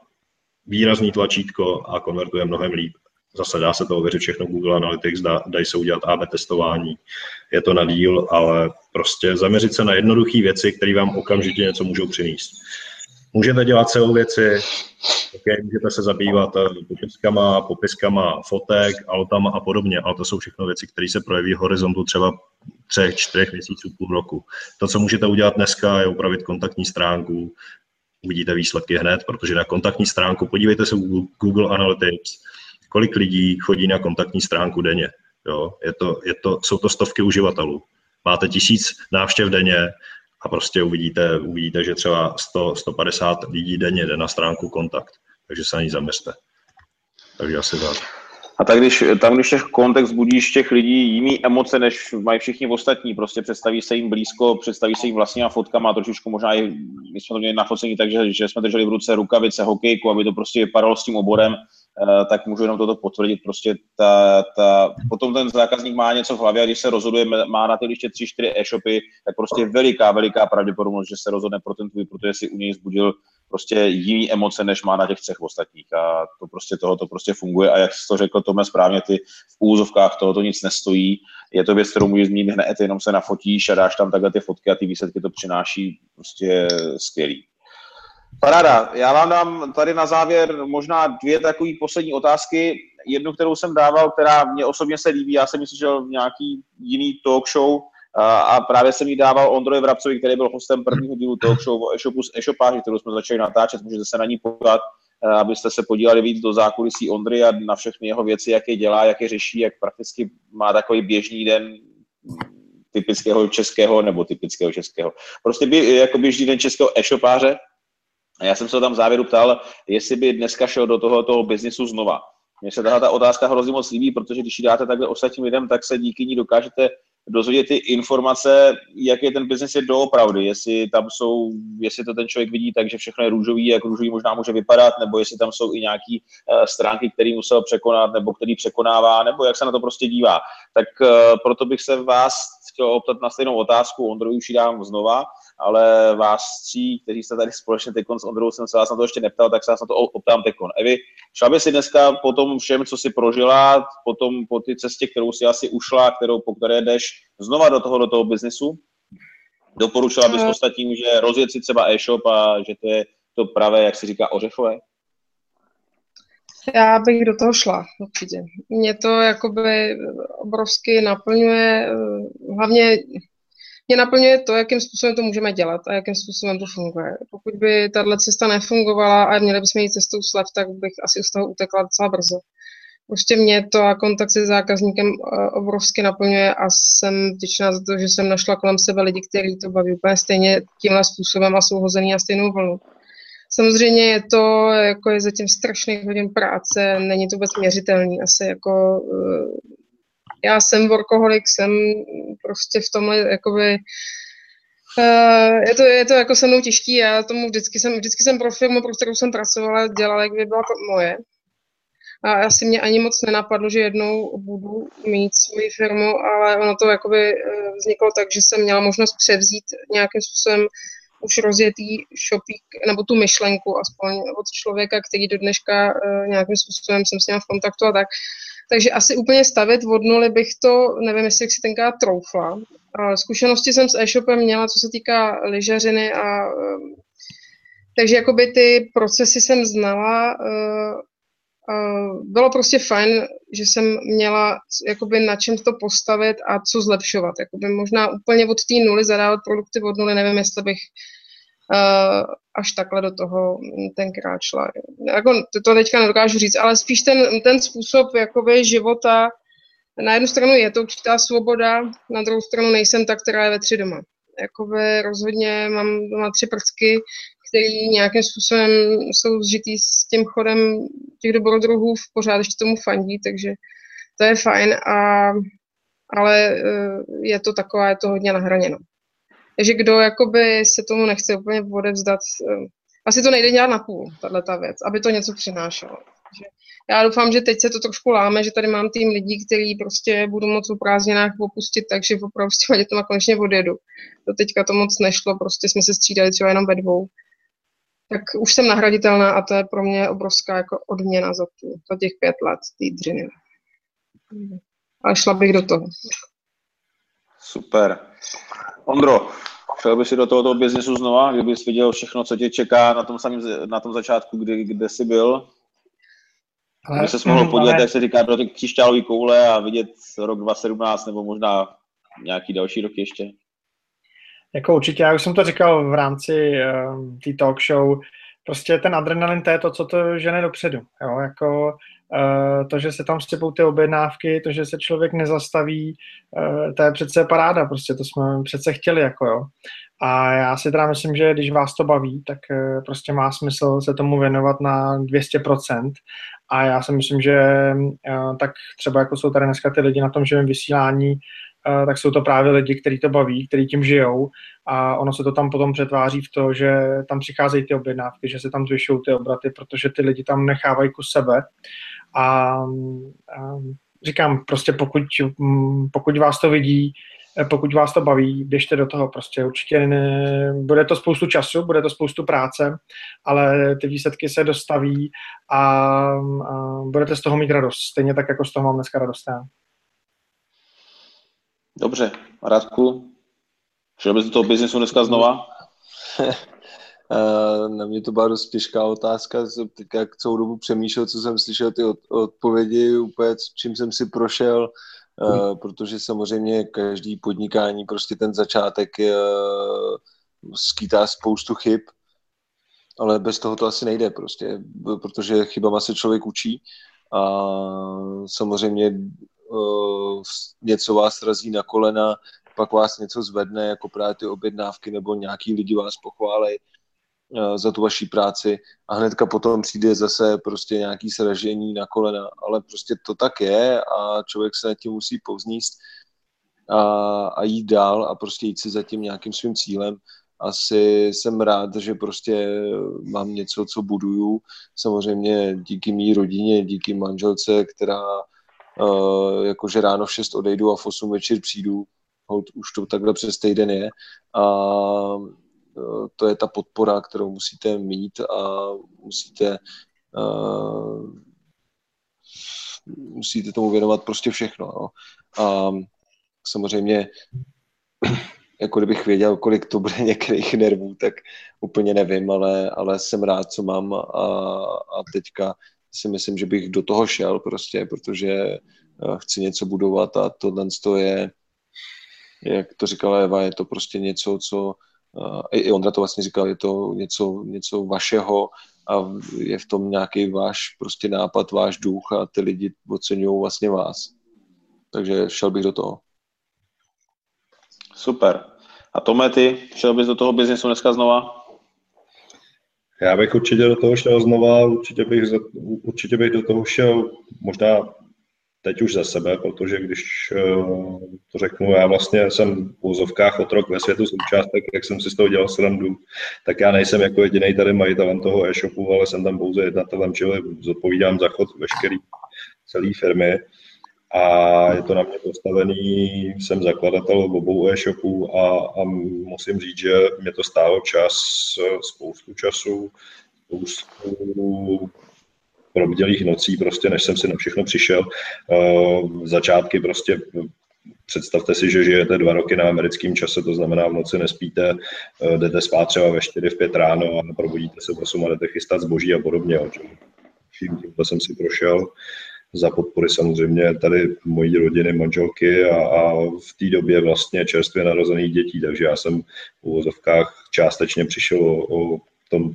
výrazný tlačítko a konvertuje mnohem líp Zase dá se to ověřit všechno Google Analytics, dá, dají se udělat AB testování, je to na díl, ale prostě zaměřit se na jednoduché věci, které vám okamžitě něco můžou přinést. Můžete dělat celou věci, okay, můžete se zabývat eh, popiskama, popiskama fotek, autama a podobně, ale to jsou všechno věci, které se projeví v horizontu třeba třech, čtyřech měsíců, půl roku. To, co můžete udělat dneska, je upravit kontaktní stránku, uvidíte výsledky hned, protože na kontaktní stránku, podívejte se Google Analytics, kolik lidí chodí na kontaktní stránku denně. Jo? Je to, je to, jsou to stovky uživatelů. Máte tisíc návštěv denně a prostě uvidíte, uvidíte že třeba 100, 150 lidí denně jde na stránku kontakt. Takže se na ní zaměřte. Takže asi tak. A tak když, tam, když těch kontext budíš těch lidí jiný emoce, než mají všichni ostatní, prostě představí se jim blízko, představí se jim vlastníma fotkama, trošičku možná i, my jsme to měli nafocení tak, že, že jsme drželi v ruce rukavice, hokejku, aby to prostě vypadalo s tím oborem, tak můžu jenom toto potvrdit. Prostě ta, ta, potom ten zákazník má něco v hlavě a když se rozhoduje, má na ty ještě 3-4 e-shopy, tak prostě veliká, veliká pravděpodobnost, že se rozhodne pro ten tvůj, protože si u něj zbudil prostě jiný emoce, než má na těch třech ostatních. A to prostě toho to prostě funguje. A jak jsi to řekl, Tome, správně, ty v úzovkách toho to nic nestojí. Je to věc, kterou můžeš zmínit hned, jenom se nafotíš a dáš tam takhle ty fotky a ty výsledky to přináší prostě skvělý. Paráda. Já vám dám tady na závěr možná dvě takové poslední otázky. Jednu, kterou jsem dával, která mě osobně se líbí, já jsem myslel, v nějaký jiný talk show, a právě jsem jí dával Ondroji Vrabcovi, který byl hostem prvního dílu talk show o e-shopu s e-shopáři, kterou jsme začali natáčet, můžete se na ní podívat, abyste se podívali víc do zákulisí Ondry a na všechny jeho věci, jak je dělá, jak je řeší, jak prakticky má takový běžný den typického českého nebo typického českého. Prostě by, jako běžný den českého e-shopáře. A já jsem se tam v závěru ptal, jestli by dneska šel do tohoto biznisu znova. Mně se tahle ta otázka hrozně moc líbí, protože když ji dáte takhle ostatním lidem, tak se díky ní dokážete dozvědět ty informace, jak je ten biznes je doopravdy, jestli tam jsou, jestli to ten člověk vidí tak, že všechno je růžový, jak růžový možná může vypadat, nebo jestli tam jsou i nějaké uh, stránky, které musel překonat, nebo který překonává, nebo jak se na to prostě dívá. Tak uh, proto bych se vás chtěl optat na stejnou otázku, Ondrovi už ji dám znova, ale vás tří, kteří jste tady společně teď s Ondrou, jsem se vás na to ještě neptal, tak se vás na to optám teď. Evi, šla by si dneska po tom všem, co si prožila, potom po té cestě, kterou si asi ušla, kterou, po které jdeš znova do toho, do toho biznesu? Doporučila bys no. ostatním, že rozjet si třeba e-shop a že to je to pravé, jak se říká, ořechové? Já bych do toho šla, určitě. Mě to jakoby obrovsky naplňuje, hlavně mě naplňuje to, jakým způsobem to můžeme dělat a jakým způsobem to funguje. Pokud by tahle cesta nefungovala a měli bychom jít cestou slev, tak bych asi z toho utekla docela brzo. Prostě mě to a kontakt se zákazníkem eh, obrovsky naplňuje a jsem vděčná za to, že jsem našla kolem sebe lidi, kteří to baví úplně stejně tímhle způsobem a jsou hozený na stejnou vlnu. Samozřejmě je to, jako je zatím strašných hodin práce, není to vůbec měřitelný, asi jako eh, já jsem workoholik, jsem prostě v tomhle jakoby Uh, je, to, je to jako se mnou těžký, já tomu vždycky jsem, vždycky jsem pro firmu, pro kterou jsem pracovala, dělala, jak by byla moje. A asi mě ani moc nenapadlo, že jednou budu mít svoji firmu, ale ono to jakoby eh, vzniklo tak, že jsem měla možnost převzít nějakým způsobem už rozjetý shopík, nebo tu myšlenku aspoň od člověka, který do dneška uh, nějakým způsobem jsem s ním v kontaktu a tak. Takže asi úplně stavět od nuly bych to, nevím, jestli bych si tenkrát troufla. Zkušenosti jsem s e-shopem měla, co se týká lyžařiny a um, takže jakoby ty procesy jsem znala. Uh, bylo prostě fajn, že jsem měla jakoby na čem to postavit a co zlepšovat. Jakoby možná úplně od té nuly zadávat produkty od nuly, nevím, jestli bych až takhle do toho tenkrát šla. Jako, to teďka nedokážu říct, ale spíš ten, ten způsob jakoby, života, na jednu stranu je to určitá svoboda, na druhou stranu nejsem ta, která je ve tři doma. Jakoby rozhodně mám doma tři prcky, které nějakým způsobem jsou zžitý s tím chodem těch dobrodruhů, v pořád ještě tomu fandí, takže to je fajn, a, ale eh, je to taková, je to hodně nahraněno. Takže kdo jakoby se tomu nechce úplně odevzdat, eh, asi to nejde dělat na půl, tahle ta věc, aby to něco přinášelo. Já doufám, že teď se to trošku láme, že tady mám tým lidí, kteří prostě budou moc o prázdninách opustit, takže opravdu s těma dětma konečně odjedu. To teďka to moc nešlo, prostě jsme se střídali třeba jenom ve dvou. tak už jsem nahraditelná a to je pro mě obrovská jako odměna za, tu, za těch pět let té dřiny. Ale šla bych do toho. Super. Ondro, šel bys si do tohoto biznesu znova, kdybys viděl všechno, co tě čeká na tom, samém, na tom začátku, kdy, kde jsi byl? Ale, Kdyby se mohl podívat, ale... jak se říká, do ty křišťálové koule a vidět rok 2017 nebo možná nějaký další rok ještě? Jako určitě, já už jsem to říkal v rámci uh, té talk show, prostě ten adrenalin, to je to, co to žene dopředu. Jo? Jako, uh, to, že se tam stěpou ty objednávky, to, že se člověk nezastaví, uh, to je přece paráda, prostě to jsme přece chtěli. Jako, jo? A já si teda myslím, že když vás to baví, tak uh, prostě má smysl se tomu věnovat na 200%. A já si myslím, že tak třeba jako jsou tady dneska ty lidi na tom živém vysílání, tak jsou to právě lidi, kteří to baví, kteří tím žijou a ono se to tam potom přetváří v to, že tam přicházejí ty objednávky, že se tam zvyšují ty obraty, protože ty lidi tam nechávají kus sebe a, a říkám, prostě pokud, pokud vás to vidí, pokud vás to baví, běžte do toho prostě. Určitě ne, bude to spoustu času, bude to spoustu práce, ale ty výsledky se dostaví a, a budete z toho mít radost. Stejně tak, jako z toho mám dneska radost. Dobře, Radku, šel bys do toho biznesu dneska znova? Eh, na mě to byla dost těžká otázka, jsem teď jak celou dobu přemýšlel, co jsem slyšel, ty odpovědi, úplně čím jsem si prošel, mm. protože samozřejmě každý podnikání, prostě ten začátek je, skýtá spoustu chyb, ale bez toho to asi nejde prostě, protože chybama se člověk učí a samozřejmě něco vás razí na kolena, pak vás něco zvedne, jako právě ty objednávky, nebo nějaký lidi vás pochválej uh, za tu vaší práci a hnedka potom přijde zase prostě nějaký sražení na kolena, ale prostě to tak je a člověk se nad tím musí povzníst a, a jít dál a prostě jít si za tím nějakým svým cílem. Asi jsem rád, že prostě mám něco, co buduju. Samozřejmě díky mý rodině, díky manželce, která uh, jakože ráno v 6 odejdu a v 8 večer přijdu, Hold, už to takhle přes týden je a uh, to je ta podpora, kterou musíte mít a musíte uh, musíte tomu věnovat prostě všechno. No. A samozřejmě jako kdybych věděl, kolik to bude některých nervů, tak úplně nevím, ale, ale jsem rád, co mám a, a teďka si myslím, že bych do toho šel prostě, protože eh, chci něco budovat a tohle je, jak to říkala Eva, je to prostě něco, co eh, i Ondra to vlastně říkal, je to něco, něco vašeho a je v tom nějaký váš prostě nápad, váš duch a ty lidi oceňují vlastně vás. Takže šel bych do toho. Super. A Tome, ty šel bys do toho biznesu dneska znova? Já bych určitě do toho šel znova, určitě bych, určitě bych do toho šel možná teď už za sebe, protože když uh, to řeknu, já vlastně jsem v úzovkách otrok ve světu součástek, jak jsem si z toho dělal srandu, tak já nejsem jako jediný tady majitelem toho e-shopu, ale jsem tam pouze jednatelem, čili zodpovídám za chod veškerý celé firmy a je to na mě postavený, jsem zakladatel obou e-shopů a, a musím říct, že mě to stálo čas, spoustu času, spoustu probdělých nocí, prostě než jsem si na všechno přišel. Uh, začátky prostě představte si, že žijete dva roky na americkém čase, to znamená v noci nespíte, uh, jdete spát třeba ve 4, v 5 ráno a probudíte se v 8 a jdete chystat zboží a podobně. Tímto jsem si prošel za podpory samozřejmě tady mojí rodiny, manželky a, a v té době vlastně čerstvě narozených dětí, takže já jsem v uvozovkách částečně přišel o, o tom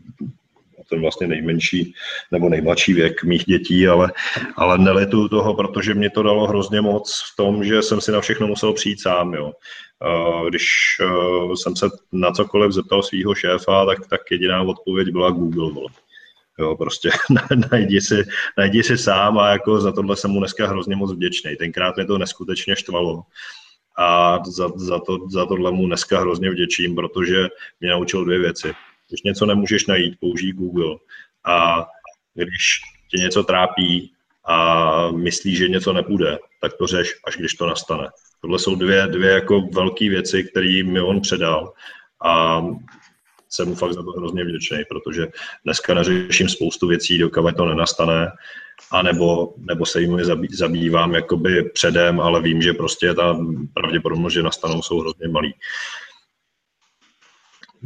ten vlastně nejmenší nebo nejmladší věk mých dětí, ale, ale neletu toho, protože mě to dalo hrozně moc v tom, že jsem si na všechno musel přijít sám. Jo. Když jsem se na cokoliv zeptal svého šéfa, tak, tak jediná odpověď byla Google. Vole. Jo, prostě najdi si, najdi si sám a jako za tohle jsem mu dneska hrozně moc vděčný. Tenkrát mě to neskutečně štvalo a za, za, to, za tohle mu dneska hrozně vděčím, protože mě naučil dvě věci. Když něco nemůžeš najít, použij Google. A když tě něco trápí a myslíš, že něco nepůjde, tak to řeš, až když to nastane. Tohle jsou dvě, dvě jako velké věci, které mi on předal. A jsem mu fakt za to hrozně vděčný, protože dneska neřeším spoustu věcí, dokud to nenastane, anebo, nebo se jim zabývám jakoby předem, ale vím, že prostě ta pravděpodobnost, že nastanou, jsou hrozně malý.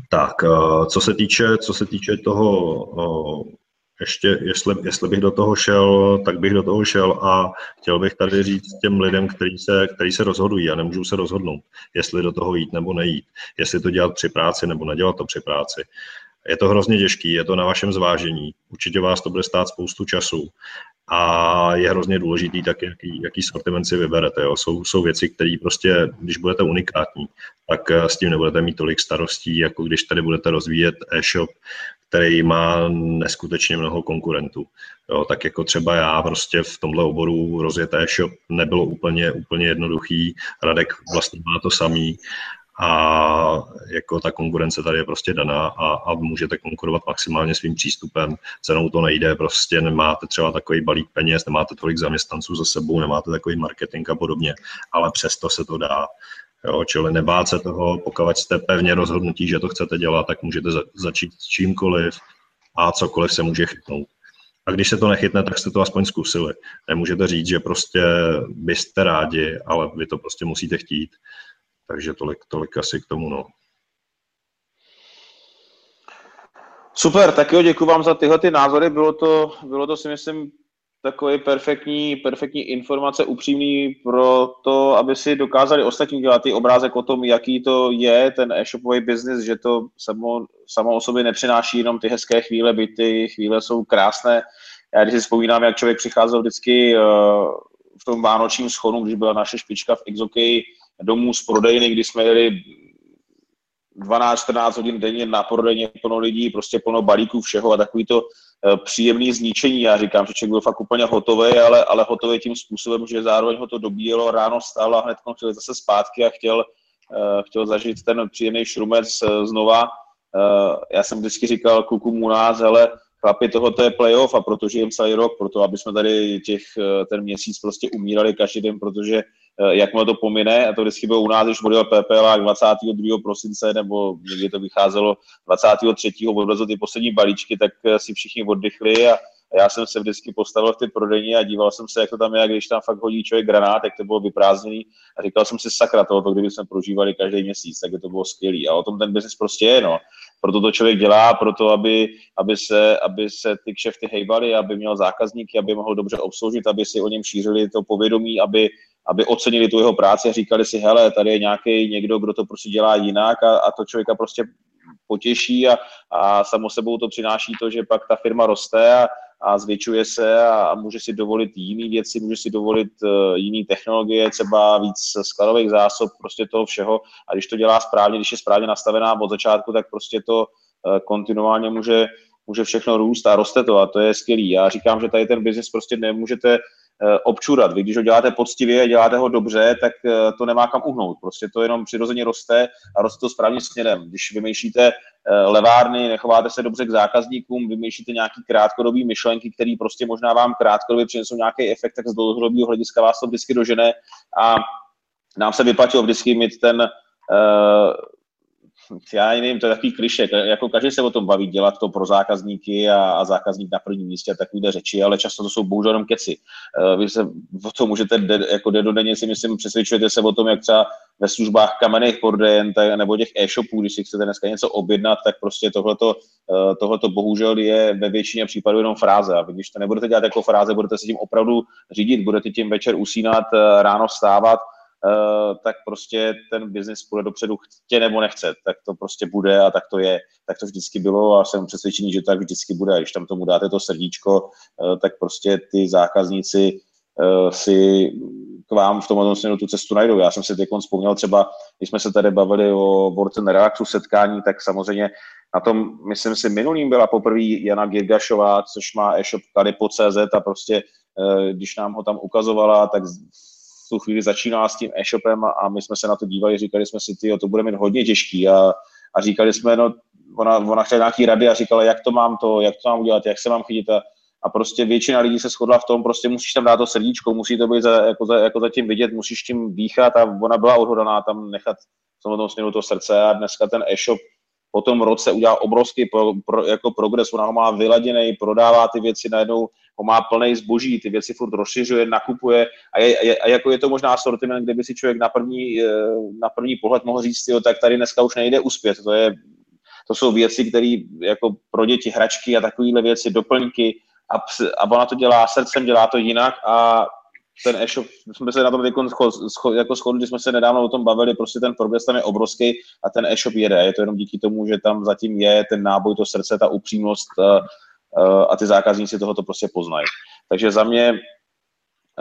Tak, eh, co se týče, co se týče toho eh, ještě, jestli, jestli bych do toho šel, tak bych do toho šel a chtěl bych tady říct těm lidem, kteří se, který se rozhodují a nemůžou se rozhodnout, jestli do toho jít nebo nejít, jestli to dělat při práci nebo nedělat to při práci. Je to hrozně těžký, je to na vašem zvážení. Určitě vás to bude stát spoustu času a je hrozně důležitý tak, jaký, jaký sortiment si vyberete. Jo. Jsou, jsou věci, které prostě, když budete unikátní, tak s tím nebudete mít tolik starostí, jako když tady budete rozvíjet e-shop, který má neskutečně mnoho konkurentů. Jo, tak jako třeba já prostě v tomhle oboru rozjet e-shop nebylo úplně, úplně jednoduchý. Radek vlastně má to samý a jako ta konkurence tady je prostě daná a, a můžete konkurovat maximálně svým přístupem. Cenou to nejde, prostě nemáte třeba takový balík peněz, nemáte tolik zaměstnanců za sebou, nemáte takový marketing a podobně, ale přesto se to dá. Jo, čili nebát se toho, pokud jste pevně rozhodnutí, že to chcete dělat, tak můžete za, začít s čímkoliv a cokoliv se může chytnout. A když se to nechytne, tak jste to aspoň zkusili. Nemůžete říct, že prostě byste rádi, ale vy to prostě musíte chtít. Takže tolik, tolik asi k tomu, no. Super, tak jo, děkuji vám za tyhle ty názory. Bylo to, bylo to si myslím takový perfektní, perfektní informace, upřímný pro to, aby si dokázali ostatní dělat ty obrázek o tom, jaký to je ten e-shopový biznis, že to samo, samo o sobě nepřináší jenom ty hezké chvíle, by ty chvíle jsou krásné. Já když si vzpomínám, jak člověk přicházel vždycky uh, v tom vánočním schonu, když byla naše špička v Exokej domů z prodejny, kdy jsme jeli 12-14 hodin denně na prodejně plno lidí, prostě plno balíků všeho a takový to eh, příjemný zničení. Já říkám, že člověk byl fakt úplně hotový, ale, ale hotový tím způsobem, že zároveň ho to dobíjelo, ráno stál a hned chtěl zase zpátky a chtěl, uh, chtěl zažít ten příjemný šrumec uh, znova. Já jsem vždycky říkal klukům u nás, hele, chlapi, tohoto je playoff a protože jim celý rok, proto aby jsme tady těch, ten měsíc prostě umírali každý den, protože Eh, jakmile to pomine, a to vždycky bylo u nás, když model PPL 22. prosince, nebo někdy to vycházelo 23. odvezl ty poslední balíčky, tak eh, si všichni oddychli a já jsem se vždycky postavil v ty prodejně a díval jsem se, jak to tam je, když tam fakt hodí člověk granát, jak to bylo vyprázdněný a říkal jsem si sakra tohoto, kdyby jsme prožívali každý měsíc, tak by to bylo skvělý. A o tom ten biznis prostě je, no. Proto to člověk dělá, proto aby, aby, se, aby se ty kšefty hejbaly, aby měl zákazníky, aby mohl dobře obsloužit, aby si o něm šířili to povědomí, aby aby ocenili tu jeho práci a říkali si, hele, tady je nějaký někdo, kdo to prostě dělá jinak a, a to člověka prostě potěší a, a samo sebou to přináší to, že pak ta firma roste a, a zvětšuje se a, může si dovolit jiné věci, může si dovolit uh, jiné technologie, třeba víc skladových zásob, prostě toho všeho. A když to dělá správně, když je správně nastavená od začátku, tak prostě to uh, kontinuálně může, může všechno růst a roste to a to je skvělý. Já říkám, že tady ten biznis prostě nemůžete občurat. Vy, když ho děláte poctivě, děláte ho dobře, tak eh, to nemá kam uhnout. Prostě to jenom přirozeně roste a roste to správným směrem. Když vymýšlíte eh, levárny, nechováte se dobře k zákazníkům, vymýšlíte nějaký krátkodobý myšlenky, které prostě možná vám krátkodobě přinesou nějaký efekt, tak z dlouhodobého hlediska vás to vždycky dožene a nám se vyplatilo vždycky mít ten já nevím, to je takový klišek, jako každý se o tom baví, dělat to pro zákazníky a, a zákazník na prvním místě a takovýhle řeči, ale často to jsou bohužel jenom keci. Eh, vy se o tom můžete, de, jako denodenně si myslím, přesvědčujete se o tom, jak třeba ve službách kamenných prodejen nebo těch e-shopů, když si chcete dneska něco objednat, tak prostě tohleto, eh, tohleto bohužel je ve většině případů jenom fráze. A když to nebudete dělat jako fráze, budete se tím opravdu řídit, budete tím večer usínat, eh, ráno vstávat, Uh, tak prostě ten biznis půjde dopředu chtě nebo nechce, tak to prostě bude a tak to je, tak to vždycky bylo a jsem přesvědčený, že tak vždycky bude. A když tam tomu dáte to srdíčko, uh, tak prostě ty zákazníci uh, si k vám v tomhle směru tu cestu najdou. Já jsem si teď vzpomněl třeba, když jsme se tady bavili o Worten Relaxu setkání, tak samozřejmě na tom, myslím si, minulým byla poprvé Jana Girgašová, což má e-shop Kalipo.cz a prostě když nám ho tam ukazovala, tak tu chvíli začínala s tím e-shopem a my jsme se na to dívali, říkali jsme si, tyjo, to bude mít hodně těžký. A, a říkali jsme, no, ona, ona chtěla nějaký rady a říkala, jak to mám to, jak to mám udělat, jak se mám chytit. A, a prostě většina lidí se shodla v tom, prostě musíš tam dát to srdíčko, musí to být za, jako, za, jako zatím vidět, musíš tím dýchat a ona byla odhodaná tam nechat v tom směru to srdce. A dneska ten e-shop po tom roce udělal obrovský pro, pro, jako progres, ona ho má vyladěný, prodává ty věci najednou, ho má plný zboží, ty věci furt rozšiřuje, nakupuje a, je, je, a jako je to možná sortiment, kde by si člověk na první, eh, na první pohled mohl říct, jo, tak tady dneska už nejde uspět, to je to jsou věci, které jako pro děti hračky a takovéhle věci, doplňky a, a ona to dělá srdcem, dělá to jinak a ten e-shop, jsme se na tom jako shodli, jsme se nedávno o tom bavili, prostě ten progres tam je obrovský a ten e-shop jede. Je to jenom díky tomu, že tam zatím je ten náboj, to srdce, ta upřímnost a, eh, eh, a ty zákazníci toho to prostě poznají. Takže za mě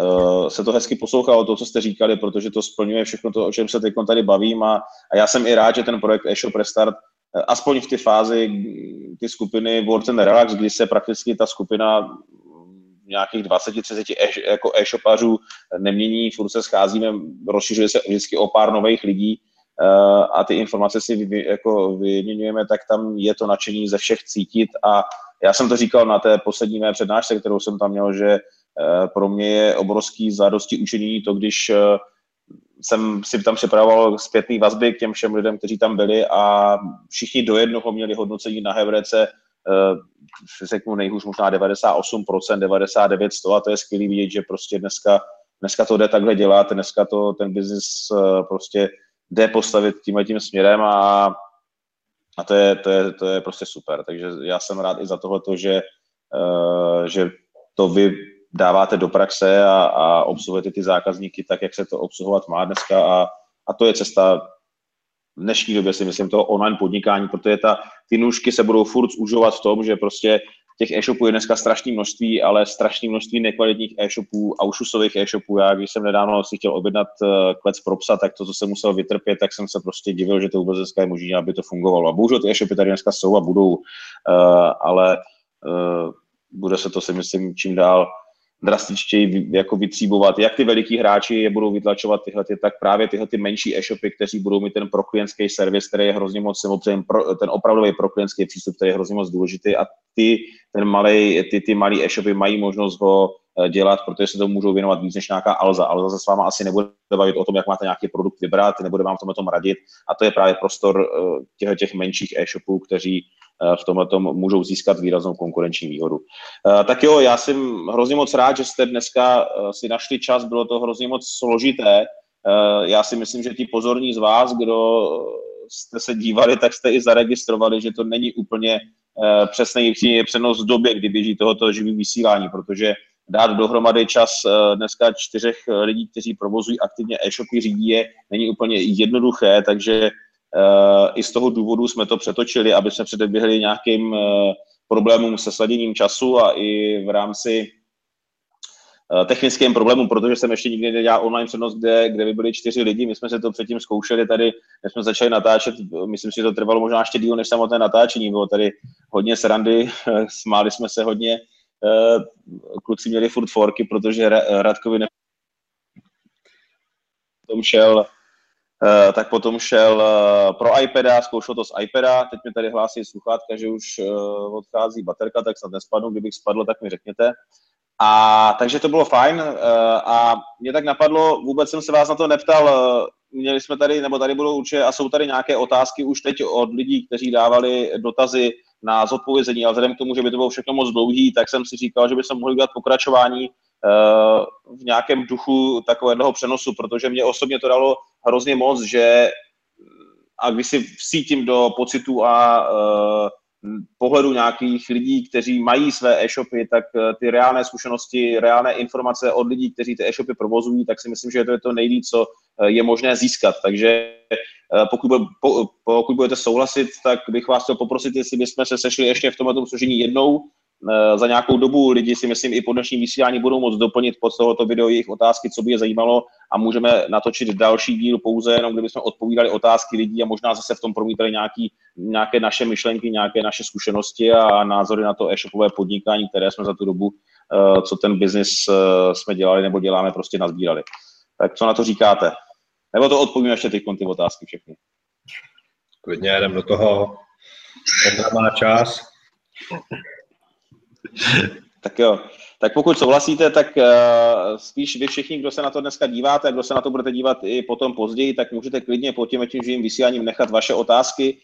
uh, se to hezky poslouchalo, to, co jste říkali, protože to splňuje všechno to, o čem se teď tady bavím a, a já jsem i rád, že ten projekt e-shop Restart aspoň v té fázi ty skupiny World and Relax, kdy se prakticky ta skupina nějakých 20-30 e, jako e-shopařů nemění, furt se scházíme, rozšiřuje se vždycky o pár nových lidí a ty informace si vy, jako vyměňujeme, tak tam je to nadšení ze všech cítit a já jsem to říkal na té poslední mé přednášce, kterou jsem tam měl, že uh, pro mě je obrovský zadosti učení to, když uh, jsem si tam připravoval zpětný vazby k těm všem lidem, kteří tam byli a všichni do jednoho měli hodnocení na Hevrece Eh, řeknu nejhůř možná 98%, 99%, 100 a to je skvělý vidět, že prostě dneska, dneska to jde takhle dělat, dneska to ten biznis eh, prostě jde postavit tímhle tím směrem a, a to, je, to, je, to je prostě super. Takže já jsem rád i za tohleto, že, uh, že to vy dáváte do praxe a, a obsluhujete ty zákazníky tak, jak se to obsluhovat má dneska a, a to je cesta v dnešní době si myslím toho online podnikání, protože ta, ty nůžky se budou furt zužovat v tom, že prostě těch e-shopů je dneska strašné množství, ale strašné množství nekvalitních e-shopů a ušusových e-shopů. Já, když jsem nedávno si chtěl objednat uh, klec pro psa, tak to, co jsem musel vytrpět, tak jsem se prostě divil, že to vůbec dneska je možné, aby to fungovalo. A bohužel ty e-shopy tady dneska jsou a budou, uh, ale uh, bude se to si myslím čím dál drastičtěji jako vytříbovat, jak ty veliký hráči je budou vytlačovat tyhle, ty, tak právě tyhle ty menší e-shopy, kteří budou mít ten proklientský servis, který je hrozně moc, ten, ten opravdový proklientský přístup, který je hrozně moc důležitý a ty, ten malej, ty, ty malý e-shopy mají možnost ho dělat, protože se to můžou věnovat víc než nějaká Alza. Alza se s váma asi nebude bavit o tom, jak máte nějaký produkt vybrat, nebude vám v tom radit a to je právě prostor eh, těch, těch menších e-shopů, kteří Eh, v tomhle tom můžou získat výraznou konkurenční výhodu. Eh, tak jo, já jsem hrozně moc rád, že jste dneska eh, si našli čas, bylo to hrozně moc složité. Já si myslím, že ti pozorní z vás, kdo jste se dívali, tak jste i zaregistrovali, že to není úplně přesný přenos v době, kdy běží tohoto živý vysílání, protože dát dohromady čas dneska čtyřech lidí, kteří provozují aktivně e-shopy, řídí je, není úplně jednoduché, takže i z toho důvodu jsme to přetočili, aby jsme předeběhli nějakým eh, problémům se sladěním času a i v rámci eh, technickým problémům, protože jsem ještě nikdy nedělal online přenos, kde, kde by byli čtyři lidi. My jsme se to předtím zkoušeli tady, než jsme začali natáčet, myslím si, že to trvalo možná ještě díl než samotné natáčení. Bylo tady hodně srandy, smáli jsme se hodně, eh, kluci měli furt forky, protože Radkovi ne... tom šel Uh, tak potom šel pro iPada, zkoušel to z iPada, teď mi tady hlásí sluchátka, že už odchází baterka, tak snad nespadnu, kdybych spadl, tak mi řekněte. A takže to bylo fajn a mě tak napadlo, vůbec jsem se vás na to neptal, měli jsme tady, nebo tady budou určitě, a jsou tady nějaké otázky už teď od lidí, kteří dávali dotazy na zodpovězení, ale vzhledem k tomu, že by to bylo všechno moc dlouhý, tak jsem si říkal, že by se mohli udělat pokračování v nějakém duchu takového přenosu, protože mě osobně to dalo hrozně moc, že a když si vsítím do pocitu a uh, pohledu nějakých lidí, kteří mají své e-shopy, tak uh, ty reálné zkušenosti, reálné informace od lidí, kteří ty e-shopy provozují, tak si myslím, že to je to nejvíc, co uh, je možné získat. Takže pokud, bude, po, pokud budete souhlasit, tak bych vás chtěl poprosit, jestli bychom se sešli ještě v tomto složení jednou, Eh, za nějakou dobu lidi si myslím i po dnešním vysílání budou moct doplnit pod tohoto video jejich otázky, co by je zajímalo a můžeme natočit další díl pouze jenom, kdyby jsme odpovídali otázky lidí a možná zase v tom promítali nějaký, nějaké naše myšlenky, nějaké naše zkušenosti a názory na to e-shopové podnikání, které jsme za tu dobu, eh, co ten biznis eh, jsme dělali nebo děláme, prostě nazbírali. Tak co na to říkáte? Nebo to odpovíme ještě teď ty otázky všechny. Klidně jdem do toho. Ondra má čas. Tak jo. Tak pokud souhlasíte, tak uh, spíš vy všichni, kdo se na to dneska díváte, kdo se na to budete dívat i potom později, tak můžete klidně pod tím tím živým vysíláním nechat vaše otázky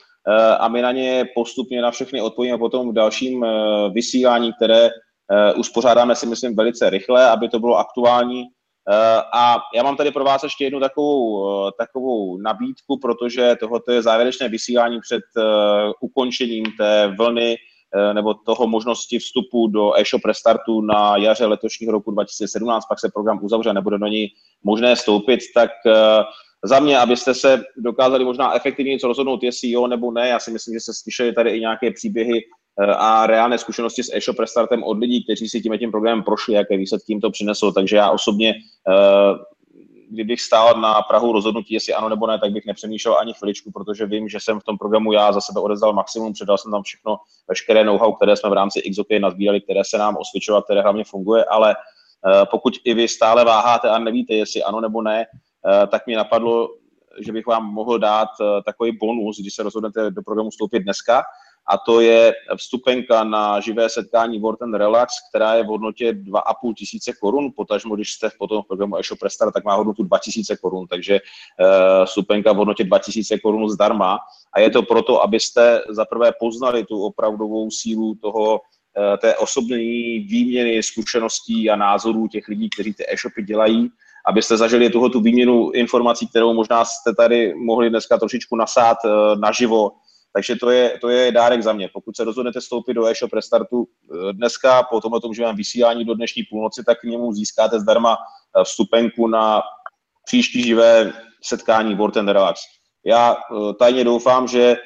a my na ně postupně na všechny odpovíme potom v dalším vysílání, které uspořádáme si myslím velice rychle, aby to bylo aktuální. A já mám tady pro vás ještě jednu takovou, takovou nabídku, protože tohle je závěrečné vysílání před ukončením té vlny nebo toho možnosti vstupu do e-shop restartu na jaře letošního roku 2017, pak se program uzavře, nebude do ní možné stoupit, tak eh, za mě, abyste se dokázali možná efektivně něco rozhodnout, jestli jo nebo ne, já si myslím, že se slyšeli tady i nějaké příběhy eh, a reálné zkušenosti s e-shop restartem od lidí, kteří si tím tím programem prošli, jaké výsledky jim to přineslo. Takže já osobně kdybych stál na Prahu rozhodnutí, jestli ano nebo ne, tak bych nepřemýšlel ani chviličku, protože vím, že jsem v tom programu já za sebe odezdal maximum, předal jsem tam všechno, veškeré know-how, které jsme v rámci XOP nazbírali, které se nám osvědčilo, které hlavně funguje, ale uh, pokud i vy stále váháte a nevíte, jestli ano nebo ne, uh, tak mi napadlo, že bych vám mohl dát uh, takový bonus, když se rozhodnete do programu vstoupit dneska, a to je vstupenka na živé setkání Word and Relax, která je v hodnotě 2,5 tisíce korun, potažmo, když jste potom v programu eShop Restart, tak má hodnotu 2 tisíce korun, takže uh, vstupenka v hodnotě 2 tisíce korun zdarma. A je to proto, abyste zaprvé poznali tu opravdovou sílu toho uh, té osobní výměny zkušeností a názorů těch lidí, kteří ty e-shopy dělají, abyste zažili tuhle tu výměnu informací, kterou možná jste tady mohli dneska trošičku nasát uh, naživo, takže to je, to je dárek za mě. Pokud se rozhodnete vstoupit do e-shop restartu eh, dneska, po tom živém vysílání do dnešní půlnoci, tak k němu získáte zdarma eh, vstupenku na příští živé setkání Word and Relax. Já eh, tajně doufám, že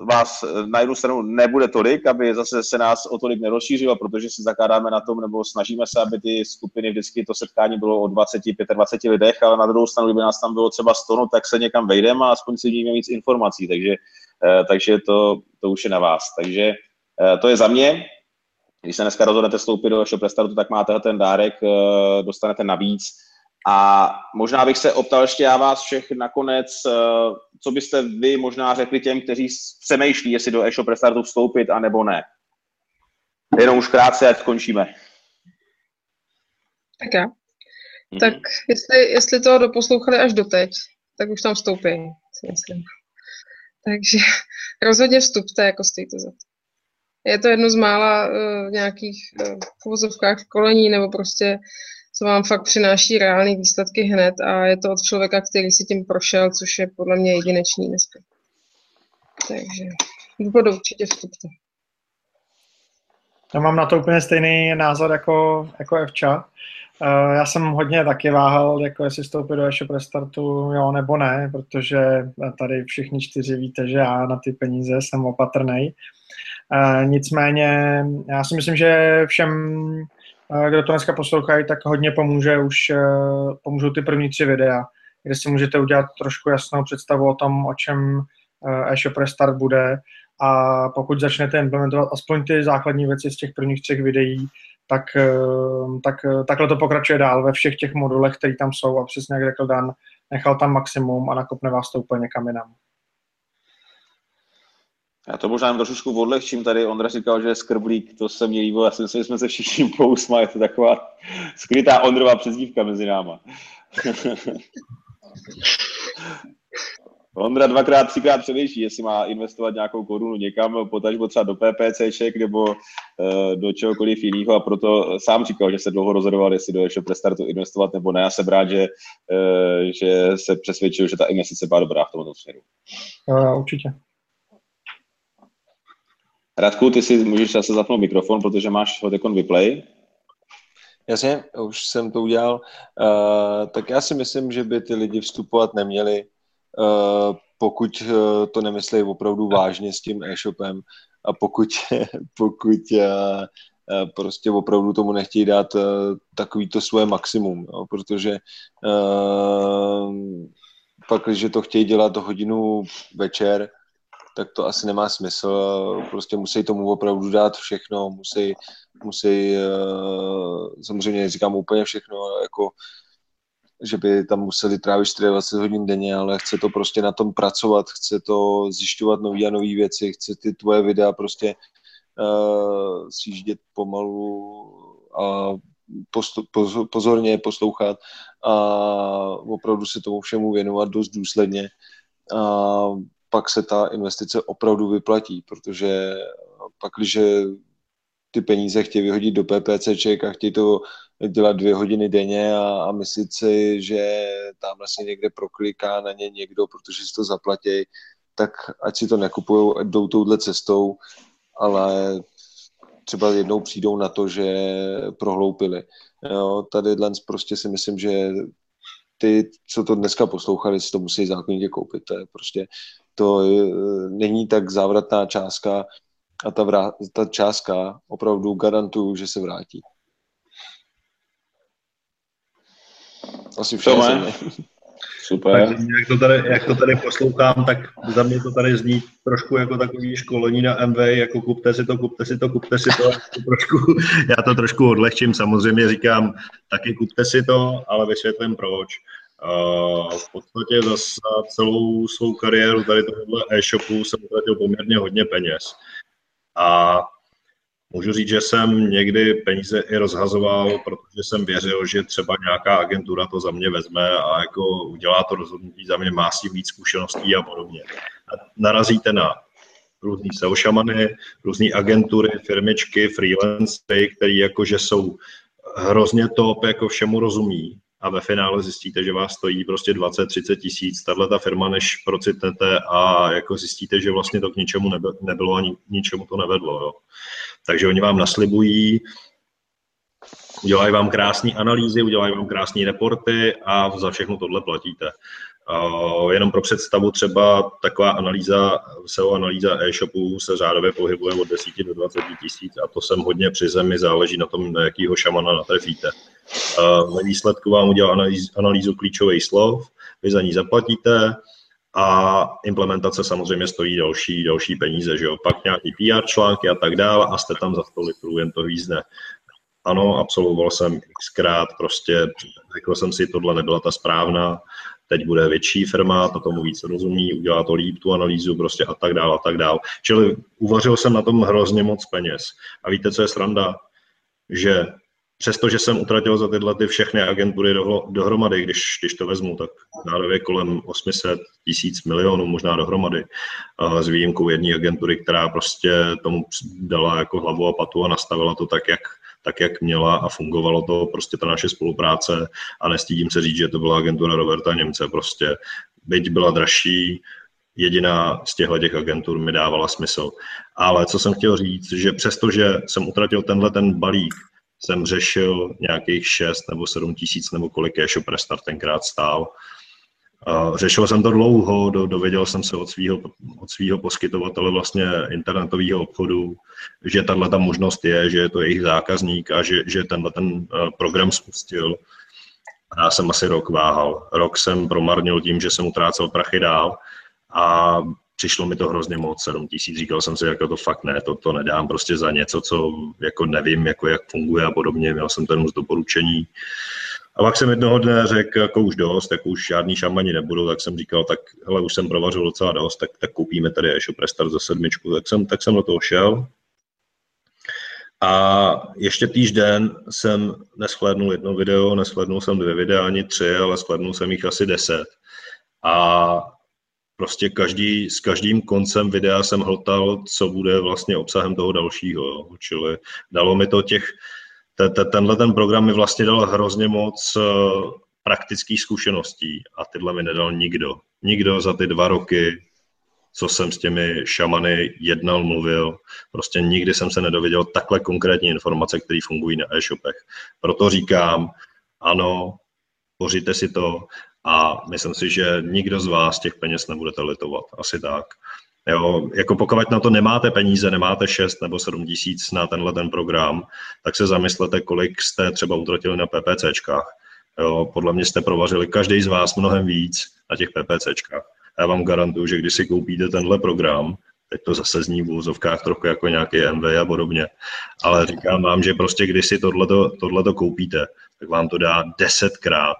vás na jednu stranu nebude tolik, aby zase se nás o tolik nerozšířilo, protože si zakládáme na tom, nebo snažíme se, aby ty skupiny vždycky to setkání bylo o 20, 25 lidech, ale na druhou stranu, kdyby nás tam bylo třeba 100, no, tak se někam vejdeme a aspoň si víme víc informací, takže, uh, takže to, to už je na vás. Takže uh, to je za mě. Když se dneska rozhodnete vstoupit do prestartu, tak máte ten dárek, dostanete navíc a možná bych se optal ještě já vás všech nakonec, eh, co byste vy možná řekli těm, kteří přemýšlí, jestli do e-shop restartu vstoupit, anebo ne. Jenom už krátce, ať skončíme. Tak já. Mm-hmm. Tak jestli, jestli to doposlouchali až doteď, tak už tam vstoupí, si myslím. Takže rozhodně vstupte, jako stojí to za to. Je to jedno z mála uh, nějakých uh, v uvozovkách kolení, nebo prostě co vám fakt přináší reálné výsledky hned a je to od člověka, který si tím prošel, což je podle mě jedinečný dneska. Takže budu určitě vstupte. Já mám na to úplně stejný názor jako, jako Evča. Uh, já jsem hodně taky váhal, jako jestli vstoupit do e-shop restartu, jo nebo ne, protože tady všichni čtyři víte, že já na ty peníze jsem opatrný. Uh, nicméně já si myslím, že všem kdo to dneska poslouchají, tak hodně pomůže už, eh, pomůžou ty první tři videa, kde si můžete udělat trošku jasnou představu o tom, o čem eh, e-shop restart bude a pokud začnete implementovat aspoň ty základní věci z těch prvních třech videí, tak, eh, tak takhle to pokračuje dál ve všech těch modulech, které tam jsou a přesně jak řekl Dan, nechal tam maximum a nakopne vás to úplně někam jinam. Já to možná trošičku odlehčím tady. Ondra říkal, že je skrblík, to se mi líbilo. Já si myslím, že jsme se všichni pousmali. Je to taková skrytá Ondrová přezdívka mezi náma. Ondra dvakrát, třikrát přemýšlí, jestli má investovat nějakou korunu někam, potažmo třeba do PPCček nebo uh, do čehokoliv jiného a proto sám říkal, že se dlouho rozhodoval, jestli do ještě prestartu investovat nebo ne. Já jsem rád, že, uh, že se přesvědčil, že ta investice byla dobrá v tomto směru. Jo, určitě. Radku, ty si můžeš zase zapnout mikrofon, protože máš ho tekon vyplay. Jasně, už jsem to udělal. Uh, tak já si myslím, že by ty lidi vstupovat neměli, uh, pokud uh, to nemyslí opravdu vážně s tím e-shopem a pokud, pokud uh, prostě opravdu tomu nechtějí dát uh, takový to svoje maximum, jo, protože uh, pak, když to chtějí dělat hodinu večer, tak to asi nemá smysl. Prostě musí tomu opravdu dát všechno, musí, musí eh, samozřejmě neříkám úplně všechno, jako že by tam museli trávit 24 hodin denně, ale chce to prostě na tom pracovat, chce to zjišťovat nové a nové věci, chce ty tvoje videa prostě uh, sjíždět pomalu a postu, pozorně poslouchat a opravdu se tomu všemu věnovat dost důsledně. A pak se ta investice opravdu vyplatí, protože pak, když ty peníze chtějí vyhodit do PPCček a chtějí to dělat dvě hodiny denně a, a myslit si, že tam vlastně někde prokliká na ně někdo, protože si to zaplatí, tak ať si to nekupují, ať jdou touhle cestou, ale třeba jednou přijdou na to, že prohloupili. Jo, tady dnes prostě si myslím, že ty, co to dneska poslouchali, si to musí zákonitě koupit. To je prostě, to je, není tak závratná částka a ta, vrá, ta částka opravdu garantuju, že se vrátí. Asi všechno. Super. Tak, jak, to tady, jak to tady poslouchám, tak za mě to tady zní trošku jako takový školení na MV, jako kupte si to, kupte si to, kupte si to. to trošku, já to trošku odlehčím, samozřejmě říkám, taky kupte si to, ale vysvětlím proč. V podstatě za celou svou kariéru tady tohle e-shopu jsem utratil poměrně hodně peněz. A Můžu říct, že jsem někdy peníze i rozhazoval, protože jsem věřil, že třeba nějaká agentura to za mě vezme a jako udělá to rozhodnutí za mě, má s tím víc zkušeností a podobně. A narazíte na různý SEO šamany, různé agentury, firmičky, freelancery, který jakože jsou hrozně top, jako všemu rozumí a ve finále zjistíte, že vás stojí prostě 20-30 tisíc, tahle ta firma, než procitnete a jako zjistíte, že vlastně to k ničemu nebylo a ničemu to nevedlo. Jo. Takže oni vám naslibují, udělají vám krásné analýzy, udělají vám krásné reporty a za všechno tohle platíte. Uh, jenom pro představu třeba taková analýza, SEO analýza e-shopu se řádově pohybuje od 10 do 20 tisíc a to jsem hodně při zemi, záleží na tom, na jakýho šamana natrefíte. Uh, výsledku vám udělá analýz, analýzu klíčových slov, vy za ní zaplatíte, a implementace samozřejmě stojí další, další peníze, že jo? Pak nějaký PR články a tak dále a jste tam za 100 litrů, jen to hvízne. Ano, absolvoval jsem xkrát, prostě řekl jsem si, tohle nebyla ta správná, teď bude větší firma, ta tomu víc rozumí, udělá to líp, tu analýzu prostě a tak dále a tak dále. Čili uvařil jsem na tom hrozně moc peněz. A víte, co je sranda? Že přestože jsem utratil za tyhle ty všechny agentury do, dohromady, když, když to vezmu, tak národě kolem 800 tisíc milionů možná dohromady, s výjimkou jedné agentury, která prostě tomu dala jako hlavu a patu a nastavila to tak, jak, tak, jak měla a fungovalo to prostě ta naše spolupráce a nestydím se říct, že to byla agentura Roberta Němce, prostě byť byla dražší, jediná z těchto těch agentur mi dávala smysl. Ale co jsem chtěl říct, že přestože jsem utratil tenhle ten balík, jsem řešil nějakých 6 nebo 7 tisíc nebo kolik e-shop restart tenkrát stál. Řešil jsem to dlouho, do, dověděl jsem se od svého od poskytovatele vlastně internetového obchodu, že tahle ta možnost je, že je to jejich zákazník a že, že tenhle ten eh, program spustil. A já jsem asi rok váhal. Rok jsem promarnil tím, že jsem utrácel prachy dál a přišlo mi to hrozně moc, 7 tisíc, říkal jsem si, jako to fakt ne, to, to nedám prostě za něco, co jako nevím, jako jak funguje a podobně, měl jsem ten z doporučení. A pak jsem jednoho dne řekl, jako už dost, tak už žádný šamani nebudou, tak jsem říkal, tak hele, už jsem provařil docela dost, tak, tak koupíme tady e-shop Restart za sedmičku. Tak jsem, tak jsem do toho šel. A ještě týžden jsem neschlednul jedno video, neschlednul jsem dvě videa, ani tři, ale schlednul jsem jich asi deset. A prostě každý, s každým koncem videa jsem hltal, co bude vlastně obsahem toho dalšího. Jo. Čili dalo mi to těch, tenhle ten program mi vlastně dal hrozně moc uh, praktických zkušeností a tyhle mi nedal nikdo. Nikdo za ty dva roky, co jsem s těmi šamany jednal, mluvil. Prostě nikdy jsem se nedověděl takhle konkrétní informace, které fungují na e-shopech. Proto říkám, ano, pořiďte si to, a myslím si, že nikdo z vás těch peněz nebudete litovat. Asi tak. Jo, jako pokud na to nemáte peníze, nemáte 6 nebo 7 tisíc na tenhle ten program, tak se zamyslete, kolik jste třeba utratili na PPCčkách. Jo, podle mě jste provařili každý z vás mnohem víc na těch PPCčkách. Já vám garantuju, že když si koupíte tenhle program, teď to zase zní v úzovkách trochu jako nějaký MV a podobně, ale říkám vám, že prostě když si tohleto, tohleto koupíte, tak vám to dá desetkrát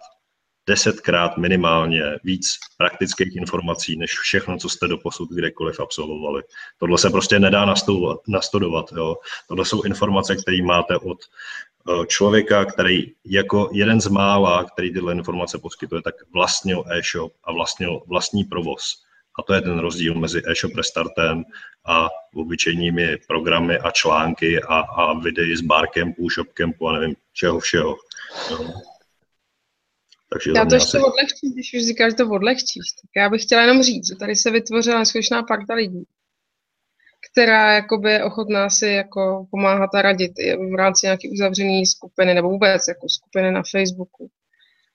desetkrát minimálně víc praktických informací, než všechno, co jste do posud kdekoliv absolvovali. Tohle se prostě nedá nastudovat. jo. Tohle jsou informace, které máte od eh, člověka, který jako jeden z mála, který tyhle informace poskytuje, tak vlastnil e-shop a vlastnil vlastní provoz. A to je ten rozdíl mezi e-shop restartem a obyčejnými programy a články a, a videi z barkempu, shopcampu a nevím čeho všeho. No. Takže já to ještě asi... odlehčím, když už říkáš, že to odlehčíš. Tak já bych chtěla jenom říct, že tady se vytvořila neskutečná parta lidí, která jakoby je ochotná si jako pomáhat a radit v rámci nějaké uzavřené skupiny nebo vůbec jako skupiny na Facebooku.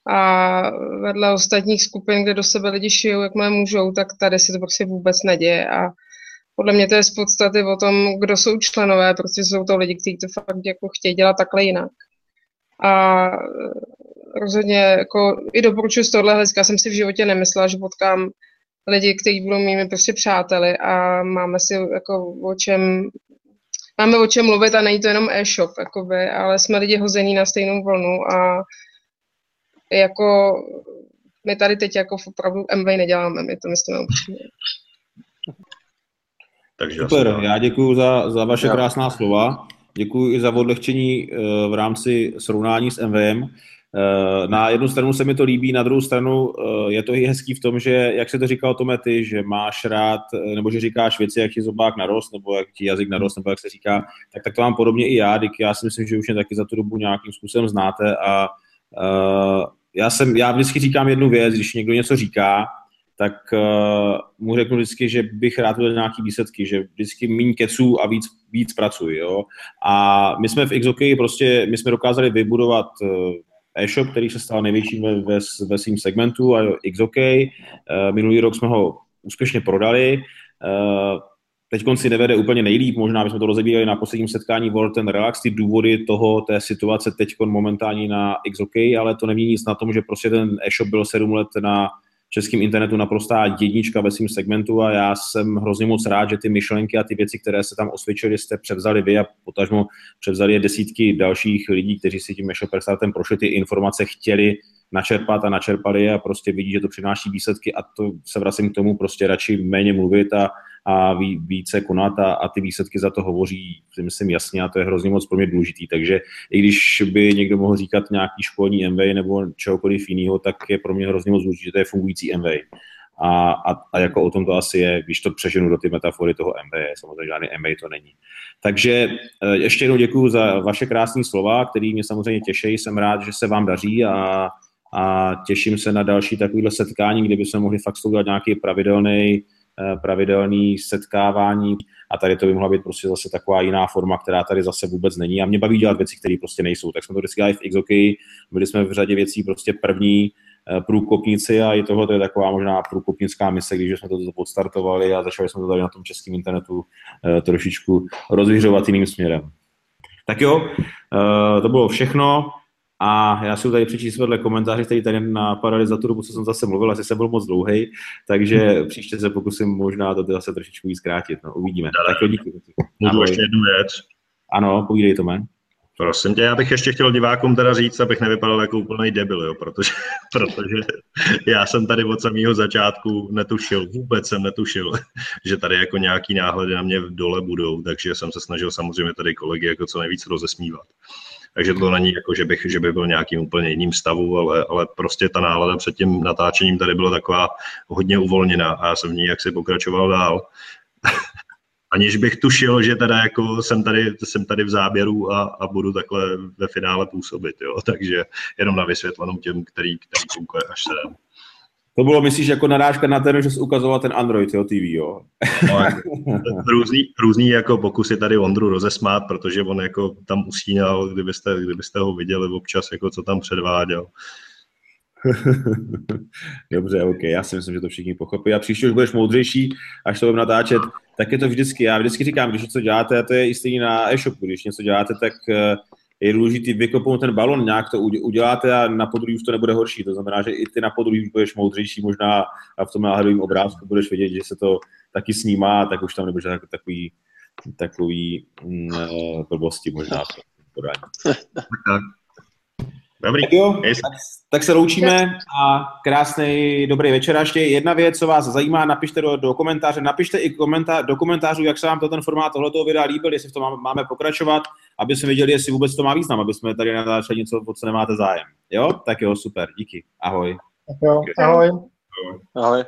A vedle ostatních skupin, kde do sebe lidi šijou, jak můžou, tak tady se to prostě vůbec neděje. A podle mě to je z podstaty o tom, kdo jsou členové, protože jsou to lidi, kteří to fakt jako chtějí dělat takhle jinak. A rozhodně jako i doporučuji z tohle hlediska. Jsem si v životě nemyslela, že potkám lidi, kteří budou mými prostě přáteli a máme si jako o čem máme o čem mluvit a není to jenom e-shop, jakoby, ale jsme lidi hození na stejnou vlnu a jako my tady teď jako v opravdu MV neděláme, my to myslíme upřímně. Takže Super, já děkuji za, za vaše krásná slova. Děkuji i za odlehčení eh, v rámci srovnání s MVM. Eh, na jednu stranu se mi to líbí, na druhou stranu eh, je to i hezký v tom, že, jak se to říkal Tome, ty, že máš rád, nebo že říkáš věci, jak ti zobák narost, nebo jak ti jazyk narost, nebo jak se říká, tak, tak to mám podobně i já, díky já si myslím, že už mě taky za tu dobu nějakým způsobem znáte a uh, já, jsem, já vždycky říkám jednu věc, když někdo něco říká, tak uh, mu řeknu vždycky, že bych rád viděl nějaký výsledky, že vždycky méně keců a víc, víc pracuji. Jo? A my jsme v XOK prostě, my jsme dokázali vybudovat uh, e-shop, který se stal největším ve, ve, ve svým segmentu a XOK. Uh, minulý rok jsme ho úspěšně prodali. Uh, teď si nevede úplně nejlíp, možná bychom to rozebírali na posledním setkání World and Relax, ty důvody toho, té situace teď momentální na XOK, ale to nemění nic na tom, že prostě ten e-shop byl sedm let na českém internetu naprostá jednička ve svém segmentu a já jsem hrozně moc rád, že ty myšlenky a ty věci, které se tam osvědčily, jste převzali vy a potažmo převzali je desítky dalších lidí, kteří si tím e-shop prošli, ty informace chtěli načerpat a načerpali a prostě vidí, že to přináší výsledky a to se vracím k tomu prostě radši méně mluvit a, a více konat a, a ty výsledky za to hovoří, myslím jasně a to je hrozně moc pro mě důležitý. Takže i když by někdo mohl říkat nějaký školní MV nebo čehokoliv jiného, tak je pro mě hrozně moc důležité, že to je fungující MV. A, a, a jako o tom to asi je, když to přeženu do ty metafory toho MV, samozřejmě žádný MV to není. Takže eh, ještě jednou děkuji za vaše krásné slova, které mě samozřejmě těší. Jsem rád, že se vám daří a, a těším se na další takovýhle setkání, kde bychom mohli fakt udělat nějaký pravidelný Eh, pravidelný setkávání a tady to by mohla být prostě zase taková jiná forma, která tady zase vůbec není a mě baví dělat věci, které prostě nejsou. Tak jsme to vždycky dělali v XOK, byli jsme v řadě věcí prostě první eh, průkopníci a i tohle to je taková možná průkopnická mise, když jsme to podstartovali a začali jsme to tady na tom českém internetu eh, trošičku rozvěřovat jiným směrem. Tak jo, to bylo všechno. A já si tady přečíst vedle komentáře, který tady napadaly za tu dobu, co jsem zase mluvil, asi jsem byl moc dlouhý, takže hmm. příště se pokusím možná to zase trošičku víc zkrátit. No, uvidíme. Tak jo, díky. Mám ještě jednu věc. Ano, povídej to. Prosím tě, já bych ještě chtěl divákům teda říct, abych nevypadal jako úplný debil, jo, protože, protože já jsem tady od samého začátku netušil, vůbec jsem netušil, že tady jako nějaký náhledy na mě v dole budou, takže jsem se snažil samozřejmě tady kolegy jako co nejvíc rozesmívat. Takže to není jako, že bych, že by byl nějakým úplně jiným stavu, ale, ale prostě ta nálada před tím natáčením tady byla taková hodně uvolněná a já jsem v ní jaksi pokračoval dál. Aniž bych tušil, že teda jako jsem tady, jsem tady v záběru a, a budu takhle ve finále působit, jo. Takže jenom na vysvětlenou těm, který, který koukají až sem. To bylo, myslíš, jako narážka na ten, že jsi ukazoval ten Android, jo, TV, jo? No, jako, různý, různý jako pokusy tady Ondru rozesmát, protože on jako tam usínal, kdybyste, kdybyste ho viděli občas, jako co tam předváděl. Dobře, ok, já si myslím, že to všichni pochopí. A příště už budeš moudřejší, až to budeme natáčet, tak je to vždycky, já vždycky říkám, když něco děláte, a to je i stejně na e-shopu, když něco děláte, tak uh, je důležité vykopnout ten balon, nějak to uděláte a na podruhý už to nebude horší. To znamená, že i ty na podruhý už budeš moudřejší možná a v tom náhledovém obrázku budeš vědět, že se to taky snímá, tak už tam nebudeš takový, takový mm, eh, blbosti možná podání. Dobrý. Tak jo, tak, tak se loučíme a krásný dobrý večer. A ještě jedna věc, co vás zajímá, napište do, do komentáře, napište i komentá, do komentářů, jak se vám to ten formát tohoto videa líbil, jestli v tom máme, máme pokračovat, aby jsme věděli, jestli vůbec to má význam, aby jsme tady natáčeli něco, o co nemáte zájem. Jo? Tak jo, super, díky. Ahoj. Tak jo, ahoj. Ahoj.